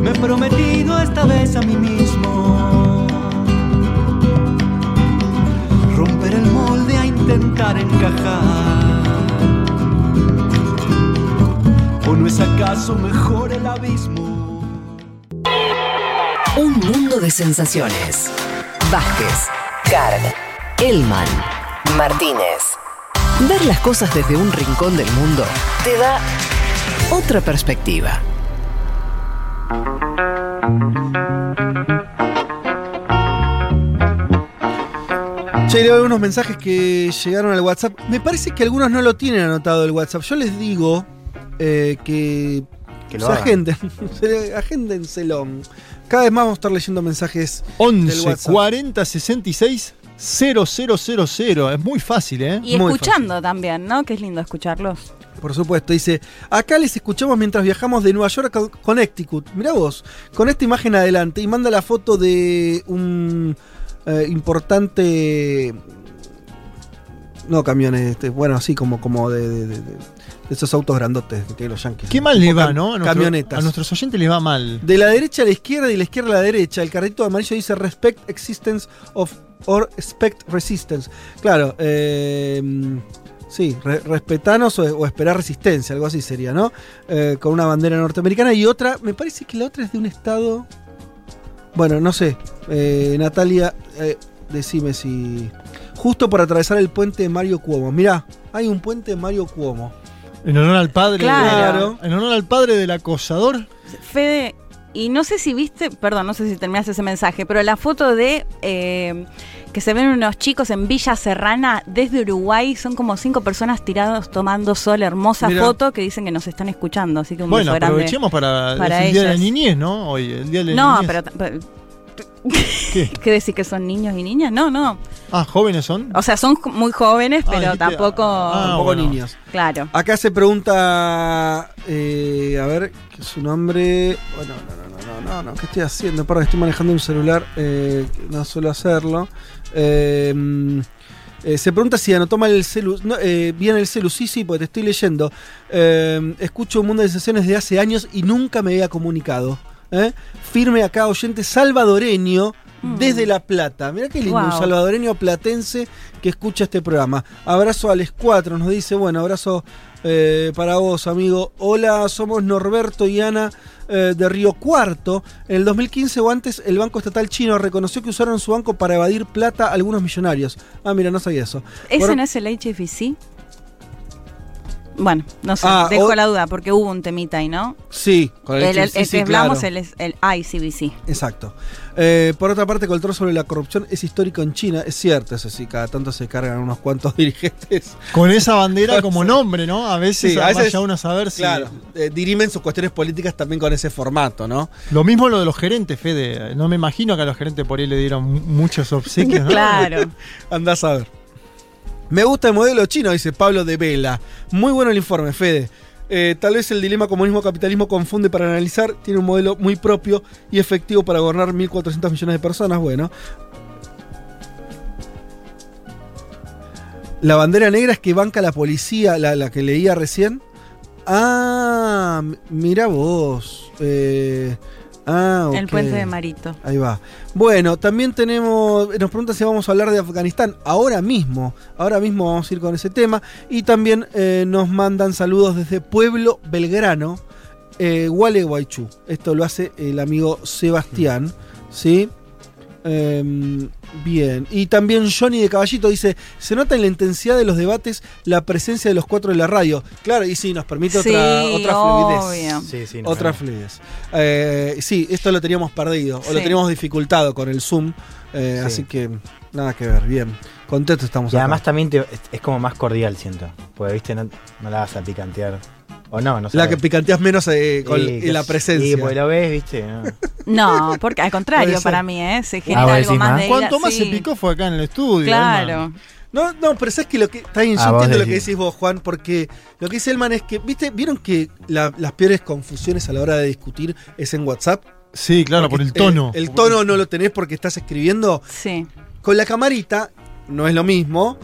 Me he prometido esta vez a mí mismo romper el molde a intentar encajar. ¿O no es acaso mejor el abismo? Un mundo de sensaciones. Vázquez, Carg, Elman, Martínez. Ver las cosas desde un rincón del mundo te da otra perspectiva. Che, leo algunos mensajes que llegaron al WhatsApp. Me parece que algunos no lo tienen anotado el WhatsApp. Yo les digo eh, que, Que lo agenden. se agéndenselo. Cada vez más vamos a estar leyendo mensajes del 11 WhatsApp. 40 66 0000. Es muy fácil, ¿eh? Y Muy escuchando también, ¿no? Que es lindo escucharlos. Por supuesto, dice, acá les escuchamos mientras viajamos de Nueva York a Connecticut. Mirá vos, con esta imagen adelante y manda la foto de un eh, importante... No, camiones, este, bueno, así como, como de, de- de- esos autos grandotes que tienen los yankees. Qué mal le va, ¿no? A, nuestro- camionetas. a nuestros oyentes les va mal. De la derecha a la izquierda y de la izquierda a la derecha. El carrito amarillo dice respect existence of or expect resistance. Claro, eh, sí, re- respetanos o, o esperar resistencia, algo así sería, ¿no? Eh, con una bandera norteamericana y otra, me parece que la otra es de un estado. Bueno, no sé. Eh, Natalia, eh, decime si. Justo por atravesar el puente de Mario Cuomo. Mirá, hay un puente de Mario Cuomo. En honor al padre. Claro. En honor al padre del acosador. Fede, y no sé si viste, perdón, no sé si terminaste ese mensaje, pero la foto de eh, que se ven unos chicos en Villa Serrana desde Uruguay, son como cinco personas tirados tomando sol, hermosa foto que dicen que nos están escuchando, así que un Bueno, beso grande. aprovechemos para, para el Día de la. Niñez, ¿no? Hoy, el Día de la No, Niñez. pero, pero- ¿Qué decir que son niños y niñas? No, no. Ah, jóvenes son. O sea, son muy jóvenes, Ah, pero dijiste- tampoco. ah, Tampoco bueno. niños. Claro. Acá se pregunta, eh, a ver, ¿qué es su nombre? Bueno, no, no, no, no, no, no, ¿qué estoy haciendo? Perdón, estoy manejando un celular, eh, no suelo hacerlo. Eh, eh, se pregunta si anotó mal el celu. No, eh, bien el celu, sí, sí, porque te estoy leyendo. Eh, escucho un mundo de sesiones de hace años y nunca me había comunicado. ¿Eh? Firme acá, oyente salvadoreño. Desde La Plata. Mirá qué lindo, un Mm. Salvadoreño platense que escucha este programa. Abrazo a Les 4, nos dice, bueno, abrazo eh, para vos, amigo. Hola, somos Norberto y Ana eh, de Río Cuarto. En el 2015 o antes, el Banco Estatal Chino reconoció que usaron su banco para evadir plata a algunos millonarios. Ah, mira, no sabía eso. ¿Ese Bueno, no es el HFC? Bueno, no sé, Ah, dejo o- la duda porque hubo un temita ahí, ¿no? Sí, con el, El, el- sí, el sí, que hablamos claro. el, es el ICBC. Exacto. Eh, por otra parte, control sobre la corrupción es histórico en China. Es cierto, eso sí, cada tanto se cargan unos cuantos dirigentes. Con esa bandera como nombre, ¿no? A veces, Sí, a veces- vaya uno a saber si. Claro, eh, dirimen sus cuestiones políticas también con ese formato, ¿no? Lo mismo lo de los gerentes, Fede. No me imagino que a los gerentes por ahí le dieron mu- muchos obsequios, ¿no? Claro. Andás a ver. Me gusta el modelo chino, dice Pablo de Vela. Muy bueno el informe, Fede. Eh, tal vez el dilema comunismo-capitalismo confunde para analizar. Tiene un modelo muy propio y efectivo para gobernar 1.400 millones de personas. Bueno. La bandera negra es que banca la policía, la, la que leía recién. Ah, mira vos. Eh, ah, El puente de Marito. Ahí va. Bueno, también tenemos. Nos preguntan si vamos a hablar de Afganistán. Ahora mismo. Ahora mismo vamos a ir con ese tema. Y también eh, nos mandan saludos desde Pueblo Belgrano, eh, Gualeguaychú. Esto lo hace el amigo Sebastián. ¿Sí? Em, bien. Y también Johnny de Caballito dice: Se nota en la intensidad de los debates la presencia de los cuatro de la radio. Claro, y sí, nos permite Sí, otra, otra obvio. fluidez. Sí, sí, Otra fluidez. Eh, sí, esto lo teníamos perdido, o lo teníamos dificultado con el Zoom. eh, Sí. Así que nada que ver, bien. Contentos estamos Y acá. además también te- es, es como más cordial, siento. Porque, viste, no, no la vas a picantear. O no, no La sabes. que picanteas menos eh, con Sí, la presencia. Sí, porque lo ves, viste. no. No, porque al contrario, para mí, ¿eh? Se genera Ah, vos algo más más. de Cuanto más sí. se picó fue acá en el estudio. Claro. No, no, pero sabes que lo que. Está bien, yo Ah, vos entiendo lo que decís. vos, Juan, porque lo que dice Elman es que, ¿viste? ¿Vieron que la- las peores confusiones a la hora de discutir es en WhatsApp? Sí, claro, por el tono. eh, el tono no lo tenés porque estás escribiendo. Sí. Con la camarita no es lo mismo,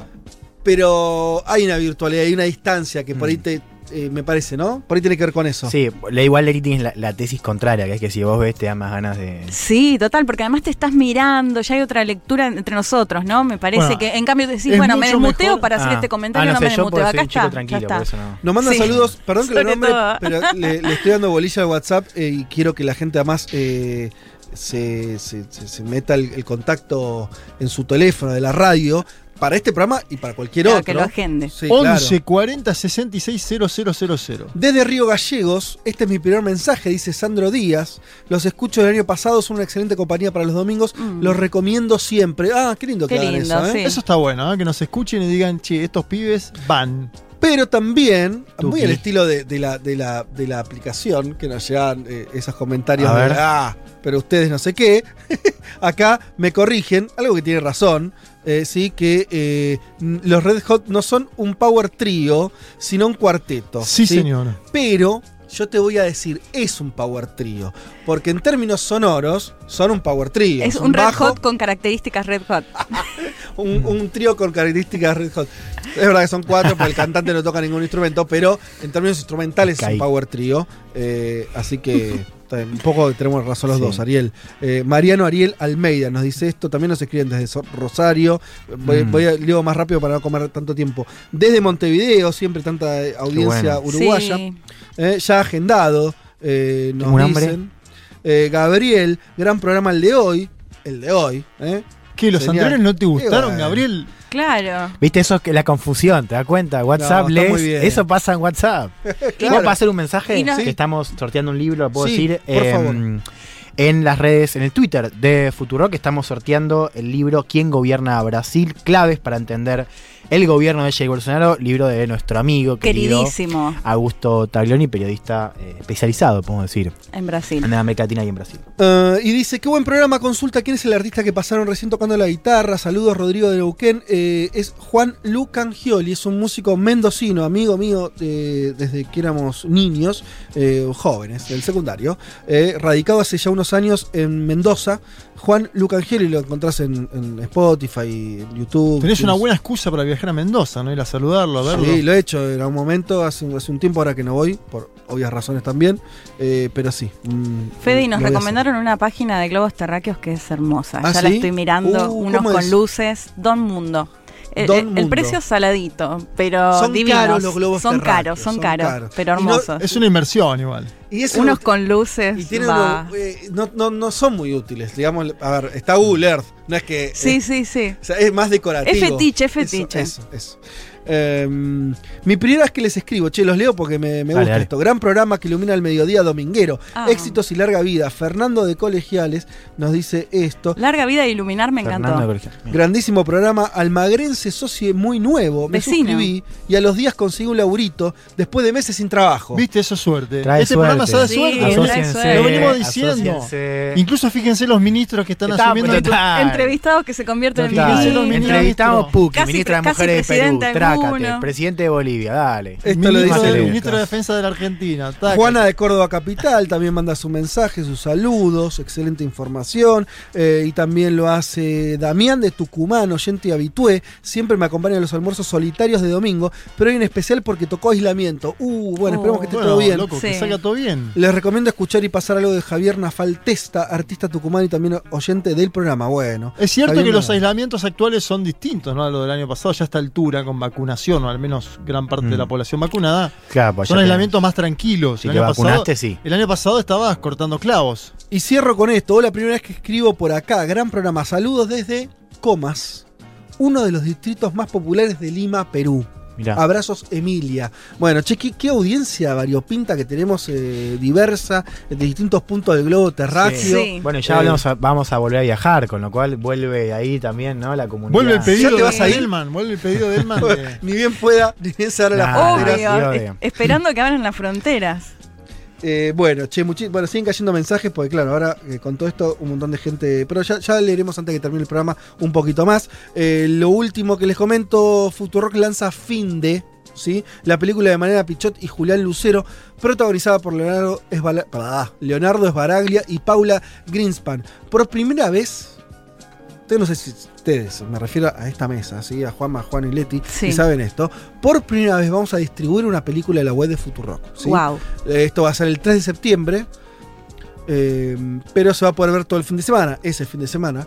pero hay una virtualidad, hay una distancia que por ahí te. Eh, me parece, ¿no? Por ahí tiene que ver con eso. Sí, la igual Leti tienes la, la tesis contraria, que es que si vos ves te da más ganas de. Sí, total, porque además te estás mirando, ya hay otra lectura entre nosotros, ¿no? Me parece Bueno, que en cambio decís, bueno, me desmuteo mejor- para hacer Ah. este comentario, Ah, no, no me sé, desmuteo. Acá está, tranquilo, ya por está. eso no. Nos mandan Sí. saludos, perdón que lo nombre, todo. pero le, le estoy dando bolilla al WhatsApp eh, y quiero que la gente además eh, se, se- se- se meta el, el contacto en su teléfono de la radio para este programa y para cualquier Claro, otro. que lo agende. Sí, claro. 11 40 66 000. Desde Río Gallegos, este es mi primer mensaje, dice Sandro Díaz. Los escucho del año pasado, son una excelente compañía para los domingos. Mm. Los recomiendo siempre. Ah, qué lindo Qué que lindo, eso, ¿eh? sí. Eso está bueno, ¿eh? que nos escuchen y digan, che, estos pibes van. Pero también, muy al estilo de, de la, de, la, de la aplicación, que nos llegan eh, esos comentarios A de, ver. ah, pero ustedes no sé qué, acá me corrigen, algo que tiene razón, eh, sí, que eh, los Red Hot no son un power trío, sino un cuarteto. Sí, señor. Pero yo te voy a decir, es un power trío, porque en términos sonoros son un power trío. Es un red bajo, hot con características red hot. un, un trío con características Red Hot. Es verdad que son cuatro, porque el cantante no toca ningún instrumento, pero en términos instrumentales es un power trío. eh, así que un poco tenemos razón los Sí. dos, Ariel. Eh, Mariano Ariel Almeida nos dice esto, también nos escriben desde Rosario. Voy, Mm. voy a leo más rápido para no comer tanto tiempo. Desde Montevideo, siempre tanta eh, audiencia bueno. uruguaya. Sí. Eh, ya agendado, eh, nos un dicen. Eh, Gabriel, gran programa el de hoy. El de hoy, ¿eh? ¿Qué, los anteriores no te gustaron, bueno. Gabriel? Claro. Viste, eso es que la confusión, ¿te das cuenta? WhatsApp muy lees, bien. eso pasa en WhatsApp. Claro. ¿Puedo pasar un mensaje? No- Que estamos sorteando un libro, lo puedo Sí, decir. por favor. En las redes, en el Twitter de Futuro, que estamos sorteando el libro ¿Quién gobierna a Brasil? Claves para entender el gobierno de Jair Bolsonaro, libro de nuestro amigo querido Queridísimo Augusto Taglioni, periodista eh, especializado, podemos decir, en Brasil. en América Latina y en Brasil. Eh, y dice, qué buen programa, consulta quién es el artista que pasaron recién tocando la guitarra. Saludos, Rodrigo de Neuquén. Eh, es Juan Lucangioli, es un músico mendocino, amigo mío eh, desde que éramos niños, eh, jóvenes, del secundario, eh, radicado hace ya unos años en Mendoza. Juan Lucangioli lo encontrás en, en Spotify, en YouTube. Tenés una buena excusa para viajar a Mendoza, ¿no? Ir a saludarlo, a verlo. Sí, lo he hecho en algún momento, hace, hace un tiempo ahora que no voy, por obvias razones también, eh, pero sí. mm, Fede, y nos recomendaron una página de globos terráqueos que es hermosa. ¿Ah, ya la sí? estoy mirando, Uh, unos ¿cómo con es? luces. Don Mundo. El, Don el- precio es saladito, pero Son divinos. caros los globos Son terráqueos, caros, son, son caros, caros. pero Y no- hermosos. Es una inversión igual. Y eso Unos no- con luces. Y tiene va. uno- eh, no, no, no son muy útiles, digamos. A ver, está Google Earth, no es que. Sí, eh, sí, sí. o sea, es más decorativo. Es fetiche, es Eso, fetiche. Eso, eso. Eh, mi primera vez que les escribo, che, los leo porque me, me Dale, gusta dale. esto. Gran programa que ilumina el mediodía dominguero. Ah. Éxitos y larga vida. Fernando de Colegiales nos dice esto. Larga vida e iluminar me Fernando encantó. Grandísimo programa, almagrense socie muy nuevo. Me Vecino. suscribí y a los días conseguí un laburito después de meses sin trabajo. ¿Viste? Eso es suerte. Trae este programa suerte. se da Sí, suerte. Lo venimos diciendo. Incluso fíjense los ministros que están Está- asumiendo. Entrevistados que se convierten en ministros. Fíjense los ministros. Entrevistamos Puki, Casi- ministra de Mujeres de Perú, presidente Presidente de Bolivia, dale. Esto lo Ministro, dice Lucas. ministro de Defensa de la Argentina. taca. Juana de Córdoba Capital también manda su mensaje, sus saludos, excelente información. eh, y también lo hace Damián de Tucumán, oyente habitué. Siempre me acompaña en los almuerzos solitarios de domingo, pero hoy en especial porque tocó aislamiento. Uh, bueno, esperemos que esté Bueno, todo bien. loco, que salga todo bien. Les recomiendo escuchar y pasar algo de Javier Nafaltesta, artista tucumán y también oyente del programa. Bueno. Es cierto Javier que los aislamientos actuales son distintos ¿no? a lo del año pasado, ya a esta altura, con vacunación, o al menos gran parte de Mm. la población vacunada. Claro, pues son aislamientos más tranquilos. Si el, te año vacunaste, pasado, sí. el año pasado estabas cortando clavos. Y cierro con esto. Hola, primera vez que escribo por acá. Gran programa. Saludos desde Comas, uno de los distritos más populares de Lima, Perú. Mirá. Abrazos, Emilia. Bueno, che, qué, qué audiencia variopinta que tenemos eh, diversa, de distintos puntos del globo terráqueo. Sí. Bueno, ya Eh, vamos a, vamos a volver a viajar, con lo cual vuelve ahí también, ¿no? La comunidad. Vuelve el pedido ¿Ya te de vas a ir? Delman, vuelve el pedido de Delman. de- Ni bien pueda, ni bien se abra la Nah. frontera. Obvio, sí, es- obvio. esperando que abran las fronteras. Eh, bueno, che, bueno, siguen cayendo mensajes porque claro, ahora eh, con todo esto un montón de gente, pero ya, ya leeremos antes de que termine el programa un poquito más. Eh, lo último que les comento, Futurock lanza Finde, ¿sí? La película de Manera Pichot y Julián Lucero, protagonizada por Leonardo, Leonardo Esbaraglia y Paula Greenspan. Por primera vez, ustedes no sé si ustedes, me refiero a esta mesa, ¿sí? A Juanma, Juan y Leti, Sí. si saben esto, por primera vez vamos a distribuir una película de la web de Futurock. ¿sí? Wow. Eh, Esto va a ser el 3 de septiembre, eh, pero se va a poder ver todo el fin de semana, ese fin de semana.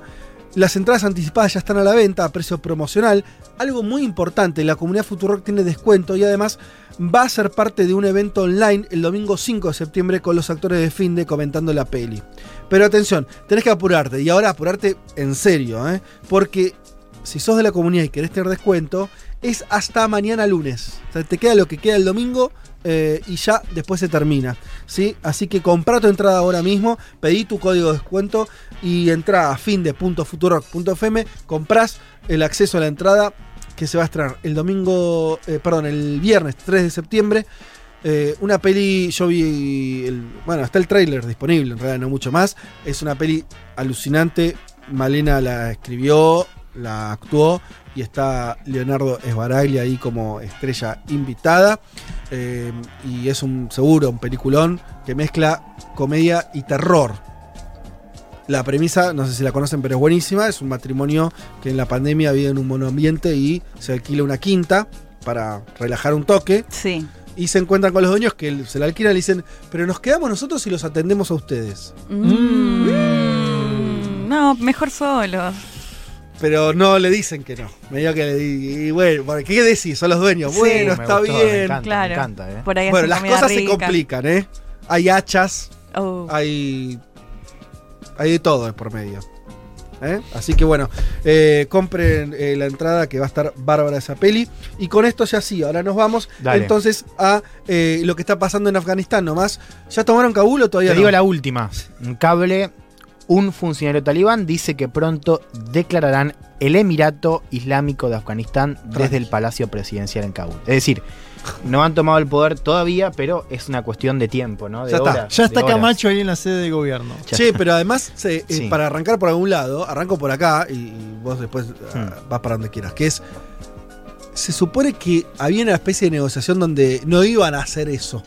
Las entradas anticipadas ya están a la venta a precio promocional. Algo muy importante, la comunidad Futurock tiene descuento y además va a ser parte de un evento online el domingo 5 de septiembre con los actores de Finde comentando la peli. Pero atención, tenés que apurarte y ahora apurarte en serio, ¿eh? porque si sos de la comunidad y querés tener descuento, es hasta mañana lunes. O sea, te queda lo que queda el domingo eh, y ya después se termina. ¿sí? Así que comprá tu entrada ahora mismo, pedí tu código de descuento y entra a finde.futurock.fm, comprás el acceso a la entrada que se va a estrenar el domingo, eh, perdón, el viernes 3 de septiembre. Eh, una peli, yo vi, el- bueno, está el tráiler disponible, en realidad no mucho más. Es una peli alucinante. Malena la escribió, la actuó y está Leonardo Esbaraglia ahí como estrella invitada. Eh, y es un seguro, un peliculón que mezcla comedia y terror. La premisa, no sé si la conocen, pero es buenísima. Es un matrimonio que en la pandemia vive en un monoambiente y se alquila una quinta para relajar un toque. Sí. Y se encuentran con los dueños que se la alquilan y le dicen, pero nos quedamos nosotros y los atendemos a ustedes. Mm. No, mejor solos. Pero no le dicen que no. Medio que le di- y bueno, ¿qué decís? Son los dueños. Sí. Bueno, Me está gustó, me bien. encanta, Claro. me encanta, ¿eh? Por ahí Bueno, las cosas se complican, ¿eh? Hay hachas, Oh. hay. Hay de todo por medio. ¿Eh? Así que bueno, eh, compren eh, la entrada que va a estar bárbara esa peli. Y con esto ya sí, ahora nos vamos Dale. entonces a lo que está pasando en Afganistán nomás. ¿Ya tomaron Kabul o todavía Te no? digo la última. Un cable. Un funcionario talibán dice que pronto declararán el Emirato Islámico de Afganistán desde el Palacio Presidencial en Kabul. Es decir, no han tomado el poder todavía, pero es una cuestión de tiempo, ¿no? De Ya está. horas, Ya está horas. Camacho ahí en la sede de gobierno. Che, pero además, se- eh, Sí. para arrancar por algún lado, arranco por acá y, y vos después Hmm. ah, vas para donde quieras, que es, se supone que había una especie de negociación donde no iban a hacer eso.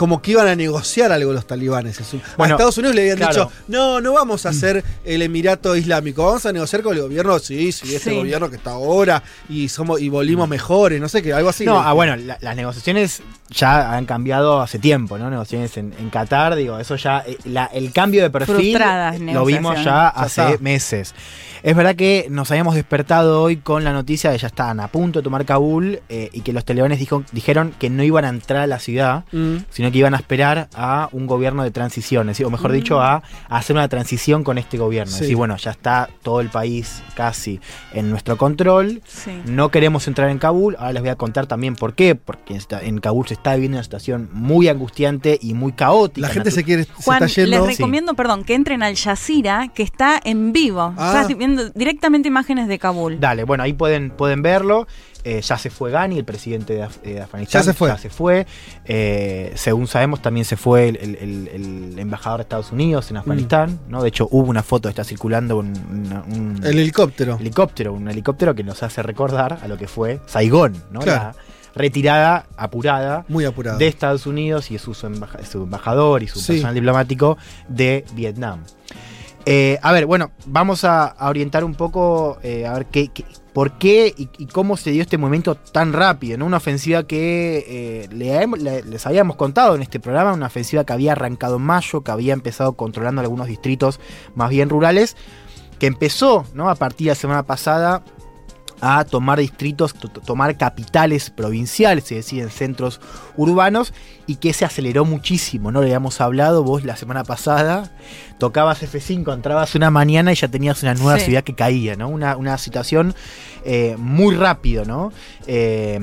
Como que iban a negociar algo los talibanes. se su- Bueno, a Estados Unidos le habían claro. dicho, no, no vamos a hacer el Emirato Islámico, vamos a negociar con el gobierno, sí, sí, este Sí. gobierno que está ahora y somos y volvimos mejores, no sé qué, algo así. No, ah, bueno, la- las negociaciones ya han cambiado hace tiempo, ¿no? Negociaciones en, en Qatar, digo, eso ya, eh, la- el cambio de perfil eh, lo vimos ya hace meses. Es verdad que nos habíamos despertado hoy con la noticia de que ya estaban a punto de tomar Kabul eh, y que los talibanes dijo- dijeron que no iban a entrar a la ciudad, Mm. sino que iban a esperar a un gobierno de transición, decir, o mejor Mm. dicho, a, a hacer una transición con este gobierno. Es Sí. decir, bueno, ya está todo el país casi en nuestro control, Sí. no queremos entrar en Kabul, ahora les voy a contar también por qué, porque en Kabul se está viviendo una situación muy angustiante y muy caótica. La gente se quiere, se Juan, está yendo. les recomiendo, perdón, que entren al Jazeera, que está en vivo. Ah. Estás viendo directamente imágenes de Kabul. Dale, bueno, ahí pueden, pueden verlo. Eh, ya se fue Ghani, el presidente de, Af- eh, de Afganistán. Ya se fue. Ya se fue. Eh, según sabemos, también se fue el, el- el- el embajador de Estados Unidos en Afganistán. ¿no? De hecho, hubo una foto, está circulando un, una- un El helicóptero. helicóptero, un helicóptero que nos hace recordar a lo que fue Saigón, ¿no? Claro. La retirada apurada Muy apurado. de Estados Unidos y su, su embaja- su embajador y su Sí. personal diplomático de Vietnam. Eh, a ver, bueno, vamos a, a orientar un poco eh, a ver qué, qué- por qué y, cómo se dio este movimiento tan rápido, ¿no? Una ofensiva que eh, le- le- les habíamos contado en este programa, una ofensiva que había arrancado en mayo, que había empezado controlando algunos distritos más bien rurales, que empezó, ¿no? A partir de la semana pasada a tomar distritos, to- to- tomar capitales provinciales, es decir, en centros urbanos, y que se aceleró muchísimo, ¿no? Le habíamos hablado, vos la semana pasada, tocabas F5, entrabas una mañana y ya tenías una nueva Sí. ciudad que caía, ¿no? Una, una situación eh, muy rápido, ¿no? Eh,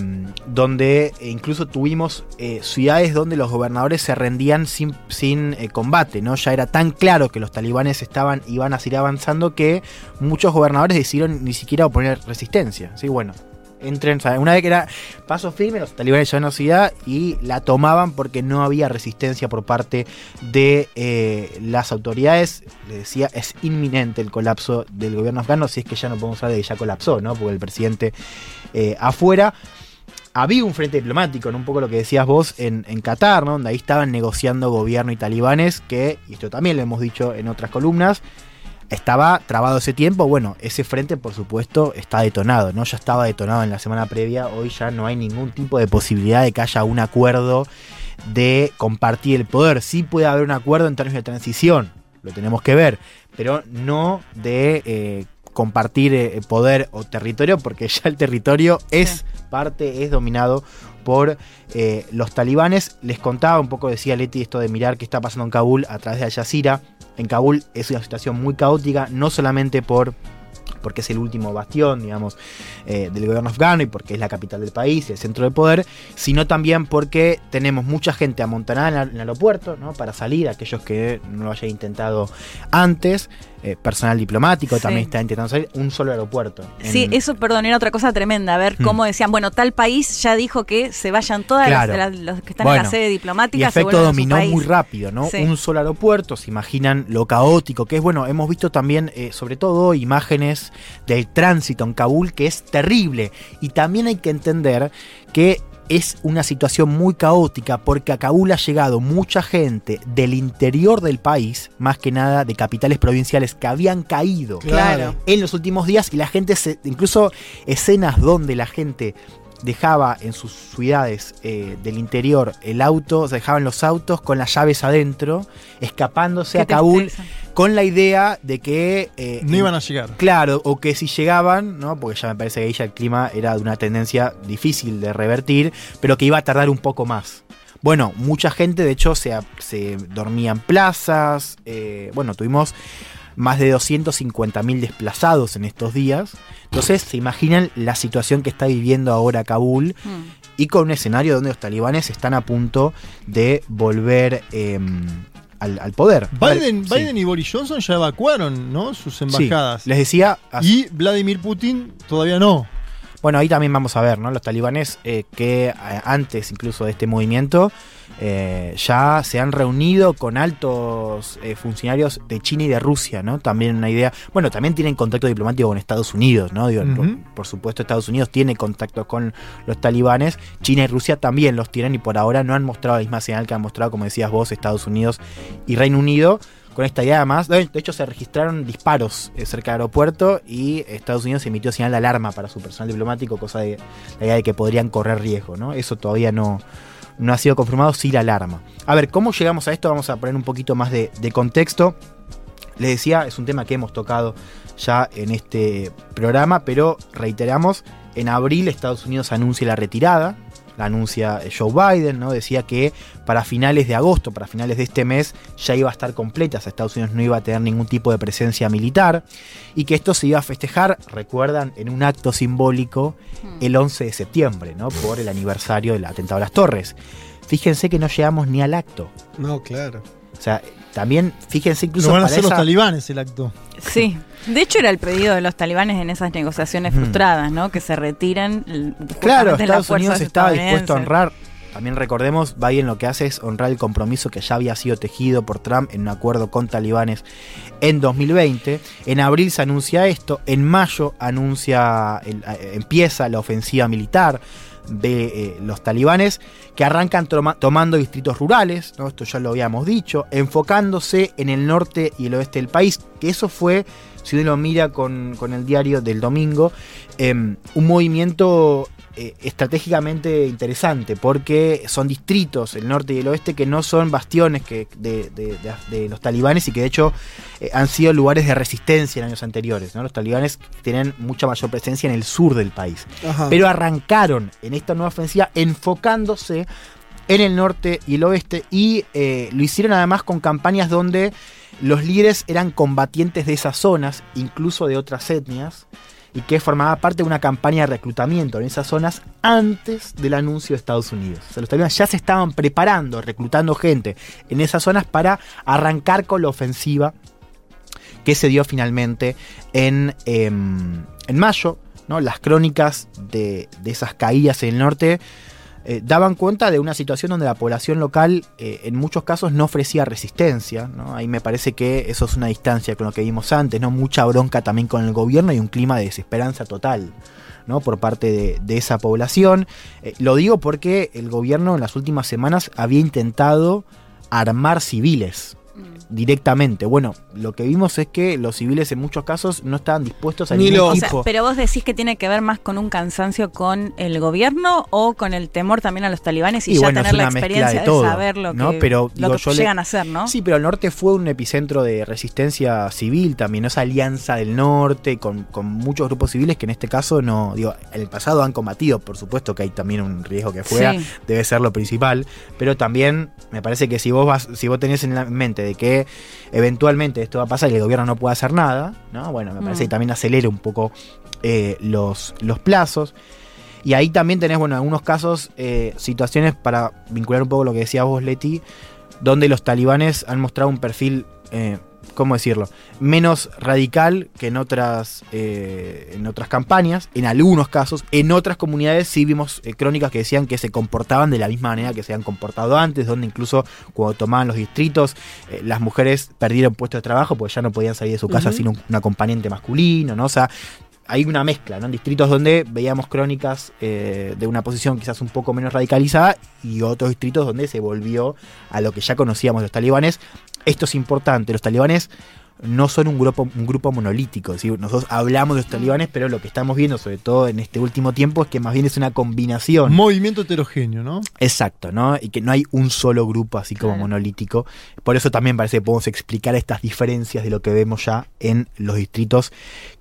donde incluso tuvimos eh, ciudades donde los gobernadores se rendían sin, sin eh, combate, ¿no? Ya era tan claro que los talibanes estaban, iban a seguir avanzando que muchos gobernadores decidieron ni siquiera oponer resistencia, ¿sí? Bueno, entren, o una vez que era paso firme, los talibanes llevaban la ciudad y la tomaban porque no había resistencia por parte de eh, las autoridades. Le decía, es inminente el colapso del gobierno afgano, si es que ya no podemos hablar de que ya colapsó, ¿no? Porque el presidente eh, afuera. Había un frente diplomático, ¿no? un poco lo que decías vos en, en Qatar, ¿no? donde ahí estaban negociando gobierno y talibanes, que, y esto también lo hemos dicho en otras columnas, estaba trabado ese tiempo. Bueno, ese frente, por supuesto, está detonado, ¿no? Ya estaba detonado en la semana previa. Hoy ya no hay ningún tipo de posibilidad de que haya un acuerdo de compartir el poder. Sí puede haber un acuerdo en términos de transición, lo tenemos que ver, pero no de eh, compartir eh, poder o territorio, porque ya el territorio es parte, es dominado por eh, los talibanes. Les contaba un poco, decía Leti, esto de mirar qué está pasando en Kabul a través de Al Jazeera. En Kabul es una situación muy caótica, no solamente por porque es el último bastión, digamos, eh, del gobierno afgano y porque es la capital del país y el centro de poder, sino también porque tenemos mucha gente amontonada en, el aeropuerto, ¿no? Para salir, aquellos que no lo hayan intentado antes, eh, personal diplomático Sí. también está intentando salir, un solo aeropuerto. Sí, eso, perdón, era otra cosa tremenda. A ver Mm. cómo decían, bueno, tal país ya dijo que se vayan todas las- Claro. que están en la sede Y diplomática. se efecto dominó muy rápido, ¿no? Sí. Un solo aeropuerto, se imaginan lo caótico que es. Bueno, hemos visto también, eh, sobre todo, imágenes del tránsito en Kabul, que es terrible. Y también hay que entender que es una situación muy caótica porque a Kabul ha llegado mucha gente del interior del país, más que nada de capitales provinciales que habían caído Claro. en los últimos días y la gente, se, incluso escenas donde la gente dejaba en sus ciudades eh, del interior el auto, dejaban los autos con las llaves adentro, escapándose Qué a Kabul tristeza. con la idea de que... eh, No iban a llegar. Claro, o que si llegaban, ¿no? Porque ya me parece que ahí ya el clima era de una tendencia difícil de revertir, pero que iba a tardar un poco más. Bueno, mucha gente de hecho se, se dormía en plazas, eh, bueno, tuvimos más de 250.000 desplazados en estos días. Entonces, se imaginan la situación que está viviendo ahora Kabul Mm. y con un escenario donde los talibanes están a punto de volver eh, al, al poder. Biden, sí. Biden y Boris Johnson ya evacuaron ¿no? sus embajadas. Sí, les decía, Y Vladimir Putin todavía no. Bueno, ahí también vamos a ver, ¿no? Los talibanes eh, que eh, antes incluso de este movimiento eh, ya se han reunido con altos eh, funcionarios de China y de Rusia, ¿no? También una idea. Bueno, también tienen contacto diplomático con Estados Unidos, ¿no? Digo, por, por supuesto, Estados Unidos tiene contactos con los talibanes. China y Rusia también los tienen y por ahora no han mostrado la misma señal que han mostrado, como decías vos, Estados Unidos y Reino Unido con esta idea además. De de hecho, se registraron disparos eh, cerca del aeropuerto y Estados Unidos emitió señal de alarma para su personal diplomático, cosa de la idea de que podrían correr riesgo, ¿no? Eso todavía no, no ha sido confirmado, sí la alarma. A ver, ¿cómo llegamos a esto? Vamos a poner un poquito más de, de contexto. Les decía, es un tema que hemos tocado ya en este programa, pero reiteramos, en abril Estados Unidos anuncia la retirada, la anuncia eh, Joe Biden, ¿no? Decía que para finales de agosto, para finales de este mes, ya iba a estar completa, o sea, Estados Unidos no iba a tener ningún tipo de presencia militar, y que esto se iba a festejar, recuerdan, en un acto simbólico el 11 de septiembre, ¿no? Por el aniversario del atentado a las torres. Fíjense que no llegamos ni al acto. No, claro. O sea, también, fíjense incluso Lo van a hacer los talibanes el acto. Sí. De hecho, era el pedido de los talibanes en esas negociaciones Mm. frustradas, ¿no? Que se retiren. l- Claro, Estados Unidos estaba dispuesto a honrar. También recordemos, Biden lo que hace es honrar el compromiso que ya había sido tejido por Trump en un acuerdo con talibanes en 2020. En abril se anuncia esto, en mayo anuncia, el- eh, empieza la ofensiva militar de eh, los talibanes que arrancan toma- tomando distritos rurales, ¿no? esto ya lo habíamos dicho, enfocándose en el norte y el oeste del país, que eso fue, si uno lo mira con, con el diario del domingo, em, un movimiento eh, estratégicamente interesante, porque son distritos, el norte y el oeste, que no son bastiones que, de, de- de- de los talibanes y que de hecho eh, han sido lugares de resistencia en años anteriores. ¿no? Los talibanes tienen mucha mayor presencia en el sur del país. Ajá. Pero arrancaron en esta nueva ofensiva enfocándose en el norte y el oeste y eh, lo hicieron además con campañas donde los líderes eran combatientes de esas zonas, incluso de otras etnias, y que formaba parte de una campaña de reclutamiento en esas zonas antes del anuncio de Estados Unidos. O sea, los talibanes ya se estaban preparando, reclutando gente en esas zonas para arrancar con la ofensiva que se dio finalmente en, em, en mayo. ¿no? Las crónicas de, de esas caídas en el norte eh, daban cuenta de una situación donde la población local eh, en muchos casos no ofrecía resistencia. ¿no? Ahí me parece que eso es una distancia con lo que vimos antes, ¿no? mucha bronca también con el gobierno y un clima de desesperanza total. ¿no? por parte de, esa población. Eh, lo digo porque el gobierno en las últimas semanas había intentado armar civiles directamente. Bueno, lo que vimos es que los civiles en muchos casos no estaban dispuestos a Ni ningún los- O sea, tipo. pero vos decís que tiene que ver más con un cansancio con el gobierno o con el temor también a los talibanes y, Y ya bueno, tener la experiencia de de, todo, saber lo ¿no? que, Pero, lo digo, que yo le- llegan a hacer, ¿no? Sí, pero el norte fue un epicentro de resistencia civil también, ¿no? esa alianza del norte con, con muchos grupos civiles que en este caso no, digo, en el pasado han combatido, por supuesto que hay también un riesgo que fuera, Sí. debe ser lo principal, pero también me parece que si vos vas, si vos tenés en la mente de que eventualmente esto va a pasar y el gobierno no puede hacer nada, ¿no? Bueno, me parece Mm. que también acelera un poco eh, los, los plazos. Y ahí también tenés, bueno, en algunos casos, eh, situaciones para vincular un poco lo que decías vos, Leti, donde los talibanes han mostrado un perfil, eh, ¿cómo decirlo?, menos radical que en otras, eh, en otras campañas, en algunos casos. En otras comunidades sí vimos eh, crónicas que decían que se comportaban de la misma manera que se han comportado antes, donde incluso cuando tomaban los distritos, eh, las mujeres perdieron puestos de trabajo porque ya no podían salir de su casa sin un, un acompañante masculino, ¿no? O sea, hay una mezcla, ¿no? En distritos donde veíamos crónicas eh, de una posición quizás un poco menos radicalizada y otros distritos donde se volvió a lo que ya conocíamos de los talibanes. Esto es importante, los talibanes no son un grupo, un grupo monolítico, nosotros hablamos de los talibanes, pero lo que estamos viendo, sobre todo en este último tiempo, es que más bien es una combinación. Movimiento heterogéneo, ¿no? Exacto, ¿no? Y que no hay un solo grupo así como Claro. monolítico. Por eso también parece que podemos explicar estas diferencias de lo que vemos ya en los distritos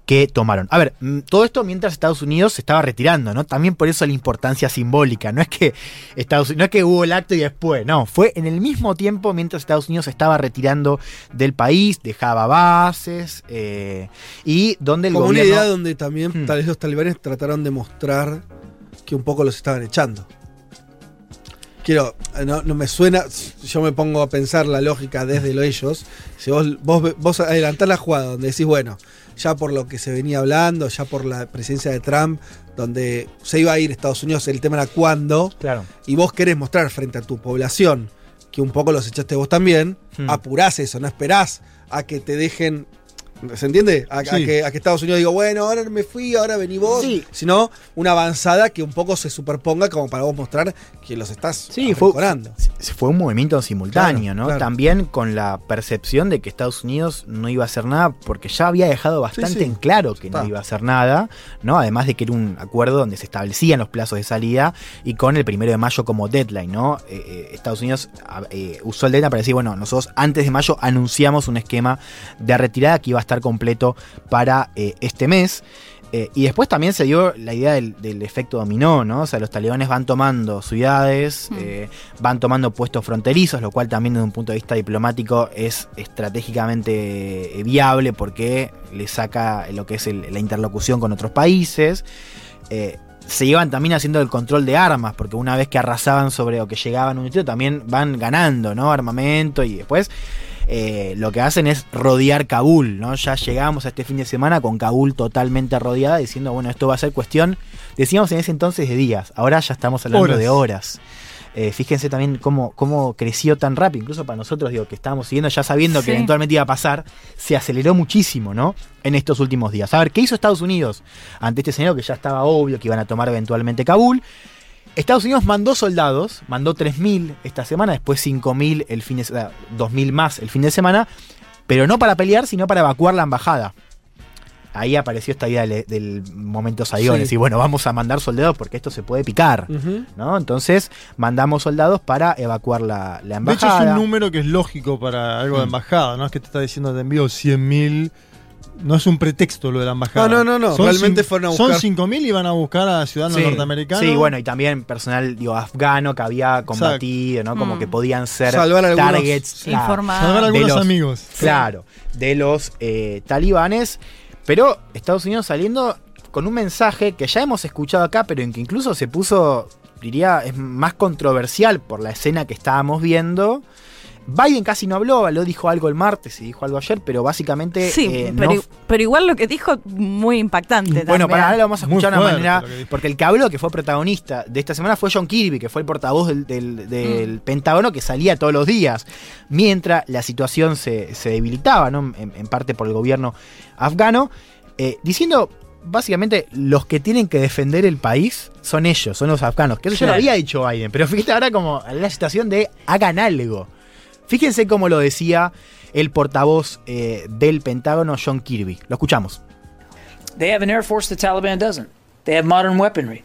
que tomaron. A ver, mm, todo esto mientras Estados Unidos se estaba retirando, ¿no? También por eso la importancia simbólica. No es que Estados no es que hubo el acto y después, no. Fue en el mismo tiempo mientras Estados Unidos se estaba retirando del país, dejaba bases eh, y donde el Como una idea donde también Hmm. tal vez los talibanes trataron de mostrar que un poco los estaban echando. Quiero, no, no me suena, yo me pongo a pensar la lógica desde lo ellos. Si vos, vos, vos adelantás la jugada donde decís, bueno, ya por lo que se venía hablando, ya por la presencia de Trump, donde se iba a ir Estados Unidos, el tema era cuándo, Claro. y vos querés mostrar frente a tu población que un poco los echaste vos también, Hmm. apurás eso, no esperás a que te dejen. ¿Se entiende? A, que, a que Estados Unidos diga, bueno, ahora me fui, ahora vení vos. Sí. Sino una avanzada que un poco se superponga como para vos mostrar que los estás Sí, fue, fue un movimiento simultáneo, Claro, ¿no? claro. También con la percepción de que Estados Unidos no iba a hacer nada, porque ya había dejado bastante sí. en claro que no iba a hacer nada, ¿no? Además de que era un acuerdo donde se establecían los plazos de salida y con el primero de mayo como deadline, ¿no? Eh, eh, Estados Unidos a- eh, usó el deadline para decir, bueno, nosotros antes de mayo anunciamos un esquema de retirada que iba a estar completo para eh, este mes. Eh, y después también se dio la idea del, del efecto dominó, ¿no? O sea, los talibanes van tomando ciudades, eh, van tomando puestos fronterizos, lo cual también desde un punto de vista diplomático es estratégicamente viable porque le saca lo que es el- la interlocución con otros países. Eh, se iban también haciendo el control de armas, porque una vez que arrasaban sobre o que llegaban a un sitio, también van ganando, ¿no? Armamento y después eh, lo que hacen es rodear Kabul, ¿no? Ya llegamos a este fin de semana con Kabul totalmente rodeada, diciendo, bueno, esto va a ser cuestión, decíamos en ese entonces de días, ahora ya estamos hablando Horas. de horas. Eh, fíjense también cómo, cómo creció tan rápido, incluso para nosotros, digo, que estábamos siguiendo ya sabiendo que eventualmente iba a pasar, se aceleró muchísimo, ¿no? En estos últimos días. A ver, ¿qué hizo Estados Unidos ante este escenario que ya estaba obvio que iban a tomar eventualmente Kabul? Estados Unidos mandó soldados, mandó 3.000 esta semana, después 5.000 el fin de semana, 2.000 más el fin de semana, pero no para pelear, sino para evacuar la embajada. Ahí apareció esta idea del, del momento Sí. y bueno, vamos a mandar soldados porque esto se puede picar. ¿no? Entonces mandamos soldados para evacuar la, la De hecho, es embajada. un número que es lógico para algo de Mm. embajada, no es que te está diciendo te envío 100.000. No es un pretexto lo de la embajada. No, no, no, no, realmente fueron a Son buscar- 5.000 y van a buscar a ciudadanos Sí, norteamericanos. Sí, bueno, y también personal digo, afgano que había combatido, ¿no? Como Mm. que podían ser Salvar algunos- targets. Claro. Salvar de algunos los- amigos. Claro, de los eh, talibanes. Pero Estados Unidos saliendo con un mensaje que ya hemos escuchado acá, pero en que incluso se puso, diría, es más controversial por la escena que estábamos viendo. Biden casi no habló, lo dijo algo el martes y dijo algo ayer, pero básicamente Sí, eh, pero, no pero igual lo que dijo, muy impactante. bueno, también. para ahora lo vamos a escuchar de una manera. Porque el que habló, que fue protagonista de esta semana, fue John Kirby, que fue el portavoz del, del- del Mm. Pentágono que salía todos los días. Mientras la situación se, se debilitaba, ¿no? En, en parte por el gobierno afgano, eh, diciendo. Básicamente, los que tienen que defender el país son ellos, son los afganos. Que eso ya lo había dicho Biden. Pero fíjate ahora como la situación de hagan algo. Fíjense cómo lo decía el portavoz eh, del Pentágono, John Kirby. Lo escuchamos. They have an air force the Taliban doesn't. They have modern weaponry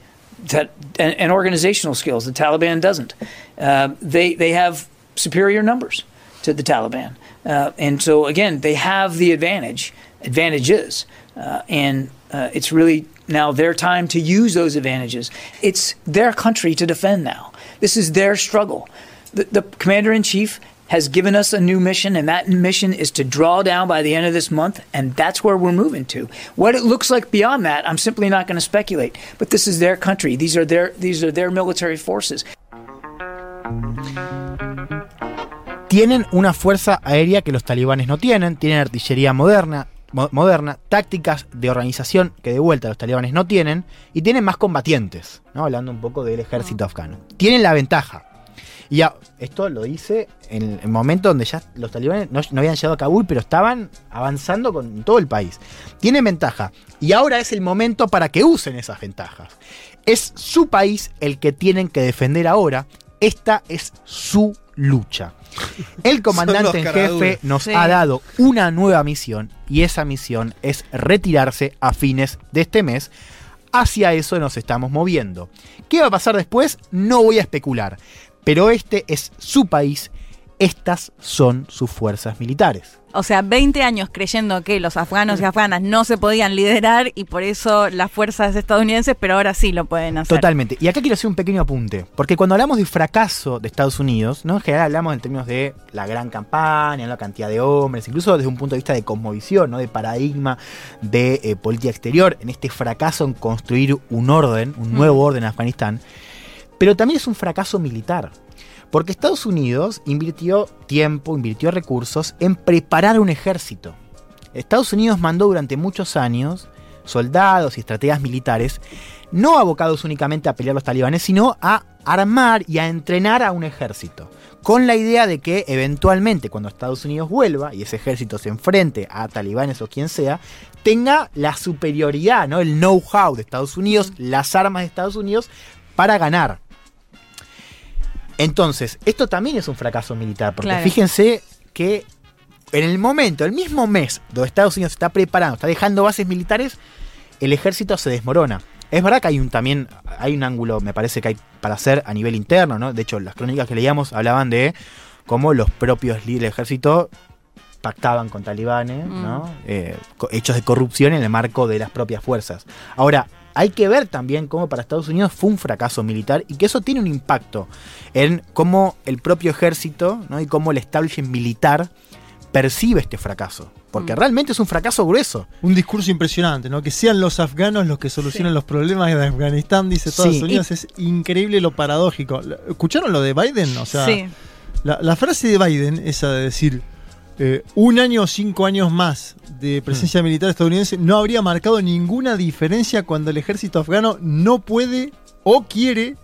that, and, and organizational skills the Taliban doesn't. Uh, they, they have superior numbers to the Taliban. Uh, and so, again, they have the advantage, advantages. Uh, and uh, it's really now their time to use those advantages. It's their country to defend now. This is their struggle. The, the commander in chief has given us a new mission, and that mission is to draw down by the end of this month, and that's where we're moving to. What it looks like beyond that, I'm simply not going to speculate. But this is their country; these are their these are their military forces. tienen una fuerza aérea que los talibanes no tienen, tienen artillería moderna, mo- moderna, tácticas de organización que de vuelta los talibanes no tienen, y tienen más combatientes, ¿no? hablando un poco del ejército afgano. Tienen la ventaja. Y ya, esto lo dice en el momento donde ya los talibanes no, no habían llegado a Kabul, pero estaban avanzando con todo el país. Tienen ventaja. Y ahora es el momento para que usen esas ventajas. Es su país el que tienen que defender ahora. Esta es su lucha. El comandante en jefe nos Sí. ha dado una nueva misión y esa misión es retirarse a fines de este mes. Hacia eso nos estamos moviendo. ¿Qué va a pasar después? No voy a especular. Pero este es su país. Estas son sus fuerzas militares. O sea, 20 años creyendo que los afganos y afganas no se podían liderar y por eso las fuerzas estadounidenses, pero ahora sí lo pueden hacer. Totalmente. Y acá quiero hacer un pequeño apunte. Porque cuando hablamos de fracaso de Estados Unidos, ¿no? en general hablamos en términos de la gran campaña, la cantidad de hombres, incluso desde un punto de vista de cosmovisión, ¿no? de paradigma de eh, política exterior, en este fracaso en construir un orden, un nuevo orden en Afganistán. Pero también es un fracaso militar. Porque Estados Unidos invirtió tiempo, invirtió recursos en preparar un ejército. Estados Unidos mandó durante muchos años soldados y estrategas militares, no abocados únicamente a pelear a los talibanes, sino a armar y a entrenar a un ejército. Con la idea de que eventualmente cuando Estados Unidos vuelva y ese ejército se enfrente a talibanes o quien sea, tenga la superioridad, ¿no? el know-how de Estados Unidos, las armas de Estados Unidos para ganar. Entonces, esto también es un fracaso militar, porque Claro. fíjense que en el momento, el mismo mes, donde Estados Unidos está preparando, está dejando bases militares, el ejército se desmorona. Es verdad que hay un también, hay un ángulo, me parece que hay para hacer a nivel interno, ¿no? De hecho, las crónicas que leíamos hablaban de cómo los propios líderes del ejército pactaban con talibanes, Mm. ¿no? Eh, co- hechos de corrupción en el marco de las propias fuerzas. Ahora, hay que ver también cómo para Estados Unidos fue un fracaso militar y que eso tiene un impacto en cómo el propio ejército ¿no? y cómo el establishment militar percibe este fracaso. Porque Mm. realmente es un fracaso grueso. Un discurso impresionante, ¿no? Que sean los afganos los que solucionan los problemas de Afganistán, dice Estados Sí, Unidos. Es increíble lo paradójico. ¿Escucharon lo de Biden? O sea, Sí. la, la frase de Biden, esa de decir eh, un año o cinco años más de presencia militar estadounidense, no habría marcado ninguna diferencia cuando el ejército afgano no puede o quiere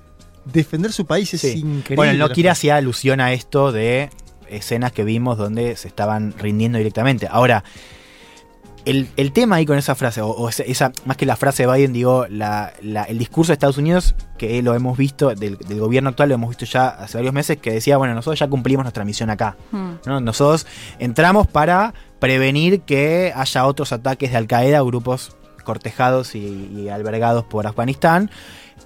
defender su país. Es increíble. Bueno, frase. hacer alusión a esto de escenas que vimos donde se estaban rindiendo directamente. Ahora, el, el tema ahí con esa frase, o, o esa, más que la frase de Biden, digo, la- la- el discurso de Estados Unidos, que lo hemos visto, del, del gobierno actual, lo hemos visto ya hace varios meses, que decía, bueno, nosotros ya cumplimos nuestra misión acá. Mm. ¿no? Nosotros entramos para prevenir que haya otros ataques de Al Qaeda o grupos cortejados y, y albergados por Afganistán.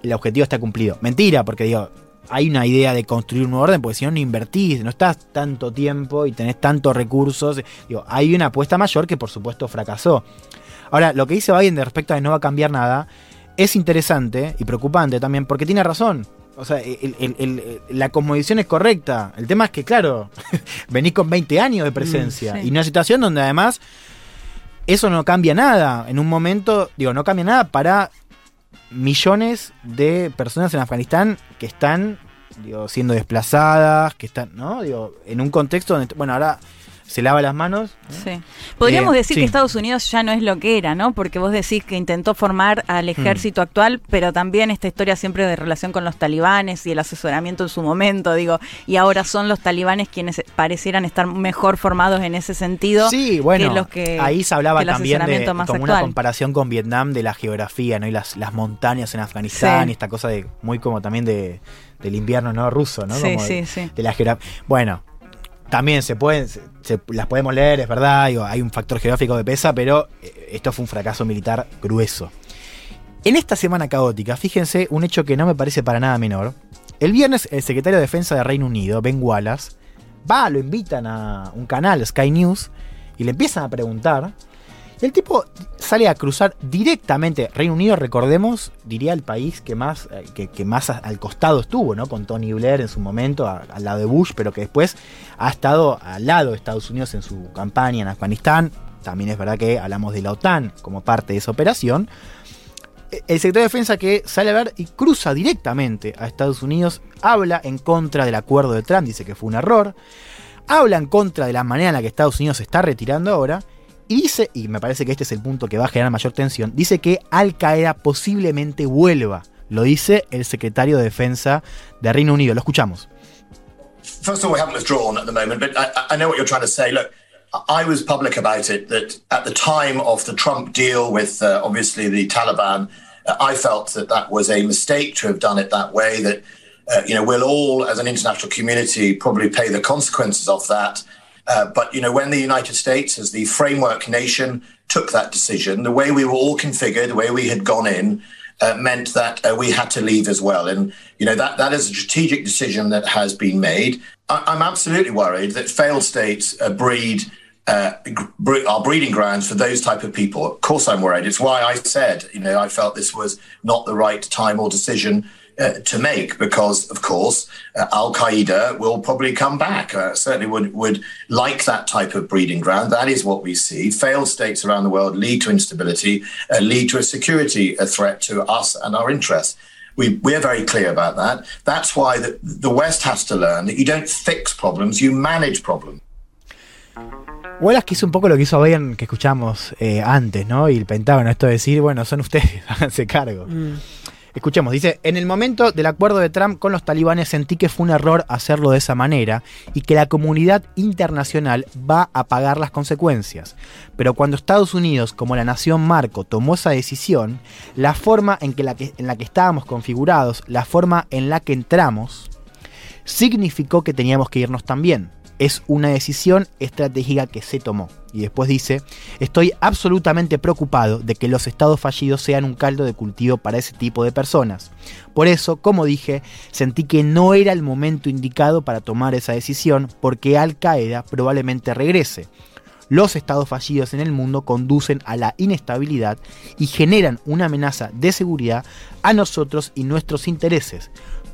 El objetivo está cumplido. Mentira, porque digo, hay una idea de construir un nuevo orden, porque si no, no invertís, no estás tanto tiempo y tenés tantos recursos. Digo, hay una apuesta mayor que por supuesto fracasó. Ahora, lo que dice Biden de respecto a que no va a cambiar nada es interesante y preocupante también, porque tiene razón. O sea, el- el- el- la cosmovisión es correcta. El tema es que, claro, venís con 20 años de presencia. Mm, sí. Y una situación donde además eso no cambia nada. En un momento, digo, no cambia nada para millones de personas en Afganistán que están digo, siendo desplazadas, que están, ¿no? Digo, en un contexto donde, bueno, ahora se lava las manos. Sí. Podríamos Eh, decir sí. que Estados Unidos ya no es lo que era, ¿no? Porque vos decís que intentó formar al Mm. ejército actual, pero también esta historia siempre de relación con los talibanes y el asesoramiento en su momento, digo, y ahora son los talibanes quienes parecieran estar mejor formados en ese sentido Sí, bueno, que los que ahí se hablaba también de como una comparación con Vietnam de la geografía, ¿no? Y las, las montañas en Afganistán, Sí. y esta cosa de muy como también de, del invierno no ruso, ¿no? Sí, Como sí, sí. de la geografía. Bueno, también se pueden, las podemos leer, es verdad, hay un factor geográfico que pesa, pero eh, esto fue un fracaso militar grueso. En esta semana caótica, fíjense un hecho que no me parece para nada menor. El viernes, el secretario de Defensa de Reino Unido, Ben Wallace, va, lo invitan a un canal, Sky News, y le empiezan a preguntar. El tipo sale a cruzar directamente. Reino Unido, recordemos, diría el país que más, eh, que, que más al costado estuvo, ¿no? Con Tony Blair en su momento, al lado de Bush, pero que después ha estado al lado de Estados Unidos en su campaña en Afganistán. También es verdad que hablamos de la OTAN como parte de esa operación. Eh, El secretario de Defensa que sale a ver y cruza directamente a Estados Unidos, habla en contra del acuerdo de Trump, dice que fue un error, habla en contra de la manera en la que Estados Unidos se está retirando ahora, y dice, y me parece que este es el punto que va a generar mayor tensión, dice que Al Qaeda posiblemente vuelva. Lo dice el secretario de Defensa de Reino Unido. Lo escuchamos. First of all, we haven't withdrawn at the moment, but I, know what you're trying to say. Look, I was public about it that at the time of the Trump deal with uh, obviously the Taliban, uh, I felt that that was a mistake to have done it that way. That uh, we'll all, as an international community, probably pay the consequences of that. Uh, but you know when the United States, as the framework nation, took that decision, the way we were all configured, the way we had gone in, uh, meant that uh, we had to leave as well. And you know that that is a strategic decision that has been made. I, I'm absolutely worried that failed states uh, breed. Uh, are breeding grounds for those type of people. Of course, I'm worried. It's why I said, you know, I felt this was not the right time or decision uh, to make because, of course, uh, Al Qaeda will probably come back. Uh, certainly would would like that type of breeding ground. That is what we see. Failed states around the world lead to instability, uh, lead to a security a threat to us and our interests. We, we're very clear about that. That's why the, the West has to learn that you don't fix problems, you manage problems. Wallace que hizo un poco lo que hizo Biden que escuchamos eh, antes, ¿no? Y el Pentágono, esto de decir, bueno, son ustedes, háganse cargo. Escuchemos, dice, en el momento del acuerdo de Trump con los talibanes sentí que fue un error hacerlo de esa manera y que la comunidad internacional va a pagar las consecuencias. Pero cuando Estados Unidos, como la nación marco, tomó esa decisión, la forma en, que la que, en la que estábamos configurados, la forma en la que entramos, significó que teníamos que irnos también. Es una decisión estratégica que se tomó. Y después dice, estoy absolutamente preocupado de que los estados fallidos sean un caldo de cultivo para ese tipo de personas. Por eso, como dije, sentí que no era el momento indicado para tomar esa decisión porque Al Qaeda probablemente regrese. Los estados fallidos en el mundo conducen a la inestabilidad y generan una amenaza de seguridad a nosotros y nuestros intereses.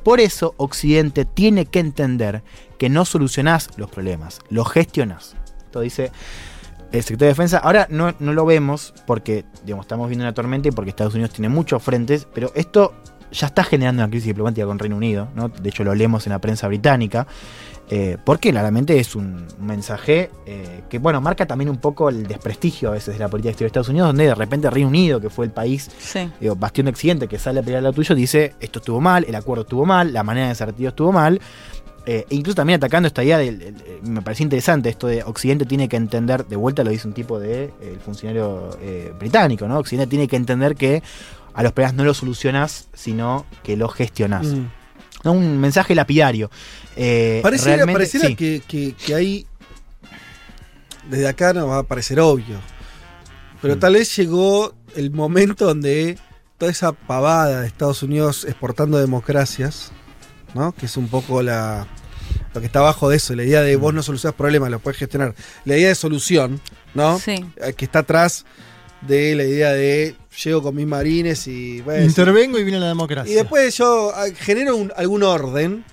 Por eso Occidente tiene que entender que no solucionás los problemas, los gestionás. Esto dice el secretario de Defensa. Ahora no, no lo vemos porque estamos viendo una tormenta y porque Estados Unidos tiene muchos frentes, pero esto ya está generando una crisis diplomática con Reino Unido, de hecho lo leemos en la prensa británica, eh, porque claramente es un mensaje eh, que bueno, marca también un poco el desprestigio a veces de la política exterior de Estados Unidos, donde de repente Reino Unido, que fue el país, Sí. digo, bastión de Occidente, que sale a pelear lo tuyo, dice esto estuvo mal, el acuerdo estuvo mal, la manera de ser retiro estuvo mal. eh, e incluso también atacando esta idea, del, el- el- me pareció interesante esto de Occidente tiene que entender, de vuelta lo dice un tipo de el funcionario eh, británico, ¿no? Occidente tiene que entender que a los problemas no los solucionás, sino que los gestionás. Mm. ¿No? Un mensaje lapidario. Eh, Pareciera, realmente- pareciera sí. que, que- que hay. Desde acá no va a parecer obvio. Pero Mm. tal vez llegó el momento donde toda esa pavada de Estados Unidos exportando democracias, ¿no? Que es un poco la. Lo que está abajo de eso, la idea de Mm. vos no solucionas problemas, los puedes gestionar. La idea de solución, ¿no? Sí. Eh, Que está atrás de la idea de llego con mis marines y. bueno, Intervengo y viene la democracia. y después yo ah, genero un- algún orden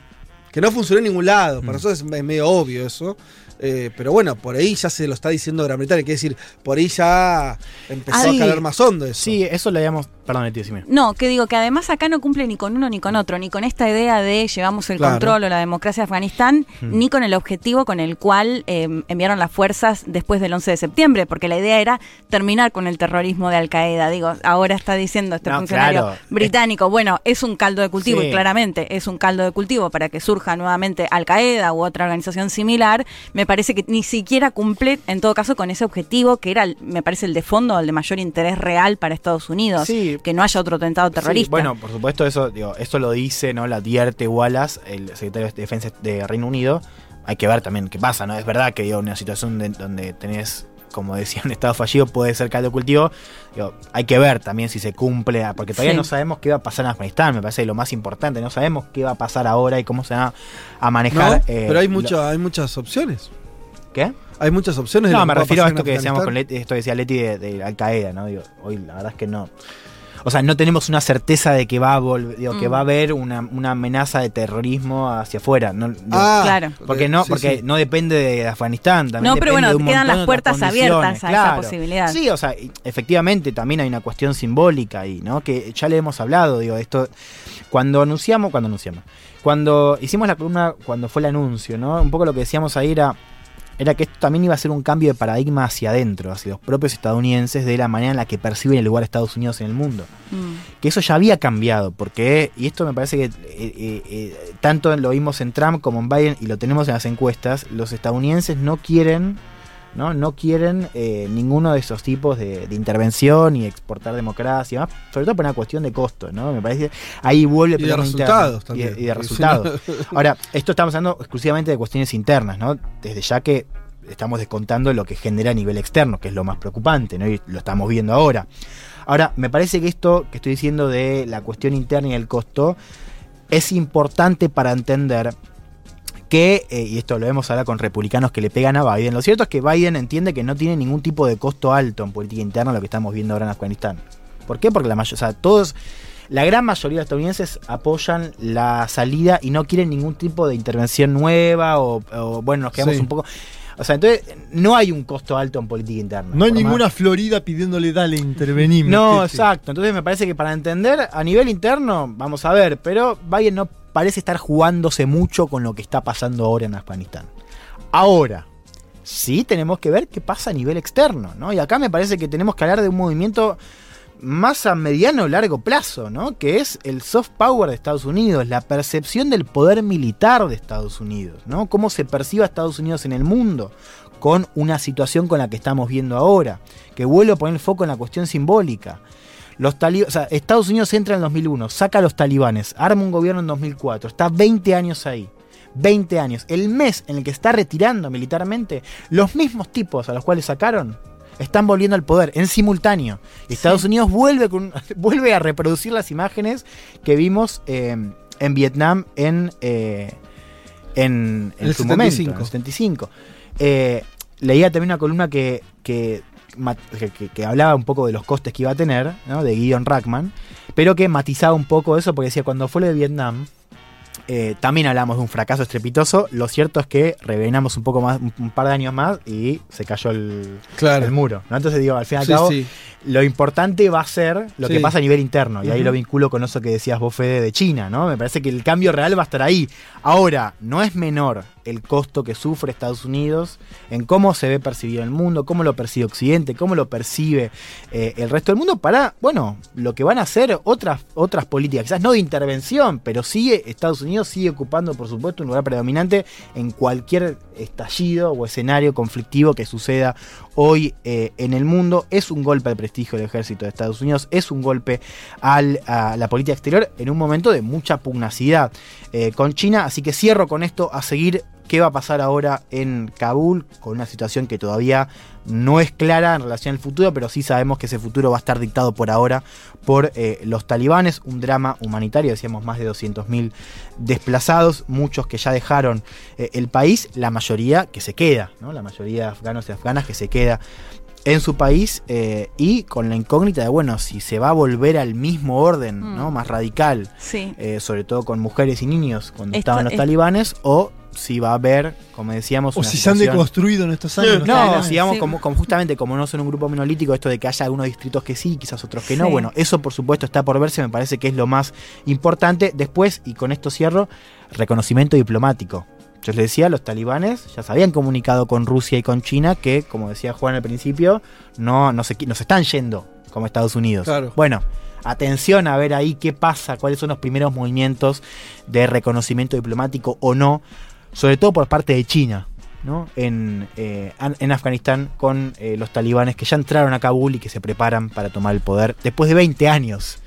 que no funcionó en ningún lado. Mm. Para nosotros es, es medio obvio eso. Eh, pero bueno, por ahí ya se lo está diciendo Gran Bretaña. Quiere decir, por ahí ya empezó Ah, a calar más hondo eso. Sí, eso lo habíamos. Perdón, decime. No, que digo que además acá no cumple ni con uno ni con otro, ni con esta idea de llevamos el Claro. control o la democracia de Afganistán, Mm. ni con el objetivo con el cual eh, enviaron las fuerzas después del 11 de septiembre, porque la idea era terminar con el terrorismo de Al Qaeda. Digo, ahora está diciendo este No, funcionario claro. británico, bueno, es un caldo de cultivo, Sí. y claramente es un caldo de cultivo para que surja nuevamente Al Qaeda u otra organización similar. Me parece que ni siquiera cumple, en todo caso, con ese objetivo que era, me parece, el de fondo, el de mayor interés real para Estados Unidos. Sí. Que no haya otro atentado terrorista. Sí, bueno, por supuesto, eso, digo, eso lo dice, ¿no? Lo advierte Wallace, el secretario de Defensa de Reino Unido. Hay que ver también qué pasa, ¿no? Es verdad que digo, una situación de- donde tenés, como decía, un estado fallido puede ser caldo de cultivo. Digo, hay que ver también si se cumple, porque todavía Sí. no sabemos qué va a pasar en Afganistán, me parece lo más importante. No sabemos qué va a pasar ahora y cómo se va a manejar. ¿No? eh, pero hay, lo- mucho, hay muchas opciones. ¿Qué? Hay muchas opciones. No, me refiero a esto que decíamos con. Leti, esto que decía Leti de, de Al Qaeda, ¿no? Digo, hoy la verdad es que no. O sea, no tenemos una certeza de que va a volver, digo, que Mm. va a haber una, una amenaza de terrorismo hacia afuera. No, digo, Ah, Claro. porque no, sí, porque sí. no depende de Afganistán. También No, pero bueno, de un quedan las puertas abiertas a esa claro. posibilidad. Sí, o sea, efectivamente también hay una cuestión simbólica ahí, ¿no? Que ya le hemos hablado, digo, esto. Cuando anunciamos, cuando anunciamos, cuando hicimos la columna, cuando fue el anuncio, ¿no? Un poco lo que decíamos ahí era era que esto también iba a ser un cambio de paradigma hacia adentro, hacia los propios estadounidenses, de la manera en la que perciben el lugar de Estados Unidos en el mundo. Mm. Que eso ya había cambiado, porque, y esto me parece que eh, eh, eh, tanto lo vimos en Trump como en Biden, y lo tenemos en las encuestas, los estadounidenses no quieren, no, no quieren eh, ninguno de esos tipos de, de intervención y exportar democracia, más, sobre todo por una cuestión de costo, ¿no? Me parece ahí vuelve el Y de resultados interno, y de- y resultados. Ahora, esto estamos hablando exclusivamente de cuestiones internas, ¿no? Desde ya que estamos descontando lo que genera a nivel externo, que es lo más preocupante, ¿no? Y lo estamos viendo ahora. Ahora, me parece que esto que estoy diciendo de la cuestión interna y el costo es importante para entender que, eh, y esto lo vemos ahora con republicanos que le pegan a Biden, lo cierto es que Biden entiende que no tiene ningún tipo de costo alto en política interna lo que estamos viendo ahora en Afganistán. ¿Por qué? Porque la mayor, o sea, todos, la gran mayoría de estadounidenses apoyan la salida y no quieren ningún tipo de intervención nueva o, o, bueno, nos quedamos Sí. un poco... O sea, entonces no hay un costo alto en política interna. No hay más- ninguna Florida pidiéndole dale, intervenime. no, jefe". exacto. Entonces me parece que para entender a nivel interno, vamos a ver, pero Biden no parece estar jugándose mucho con lo que está pasando ahora en Afganistán. Ahora, sí tenemos que ver qué pasa a nivel externo, ¿no? Y acá me parece que tenemos que hablar de un movimiento más a mediano o largo plazo, ¿no? Que es el soft power de Estados Unidos, la percepción del poder militar de Estados Unidos, ¿no? Cómo se percibe a Estados Unidos en el mundo con una situación con la que estamos viendo ahora, que vuelvo a poner el foco en la cuestión simbólica. Los o sea, Estados Unidos entra en el 2001, saca a los talibanes, arma un gobierno en 2004, está 20 años ahí. 20 años. El mes en el que está retirando militarmente, los mismos tipos a los cuales sacaron están volviendo al poder en simultáneo. Y Estados Unidos vuelve, con, vuelve a reproducir las imágenes que vimos eh, en Vietnam en, eh, en, en El su momento, 75. en el 75. Eh, leía también una columna que, que, que- que- que hablaba un poco de los costes que iba a tener, ¿no? de Gideon Rackman, pero que matizaba un poco eso porque decía, cuando fue lo de Vietnam, eh, también hablamos de un fracaso estrepitoso. Lo cierto es que revenamos un poco más, un, par de años más y se cayó el, Claro. el muro. ¿no? Entonces digo, al fin y al Sí, cabo, sí. lo importante va a ser lo que pasa a nivel interno. Y ahí lo vinculo con eso que decías vos, Fede, de China, ¿no? Me parece que el cambio real va a estar ahí. Ahora, no es menor el costo que sufre Estados Unidos en cómo se ve percibido el mundo, cómo lo percibe Occidente, cómo lo percibe eh, el resto del mundo para, bueno, lo que van a hacer otras, otras políticas, quizás no de intervención, pero sigue, Estados Unidos sigue ocupando, por supuesto, un lugar predominante en cualquier estallido o escenario conflictivo que suceda hoy eh, en el mundo. Es un golpe al prestigio del ejército de Estados Unidos, es un golpe al- a la política exterior en un momento de mucha pugnacidad eh, con China. Así que cierro con esto a seguir qué va a pasar ahora en Kabul, con una situación que todavía no es clara en relación al futuro, pero sí sabemos que ese futuro va a estar dictado por ahora por eh, los talibanes, un drama humanitario, decíamos más de 200.000 desplazados, muchos que ya dejaron eh, el país, la mayoría que se queda, ¿no? la mayoría de afganos y afganas que se queda en su país eh, y con la incógnita de, bueno, si se va a volver al mismo orden, Mm. ¿no? Más radical, Sí. eh, sobre todo con mujeres y niños cuando Esto estaban los es- talibanes, o si va a haber, como decíamos, O una si se han deconstruido en estos años. no, talibanes. si digamos, Sí. como, como justamente como no son un grupo monolítico, esto de que haya algunos distritos que sí, quizás otros que no, Sí. bueno, eso por supuesto está por verse, me parece que es lo más importante. Después, y con esto cierro, reconocimiento diplomático. Yo les decía, los talibanes ya se habían comunicado con Rusia y con China que, como decía Juan al principio, no, no, se, qui- no se están yendo como Estados Unidos. Claro. Bueno, atención a ver ahí qué pasa, cuáles son los primeros movimientos de reconocimiento diplomático o no, sobre todo por parte de China. ¿no? En, eh, en Afganistán con eh, los talibanes que ya entraron a Kabul y que se preparan para tomar el poder después de 20 años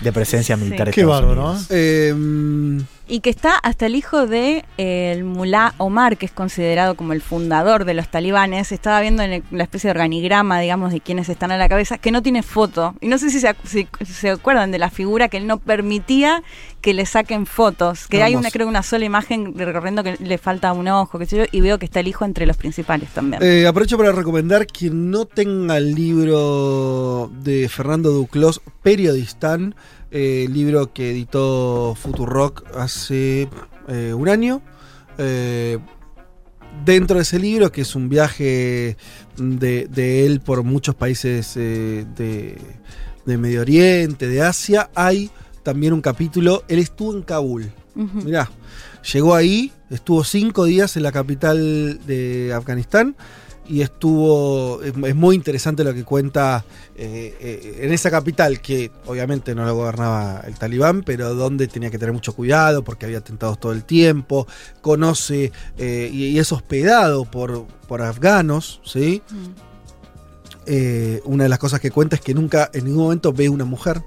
de presencia Sí. militar. de Qué bárbaro. Eh, mm, Y que está hasta el hijo de eh, el mulá Omar, que es considerado como el fundador de los talibanes. Estaba viendo en el- la especie de organigrama, digamos, de quienes están a la cabeza, que no tiene foto. Y no sé si se, si se acuerdan de la figura que él no permitía que le saquen fotos. Que hay una, creo, una sola imagen recorriendo que le falta un ojo, qué sé yo, y veo que está el hijo entre los principales también. Eh, aprovecho para recomendar quien no tenga el libro de Fernando Duclos, Periodistán, eh, libro que editó Futurock hace eh, un año. Eh, dentro de ese libro, que es un viaje de, de él por muchos países de, de Medio Oriente, de Asia, hay también un capítulo, él estuvo en Kabul. Ujú. Mirá, llegó ahí, estuvo cinco días en la capital de Afganistán y estuvo, es, muy interesante lo que cuenta eh, eh, en esa capital que obviamente no lo gobernaba el talibán, pero donde tenía que tener mucho cuidado porque había atentados todo el tiempo, conoce eh, y, y es hospedado por, por afganos, ¿sí? Eh, una de las cosas que cuenta es que nunca, en ningún momento ve una mujer.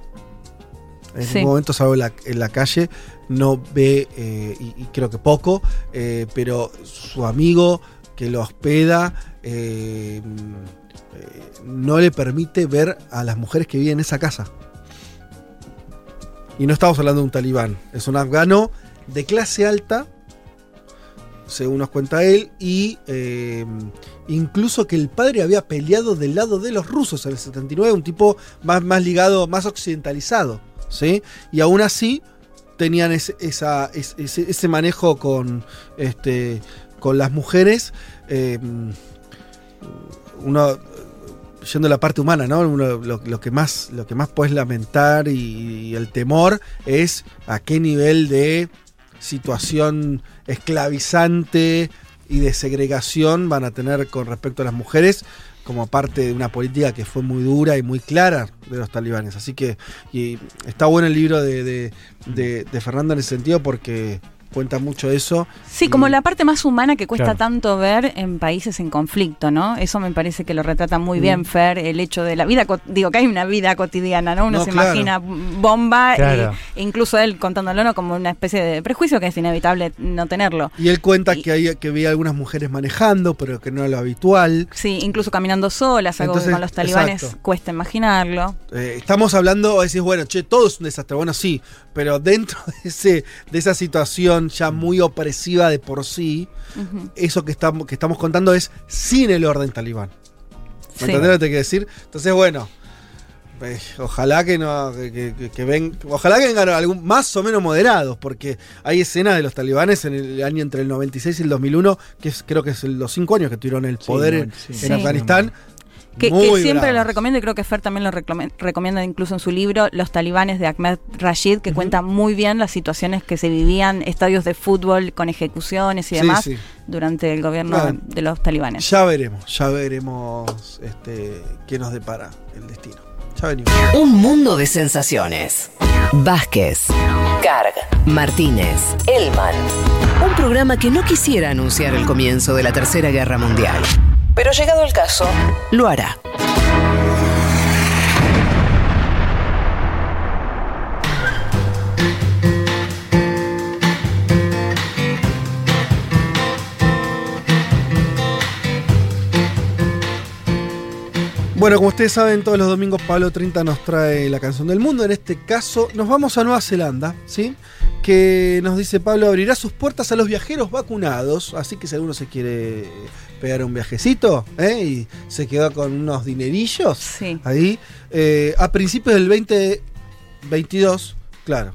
En Sí. ningún momento, salvo en la, en la calle, no ve, eh, y, y creo que poco, eh, pero su amigo que lo hospeda eh, eh, no le permite ver a las mujeres que viven en esa casa. Y no estamos hablando de un talibán, es un afgano de clase alta, según nos cuenta él, y eh, incluso que el padre había peleado del lado de los rusos en el 79, un tipo más, más ligado, más occidentalizado, ¿sí? Y aún así tenían ese, manejo con, este, las mujeres. eh, uno, yendo a la parte humana, ¿no? Lo, que más, lo más puedes lamentar y, y el temor es a qué nivel de situación esclavizante y de segregación van a tener con respecto a las mujeres como parte de una política que fue muy dura y muy clara de los talibanes. Así que y está bueno el libro de, de, de- Fernando en ese sentido porque cuenta mucho eso. Sí, como la parte más humana que cuesta Claro. tanto ver en países en conflicto, ¿no? Eso me parece que lo retrata muy Mm. bien, Fer, el hecho de la vida, digo que hay una vida cotidiana, ¿no? Uno No, se claro. imagina bomba, Claro. e incluso él contándolo ¿no? como una especie de prejuicio que es inevitable no tenerlo. Y él cuenta que hay que veía algunas mujeres manejando, pero que no era lo habitual. Sí, incluso caminando solas, algo Entonces, que con los talibanes exacto. cuesta imaginarlo. Eh, estamos hablando, decís, bueno, che, todo es un desastre. Bueno, sí, pero dentro de, ese, de esa situación situación ya muy opresiva de por sí, eso que estamos, que estamos contando es sin el orden talibán. ¿Me Sí. entendés lo que te quiero decir? Entonces, bueno, eh, ojalá que no, que, que- que- ven, ojalá que vengan algún, más o menos moderados, porque hay escenas de los talibanes en el año entre el 96 y el 2001, que es, creo que es el- los cinco años que tuvieron el poder en, sí. en Sí. Afganistán. Que, siempre lo recomiendo y creo que Fer también lo recomienda incluso en su libro Los talibanes de Ahmed Rashid, que cuenta muy bien las situaciones que se vivían, estadios de fútbol con ejecuciones y Sí, demás sí. durante el gobierno Claro. de los talibanes. Ya veremos, ya veremos este, qué nos depara el destino. Ya venimos. Un mundo de sensaciones. Vázquez, Carg, Martínez, Elman. Un programa que no quisiera anunciar el comienzo de la Tercera Guerra Mundial. Pero llegado el caso, lo hará. Bueno, como ustedes saben, todos los domingos Pablo 30 nos trae la canción del mundo. En este caso, nos vamos a Nueva Zelanda, ¿sí? Que nos dice Pablo, abrirá sus puertas a los viajeros vacunados. Así que si alguno se quiere pegar un viajecito, ¿eh? Y se quedó con unos dinerillos Sí. ahí. eh, a principios del 2022, claro.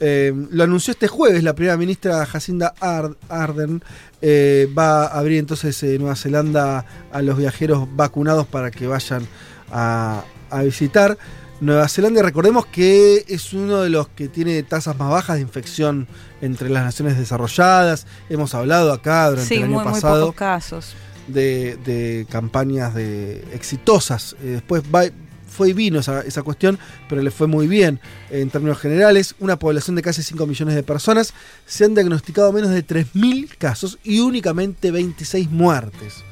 Eh, lo anunció este jueves la primera ministra Jacinda Ar- Ardern. eh, va a abrir entonces Nueva Zelanda a los viajeros vacunados para que vayan a, a visitar. Nueva Zelanda, recordemos que es uno de los que tiene tasas más bajas de infección entre las naciones desarrolladas. Hemos hablado acá durante Sí, el año muy, muy pasado pocos casos. de, de campañas de exitosas. Eh, después va- fue y vino esa, esa cuestión, pero le fue muy bien en términos generales. Una población de casi 5 millones de personas. Se han diagnosticado menos de 3.000 casos y únicamente 26 muertes.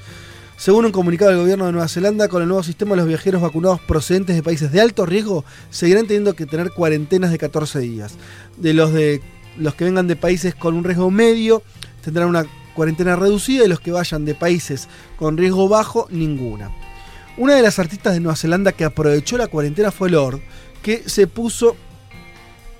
Según un comunicado del gobierno de Nueva Zelanda, con el nuevo sistema los viajeros vacunados procedentes de países de alto riesgo seguirán teniendo que tener cuarentenas de 14 días. De los de los que vengan de países con un riesgo medio tendrán una cuarentena reducida y los que vayan de países con riesgo bajo ninguna. Una de las artistas de Nueva Zelanda que aprovechó la cuarentena fue Lord, que se puso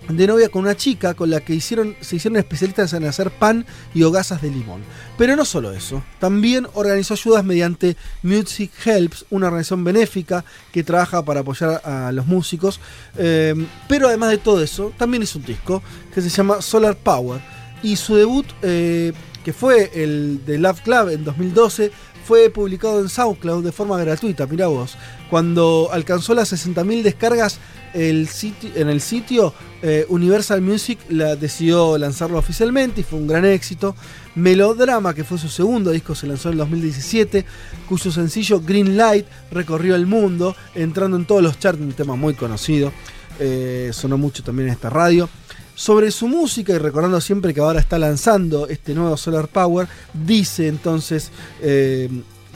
de novia con una chica con la que hicieron, se hicieron especialistas en hacer pan y hogazas de limón. Pero no solo eso, también organizó ayudas mediante Music Helps, una organización benéfica que trabaja para apoyar a los músicos. Eh, pero además de todo eso, también hizo un disco que se llama Solar Power. Y su debut, eh, que fue el de Love Club en 2012, fue publicado en SoundCloud de forma gratuita, mira vos. Cuando alcanzó las 60.000 descargas el sitio, en el sitio, eh, Universal Music la decidió lanzarlo oficialmente y fue un gran éxito. Melodrama, que fue su segundo disco, se lanzó en 2017, cuyo sencillo Green Light recorrió el mundo, entrando en todos los charts, un tema muy conocido. eh, sonó mucho también en esta radio. Sobre su música y recordando siempre que ahora está lanzando este nuevo Solar Power, dice entonces eh,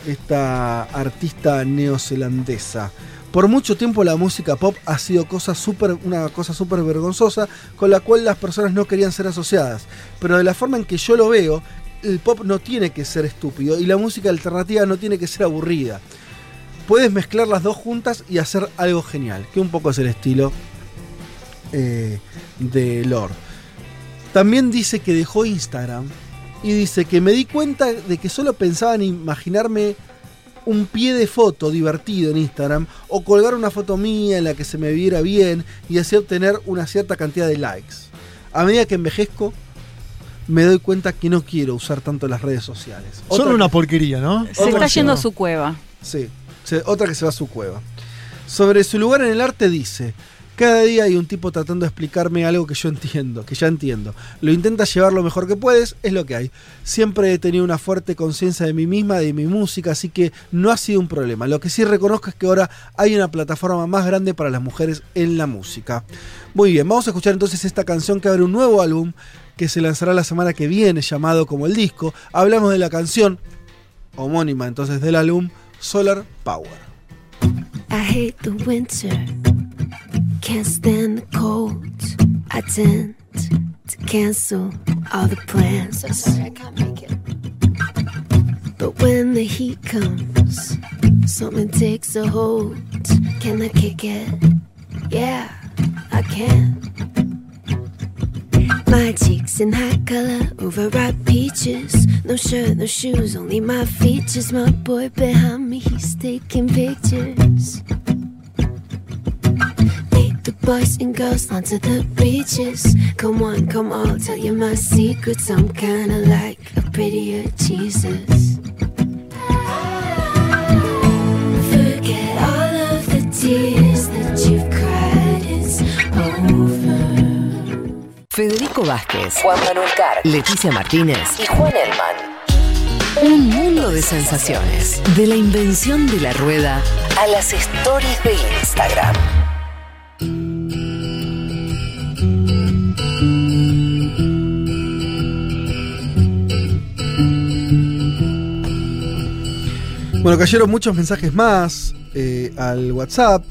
esta artista neozelandesa. Por mucho tiempo la música pop ha sido cosa súper- una cosa súper vergonzosa con la cual las personas no querían ser asociadas. Pero de la forma en que yo lo veo, el pop no tiene que ser estúpido y la música alternativa no tiene que ser aburrida. Puedes mezclar las dos juntas y hacer algo genial, que un poco es el estilo eh, de Lord. También dice que dejó Instagram y dice que me di cuenta de que solo pensaba en imaginarme un pie de foto divertido en Instagram o colgar una foto mía en la que se me viera bien y así obtener una cierta cantidad de likes. A medida que envejezco, me doy cuenta que no quiero usar tanto las redes sociales. Son Otra una que- porquería, ¿no? Se está yendo a su cueva. Sí, otra que se va a su cueva. Sobre su lugar en el arte dice, cada día hay un tipo tratando de explicarme algo que yo entiendo, que ya entiendo. Lo intenta llevar lo mejor que puedes, es lo que hay. Siempre he tenido una fuerte conciencia de mí misma, de mi música, así que no ha sido un problema. Lo que sí reconozco es que ahora hay una plataforma más grande para las mujeres en la música. Muy bien, vamos a escuchar entonces esta canción que abre un nuevo álbum que se lanzará la semana que viene, llamado como el disco. Hablamos de la canción homónima entonces del álbum Solar Power. I hate the winter, can't stand the cold. I tend to cancel all the plans. So sorry, I can't make it. But when the heat comes, something takes a hold. Can I kick it? Yeah, I can. My cheeks in high color, overripe peaches. No shirt, no shoes, only my features. My boy behind me, he's taking pictures. The boys and girls onto the beaches. Come on, come on, tell you my secrets. I'm kinda like a prettier Jesus. Forget all of the tears that you've cried, it's over. Federico Vázquez, Juan Manuel Carr, Leticia Martínez y Juan Elman. Un mundo de sensaciones. De la invención de la rueda a las stories de Instagram. Bueno, cayeron muchos mensajes más eh, al WhatsApp,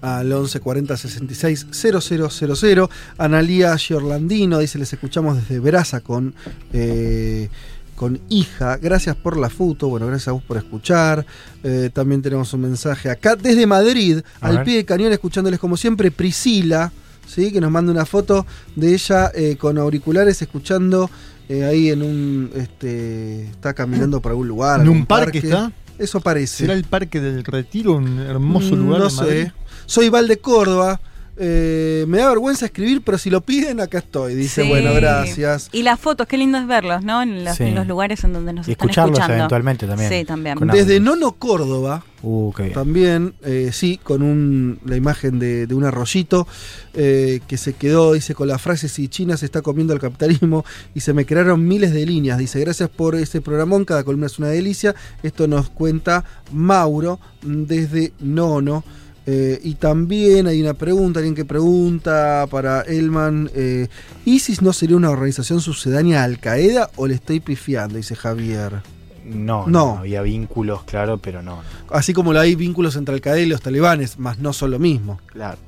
al 11 40 66 000. Analía Giorlandino dice: Les escuchamos desde Veraza con, eh, con hija. Gracias por la foto. Bueno, gracias a vos por escuchar. Eh, también tenemos un mensaje acá desde Madrid, A al ver. pie de cañón, escuchándoles como siempre, Priscila. ¿sí? Que nos manda una foto de ella eh, con auriculares escuchando ahí en un. Este, está caminando por algún lugar. ¿En un parque está? Eso parece. ¿Será el Parque del Retiro, un hermoso Mm, lugar No Madrid? sé. Soy Val de Córdoba. Eh, me da vergüenza escribir, pero si lo piden, acá estoy. Dice, Sí. bueno, gracias. Y las fotos, qué lindo es verlos, ¿no? En los, Sí. en los lugares en donde nos Y están escucharlos escuchando. eventualmente también. Sí, también. Con Desde Nono Córdoba, Uh, qué bien. también, eh, sí, con un, la imagen de, de un arroyito eh, que se quedó, dice, con la frase, si China se está comiendo al capitalismo, y se me crearon miles de líneas. Dice, gracias por este programón, cada columna es una delicia. Esto nos cuenta Mauro mm, desde Nono. Eh, y también hay una pregunta, alguien que pregunta para Elman, eh, ¿ISIS no sería una organización sucedánea a Al Qaeda o le estoy pifiando? Dice Javier. No, No. no, había vínculos, claro, pero no. Así como lo hay vínculos entre Al Qaeda y los talibanes, más no son lo mismo. Claro.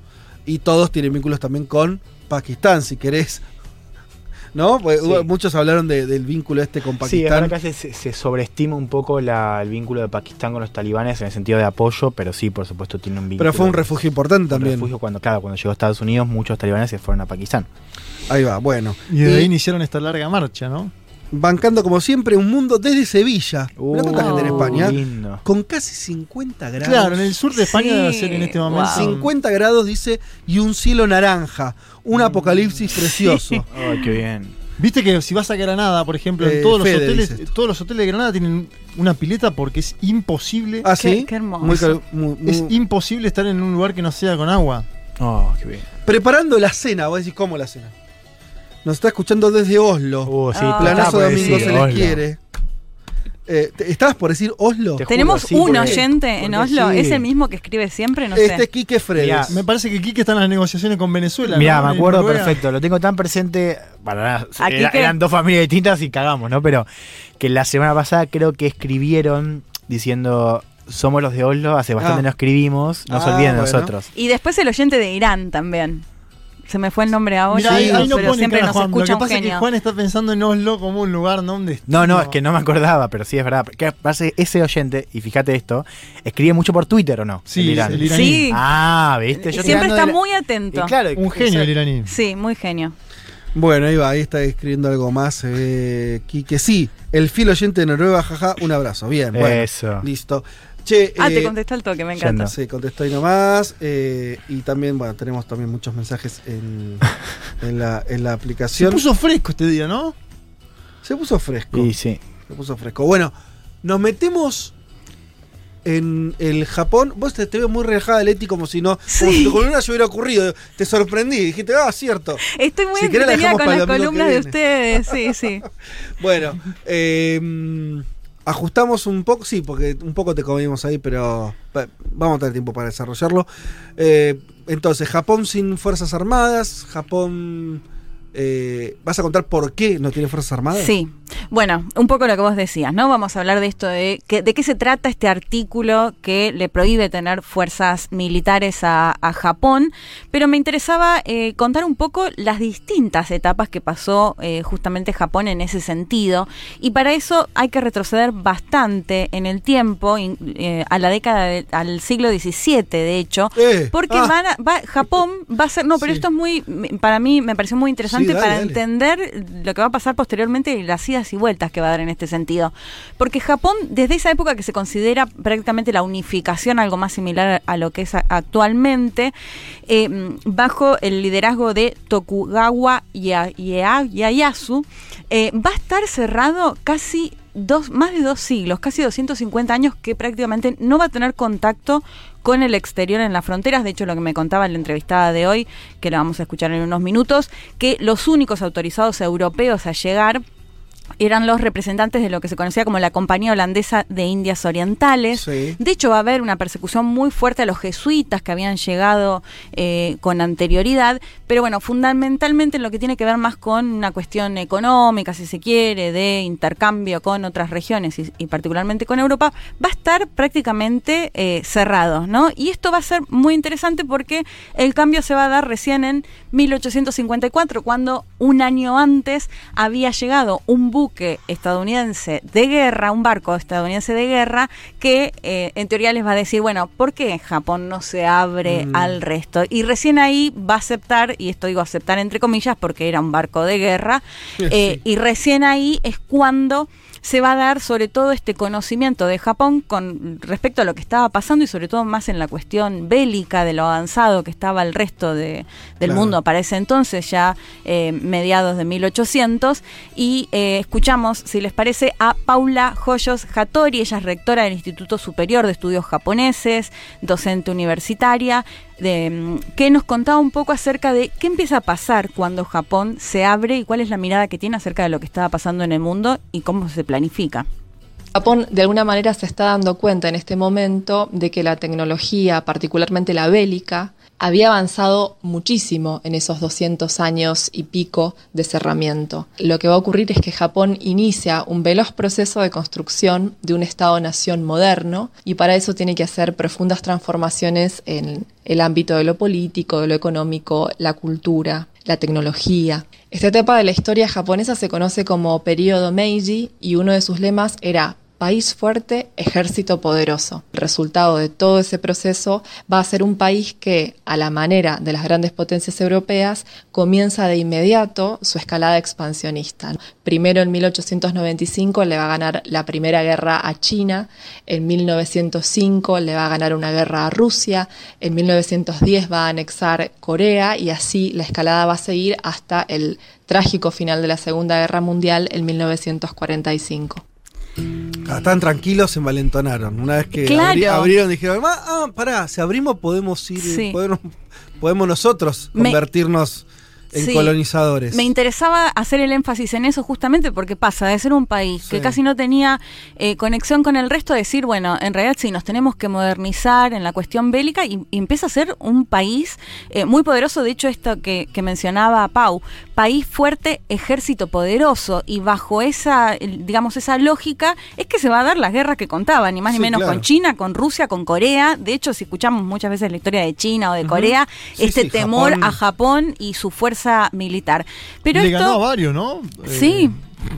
Y todos tienen vínculos también con Pakistán, si querés. ¿No? Pues, Sí. hubo- muchos hablaron de- del vínculo este con Sí, Pakistán. verdad que a veces se, se sobreestima un poco la- el vínculo de Pakistán con los talibanes en el sentido de apoyo, pero sí, por supuesto, tiene un vínculo. pero fue un refugio importante un también. refugio cuando, claro, cuando llegó a Estados Unidos, muchos talibanes se fueron a Pakistán. Ahí va, bueno. Y de ahí iniciaron esta larga marcha, ¿no? Bancando como siempre un mundo desde Sevilla. Mirá cuánta gente en Uh, España. lindo. Con casi 50 grados. Claro, en el sur de España Sí, debe ser en este momento. wow. 50 grados dice y un cielo naranja. Un apocalipsis precioso. Ay, qué bien. Viste que si vas a Granada, por ejemplo, Eh, en todos los Fede hoteles, todos los hoteles de Granada tienen una pileta porque es imposible. Ah, sí. qué hermoso. Muy cal- muy- Es imposible estar en un lugar que no sea con agua. Oh, qué bien. Preparando la cena, vos decís, ¿cómo la cena? Nos está escuchando desde Oslo. Uh, sí, Ah. Planazo Domingo decir, se les Oslo. quiere. Eh, ¿te- ¿Estabas por decir Oslo? Te Tenemos sí, un porque- oyente en porque Oslo. sí. ¿Es el mismo que escribe siempre? No este sé. es Quique Fredes. Mirá, Me parece que Quique está en las negociaciones con Venezuela. Mirá, ¿no? me acuerdo Noruega. perfecto. Lo tengo tan presente. Para nada, Aquí era- que- eran dos familias distintas y cagamos, ¿no? Pero que la semana pasada creo que escribieron diciendo. Somos los de Oslo, hace bastante Ah. no escribimos, no se Ah, olviden de bueno. nosotros. Y después el oyente de Irán también. Se me fue el nombre ahora, Mirá, ahí, ahí no pero pone siempre cara, nos Juan. Lo escucha que un pasa es que genio. Juan está pensando en Oslo como un lugar ¿no? donde No, no, es que no me acordaba, pero sí es verdad. Que pasa que ese oyente, y fíjate esto, escribe mucho por Twitter o no? Sí, El iraní. el iraní. Sí. Ah, viste. Yo Siempre está la- muy Y atento. claro, Un genio el iraní. Sí, muy genio. Bueno, ahí va, ahí está escribiendo algo más. Eh, Quique, sí, el fiel oyente de Noruega, jaja, un abrazo. Bien, bueno. Eso. Listo. Che, Ah, eh, te contestó el toque, me encanta. yendo. Sí, contestó ahí nomás. eh, y también, bueno, tenemos también muchos mensajes en, en, la, en la Se aplicación. puso fresco este día, ¿no? Se puso fresco. Y sí. Se puso fresco. Bueno, nos metemos en el Japón. Vos te, te veo muy relajada, Leti, como si no. Como si tu columna se hubiera ocurrido. Te sorprendí. Dijiste, ah, cierto. Estoy muy Si la con las columnas de ustedes. Sí, sí. Bueno, eh, ajustamos un poco, sí, porque un poco te comimos ahí, pero va- vamos a tener tiempo para desarrollarlo. Eh, entonces, Japón sin Fuerzas Armadas, Japón... eh, ¿Vas a contar por qué no tiene Fuerzas Armadas? Sí. Bueno, un poco lo que vos decías, ¿no? Vamos a hablar de esto, de, que, de qué se trata este artículo que le prohíbe tener fuerzas militares a, a Japón, pero me interesaba eh, contar un poco las distintas etapas que pasó eh, justamente Japón en ese sentido, y para eso hay que retroceder bastante en el tiempo, in- eh, a la década, de- al siglo XVII, de hecho, Eh, porque ah. van a- va- Japón va a ser, no, pero esto es muy, para mí me pareció muy interesante Sí, dale, para dale. entender lo que va a pasar posteriormente y las idas y vueltas que va a dar en este sentido. Porque Japón, desde esa época que se considera prácticamente la unificación, algo más similar a lo que es actualmente, eh, bajo el liderazgo de Tokugawa Ya- Ya- Ieyasu, eh, va a estar cerrado casi dos, más de dos siglos, casi 250 años que prácticamente no va a tener contacto con el exterior en las fronteras. De hecho, lo que me contaba la entrevistada de hoy, que la vamos a escuchar en unos minutos, que los únicos autorizados europeos a llegar eran los representantes de lo que se conocía como la Compañía Holandesa de Indias Orientales. Sí. De hecho, va a haber una persecución muy fuerte a los jesuitas que habían llegado eh, con anterioridad, pero bueno, fundamentalmente lo que tiene que ver más con una cuestión económica, si se quiere, de intercambio con otras regiones y, y particularmente con Europa, va a estar prácticamente eh, cerrado, ¿no? Y esto va a ser muy interesante porque el cambio se va a dar recién en 1854, cuando un año antes había llegado un buque estadounidense de guerra, un barco estadounidense de guerra, que eh, en teoría les va a decir, bueno, ¿por qué Japón no se abre Mm. al resto? Y recién ahí va a aceptar, y esto digo aceptar entre comillas porque era un barco de guerra, eh, y recién ahí es cuando se va a dar sobre todo este conocimiento de Japón con respecto a lo que estaba pasando y sobre todo más en la cuestión bélica de lo avanzado que estaba el resto de- del Claro. mundo para ese entonces, ya eh, mediados de 1800. Y eh, escuchamos, si les parece, a Paula Joyos Hattori, ella es rectora del Instituto Superior de Estudios Japoneses, docente universitaria, de, mm, que nos contaba un poco acerca de qué empieza a pasar cuando Japón se abre y cuál es la mirada que tiene acerca de lo que estaba pasando en el mundo y cómo se planifica. Japón de alguna manera se está dando cuenta en este momento de que la tecnología, particularmente la bélica, había avanzado muchísimo en esos 200 años y pico de cerramiento. Lo que va a ocurrir es que Japón inicia un veloz proceso de construcción de un Estado-nación moderno y para eso tiene que hacer profundas transformaciones en el ámbito de lo político, de lo económico, la cultura, la tecnología. Esta etapa de la historia japonesa se conoce como periodo Meiji y uno de sus lemas era país fuerte, ejército poderoso. El resultado de todo ese proceso va a ser un país que, a la manera de las grandes potencias europeas, comienza de inmediato su escalada expansionista. Primero en 1895 le va a ganar la primera guerra a China, en 1905 le va a ganar una guerra a Rusia, en 1910 va a anexar Corea y así la escalada va a seguir hasta el trágico final de la Segunda Guerra Mundial en 1945. Estaban tranquilos, se envalentonaron. Una vez que Claro. abri- abrieron, dijeron, ah, ah, pará, si abrimos podemos ir, Sí. podemos, podemos nosotros Me- convertirnos en Sí. colonizadores. Me interesaba hacer el énfasis en eso justamente porque pasa de ser un país que casi no tenía eh, conexión con el resto, a decir, bueno, en realidad sí, nos tenemos que modernizar en la cuestión bélica y, y empieza a ser un país eh, muy poderoso. De hecho, esto que, que mencionaba Pau, país fuerte, ejército poderoso y bajo esa, digamos, esa lógica es que se va a dar las guerras que contaban, ni más ni Sí, menos claro. con China, con Rusia, con Corea. De hecho, si escuchamos muchas veces la historia de China o de Corea, este temor Japón- a Japón y su fuerza militar. Pero Le esto, ganó a varios, ¿no? Sí. Eh,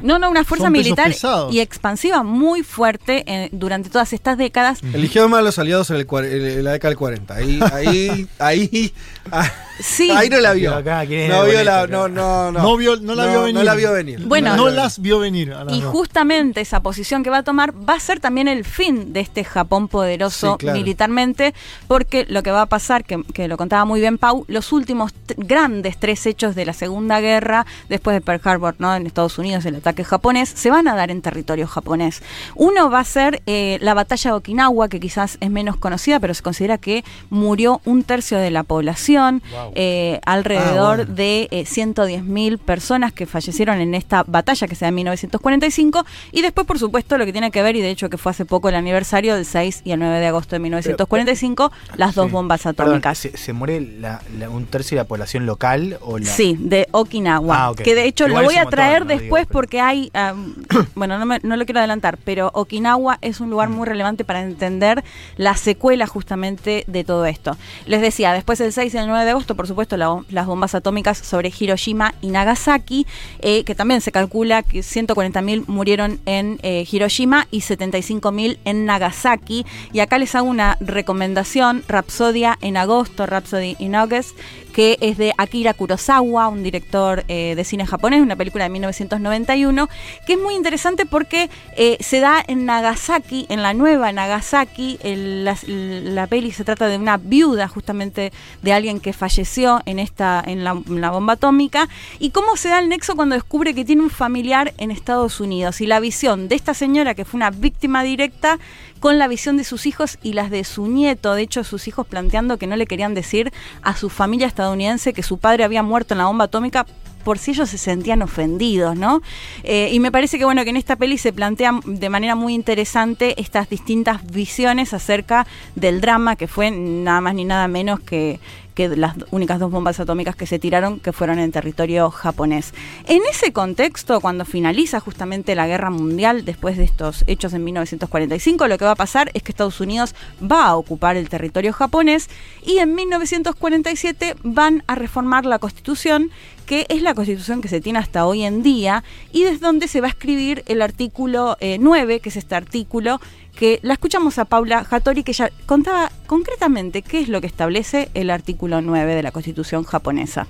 No, no, una fuerza militar pesados. y expansiva muy fuerte eh, durante todas estas décadas. Eligió más a los aliados en, el cuar- en la década del 40. Ahí, ahí, ahí, ah, Sí. ahí no la vio. Pero acá, ¿quién es no vio la, bonito no, acá? no, no. No, vio, no la vio venir. No la vio venir. Bueno. no las vio venir. a las Y dos. justamente esa posición que va a tomar va a ser también el fin de este Japón poderoso Sí, claro. militarmente, porque lo que va a pasar, que, que lo contaba muy bien Pau, los últimos grandes tres hechos de la Segunda Guerra, después de Pearl Harbor, ¿no? en Estados Unidos, el ataque japonés, se van a dar en territorio japonés. Uno va a ser eh, la batalla de Okinawa, que quizás es menos conocida, pero se considera que murió un tercio de la población. Eh, alrededor Ah, bueno. de eh, 110.000 personas que fallecieron en esta batalla que se da en 1945 y después por supuesto lo que tiene que ver y de hecho que fue hace poco el aniversario del 6 y el 9 de agosto de 1945 las dos bombas Perdón, atómicas. ¿se, se muere la- la- un tercio de la población local o la Sí, de Okinawa. Ah, ok. Que de hecho Igual lo voy a montón, traer ¿no? Digo, después porque hay. bueno, no, me- no lo quiero adelantar, pero Okinawa es un lugar muy relevante para entender la secuela justamente de todo esto. Les decía, después el 6 y el 9 de agosto, por supuesto, las bombas atómicas sobre Hiroshima y Nagasaki, eh, que también se calcula que 140.000 murieron en eh, Hiroshima y 75.000 en Nagasaki. Y acá les hago una recomendación: Rapsodia en agosto, Rhapsody in August, que es de Akira Kurosawa, un director eh, de cine japonés, una película de 1991, que es muy interesante porque eh, se da en Nagasaki, en la nueva Nagasaki. La, peli se trata de una viuda, justamente de alguien que falleció en esta, en la bomba atómica, y cómo se da el nexo cuando descubre que tiene un familiar en Estados Unidos y la visión de esta señora que fue una víctima directa con la visión de sus hijos y las de su nieto. De hecho, sus hijos planteando que no le querían decir a su familia estadounidense que su padre había muerto en la bomba atómica por si ellos se sentían ofendidos, ¿no? Eh, y me parece que bueno que en esta peli se plantean de manera muy interesante estas distintas visiones acerca del drama que fue nada más ni nada menos que que las únicas dos bombas atómicas que se tiraron que fueron en territorio japonés. En ese contexto, cuando finaliza justamente la guerra mundial, después de estos hechos en 1945, lo que va a pasar es que Estados Unidos va a ocupar el territorio japonés y en 1947 van a reformar la constitución que es la constitución que se tiene hasta hoy en día y desde donde se va a escribir el artículo eh, 9, que es este artículo que la escuchamos a Paula Hattori, que ya contaba concretamente qué es lo que establece el artículo 9 de la constitución japonesa.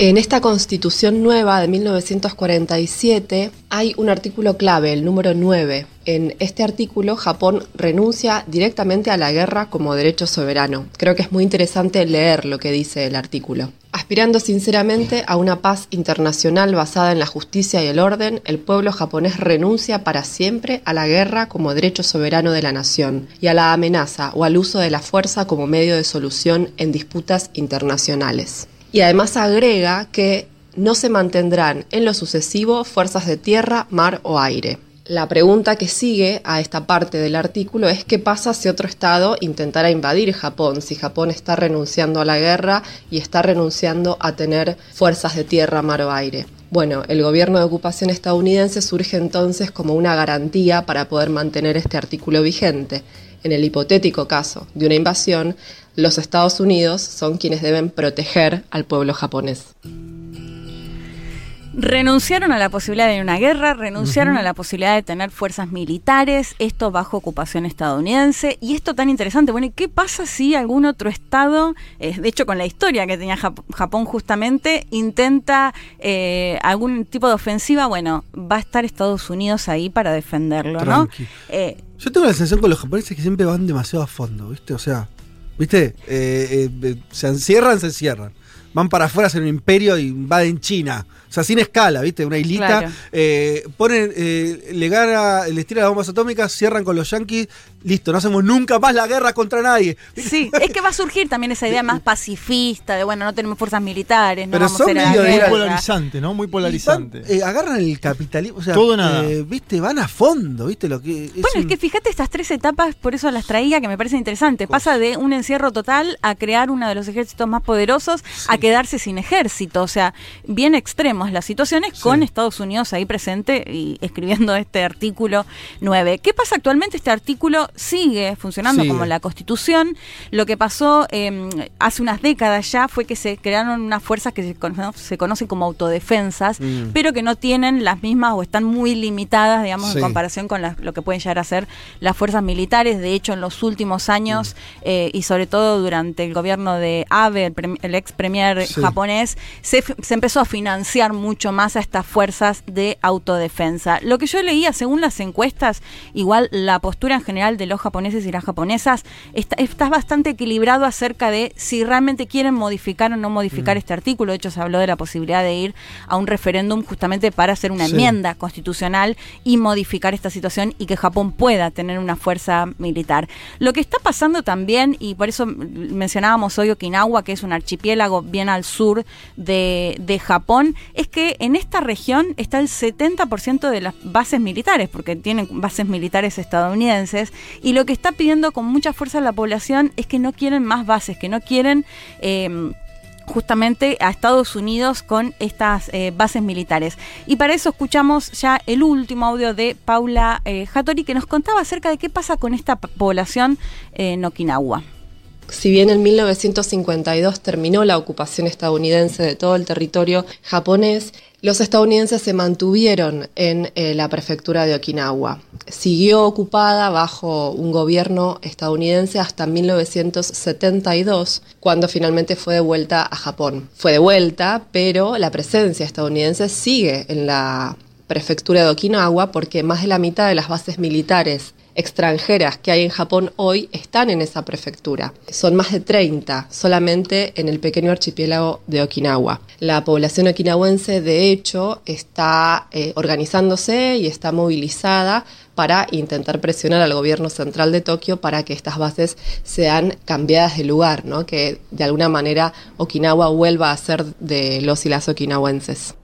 En esta constitución nueva de 1947 hay un artículo clave, el número 9. En este artículo Japón renuncia directamente a la guerra como derecho soberano. Creo que es muy interesante leer lo que dice el artículo. Aspirando sinceramente a una paz internacional basada en la justicia y el orden, el pueblo japonés renuncia para siempre a la guerra como derecho soberano de la nación y a la amenaza o al uso de la fuerza como medio de solución en disputas internacionales. Y además agrega que no se mantendrán en lo sucesivo fuerzas de tierra, mar o aire. La pregunta que sigue a esta parte del artículo es qué pasa si otro Estado intentara invadir Japón, si Japón está renunciando a la guerra y está renunciando a tener fuerzas de tierra, mar o aire. Bueno, el gobierno de ocupación estadounidense surge entonces como una garantía para poder mantener este artículo vigente. En el hipotético caso de una invasión, los Estados Unidos son quienes deben proteger al pueblo japonés. Renunciaron a la posibilidad de una guerra, renunciaron a la posibilidad de tener fuerzas militares, esto bajo ocupación estadounidense. Y esto tan interesante, bueno, ¿y qué pasa si algún otro estado, eh, de hecho con la historia que tenía Jap- Japón justamente, intenta eh, algún tipo de ofensiva? Bueno, va a estar Estados Unidos ahí para defenderlo, ¿no? Eh, Yo tengo la sensación con los japoneses que siempre van demasiado a fondo, ¿viste? O sea, ¿viste? Eh, eh, eh, se encierran, se encierran. Van para afuera, hacen un imperio y invaden China. O sea, sin escala, ¿viste? Una islita. Claro. eh, ponen, eh, le gana, les tira las bombas atómicas, cierran con los yanquis. Listo, no hacemos nunca más la guerra contra nadie. Sí, es que va a surgir también esa idea más pacifista de, bueno, no tenemos fuerzas militares, no Pero vamos son a a la medio de- Muy guerra. polarizante, ¿no? Muy polarizante. Eh, agarran el capitalismo. O sea, Todo o nada. eh, ¿viste? Van a fondo, ¿viste? Lo que es Bueno, es que fíjate estas tres etapas, por eso las traía, que me parece interesante. Pasa de un encierro total a crear uno de los ejércitos más poderosos, a quedarse sin ejército. O sea, bien extremos las situaciones con Estados Unidos ahí presente y escribiendo este artículo 9. ¿Qué pasa actualmente? Este artículo sigue funcionando como la Constitución. Lo que pasó eh, hace unas décadas ya fue que se crearon unas fuerzas que se, cono- se conocen como autodefensas, Mm. pero que no tienen las mismas o están muy limitadas, digamos, Sí. en comparación con las- lo que pueden llegar a ser las fuerzas militares. De hecho, en los últimos años Mm. eh, y sobre todo durante el gobierno de Abe, el, ex premier japonés, se empezó a financiar mucho más a estas fuerzas de autodefensa. Lo que yo leía, según las encuestas, igual la postura en general de los japoneses y las japonesas está, está bastante equilibrado acerca de si realmente quieren modificar o no modificar Mm. este artículo. De hecho, se habló de la posibilidad de ir a un referéndum justamente para hacer una Sí. enmienda constitucional y modificar esta situación y que Japón pueda tener una fuerza militar. Lo que está pasando también, y por eso mencionábamos hoy Okinawa, que es un archipiélago bien bien al sur de, de Japón, es que en esta región está el 70% de las bases militares, porque tienen bases militares estadounidenses, y lo que está pidiendo con mucha fuerza la población es que no quieren más bases, que no quieren... eh, justamente a Estados Unidos con estas eh, bases militares. Y para eso escuchamos ya el último audio de Paula eh, Hattori que nos contaba acerca de qué pasa con esta población en Okinawa. Si bien en 1952 terminó la ocupación estadounidense de todo el territorio japonés, los estadounidenses se mantuvieron en eh, la prefectura de Okinawa. Siguió ocupada bajo un gobierno estadounidense hasta 1972, cuando finalmente fue devuelta a Japón. Fue devuelta, pero la presencia estadounidense sigue en la prefectura de Okinawa porque más de la mitad de las bases militares extranjeras que hay en Japón hoy están en esa prefectura. Son más de 30 solamente en el pequeño archipiélago de Okinawa. La población okinawense, de hecho, está eh, organizándose y está movilizada para intentar presionar al gobierno central de Tokio para que estas bases sean cambiadas de lugar, ¿no? que de alguna manera Okinawa vuelva a ser de los y las okinawenses.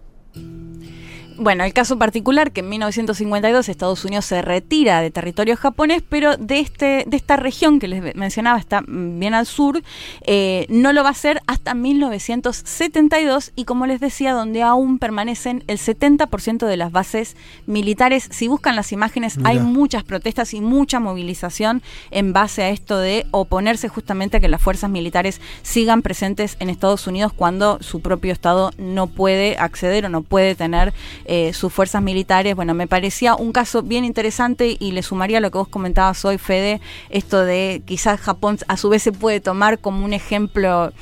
Bueno, el caso particular que en 1952 Estados Unidos se retira de territorio japonés, pero de este de esta región que les mencionaba está bien al sur, eh, no lo va a hacer hasta 1972 y como les decía, donde aún permanecen el 70% de las bases militares. Si buscan las imágenes, hay muchas protestas y mucha movilización en base a esto de oponerse justamente a que las fuerzas militares sigan presentes en Estados Unidos cuando su propio Estado no puede acceder o no puede tener eh, sus fuerzas militares. Bueno, me parecía un caso bien interesante y le sumaría lo que vos comentabas hoy, Fede, esto de quizás Japón a su vez se puede tomar como un ejemplo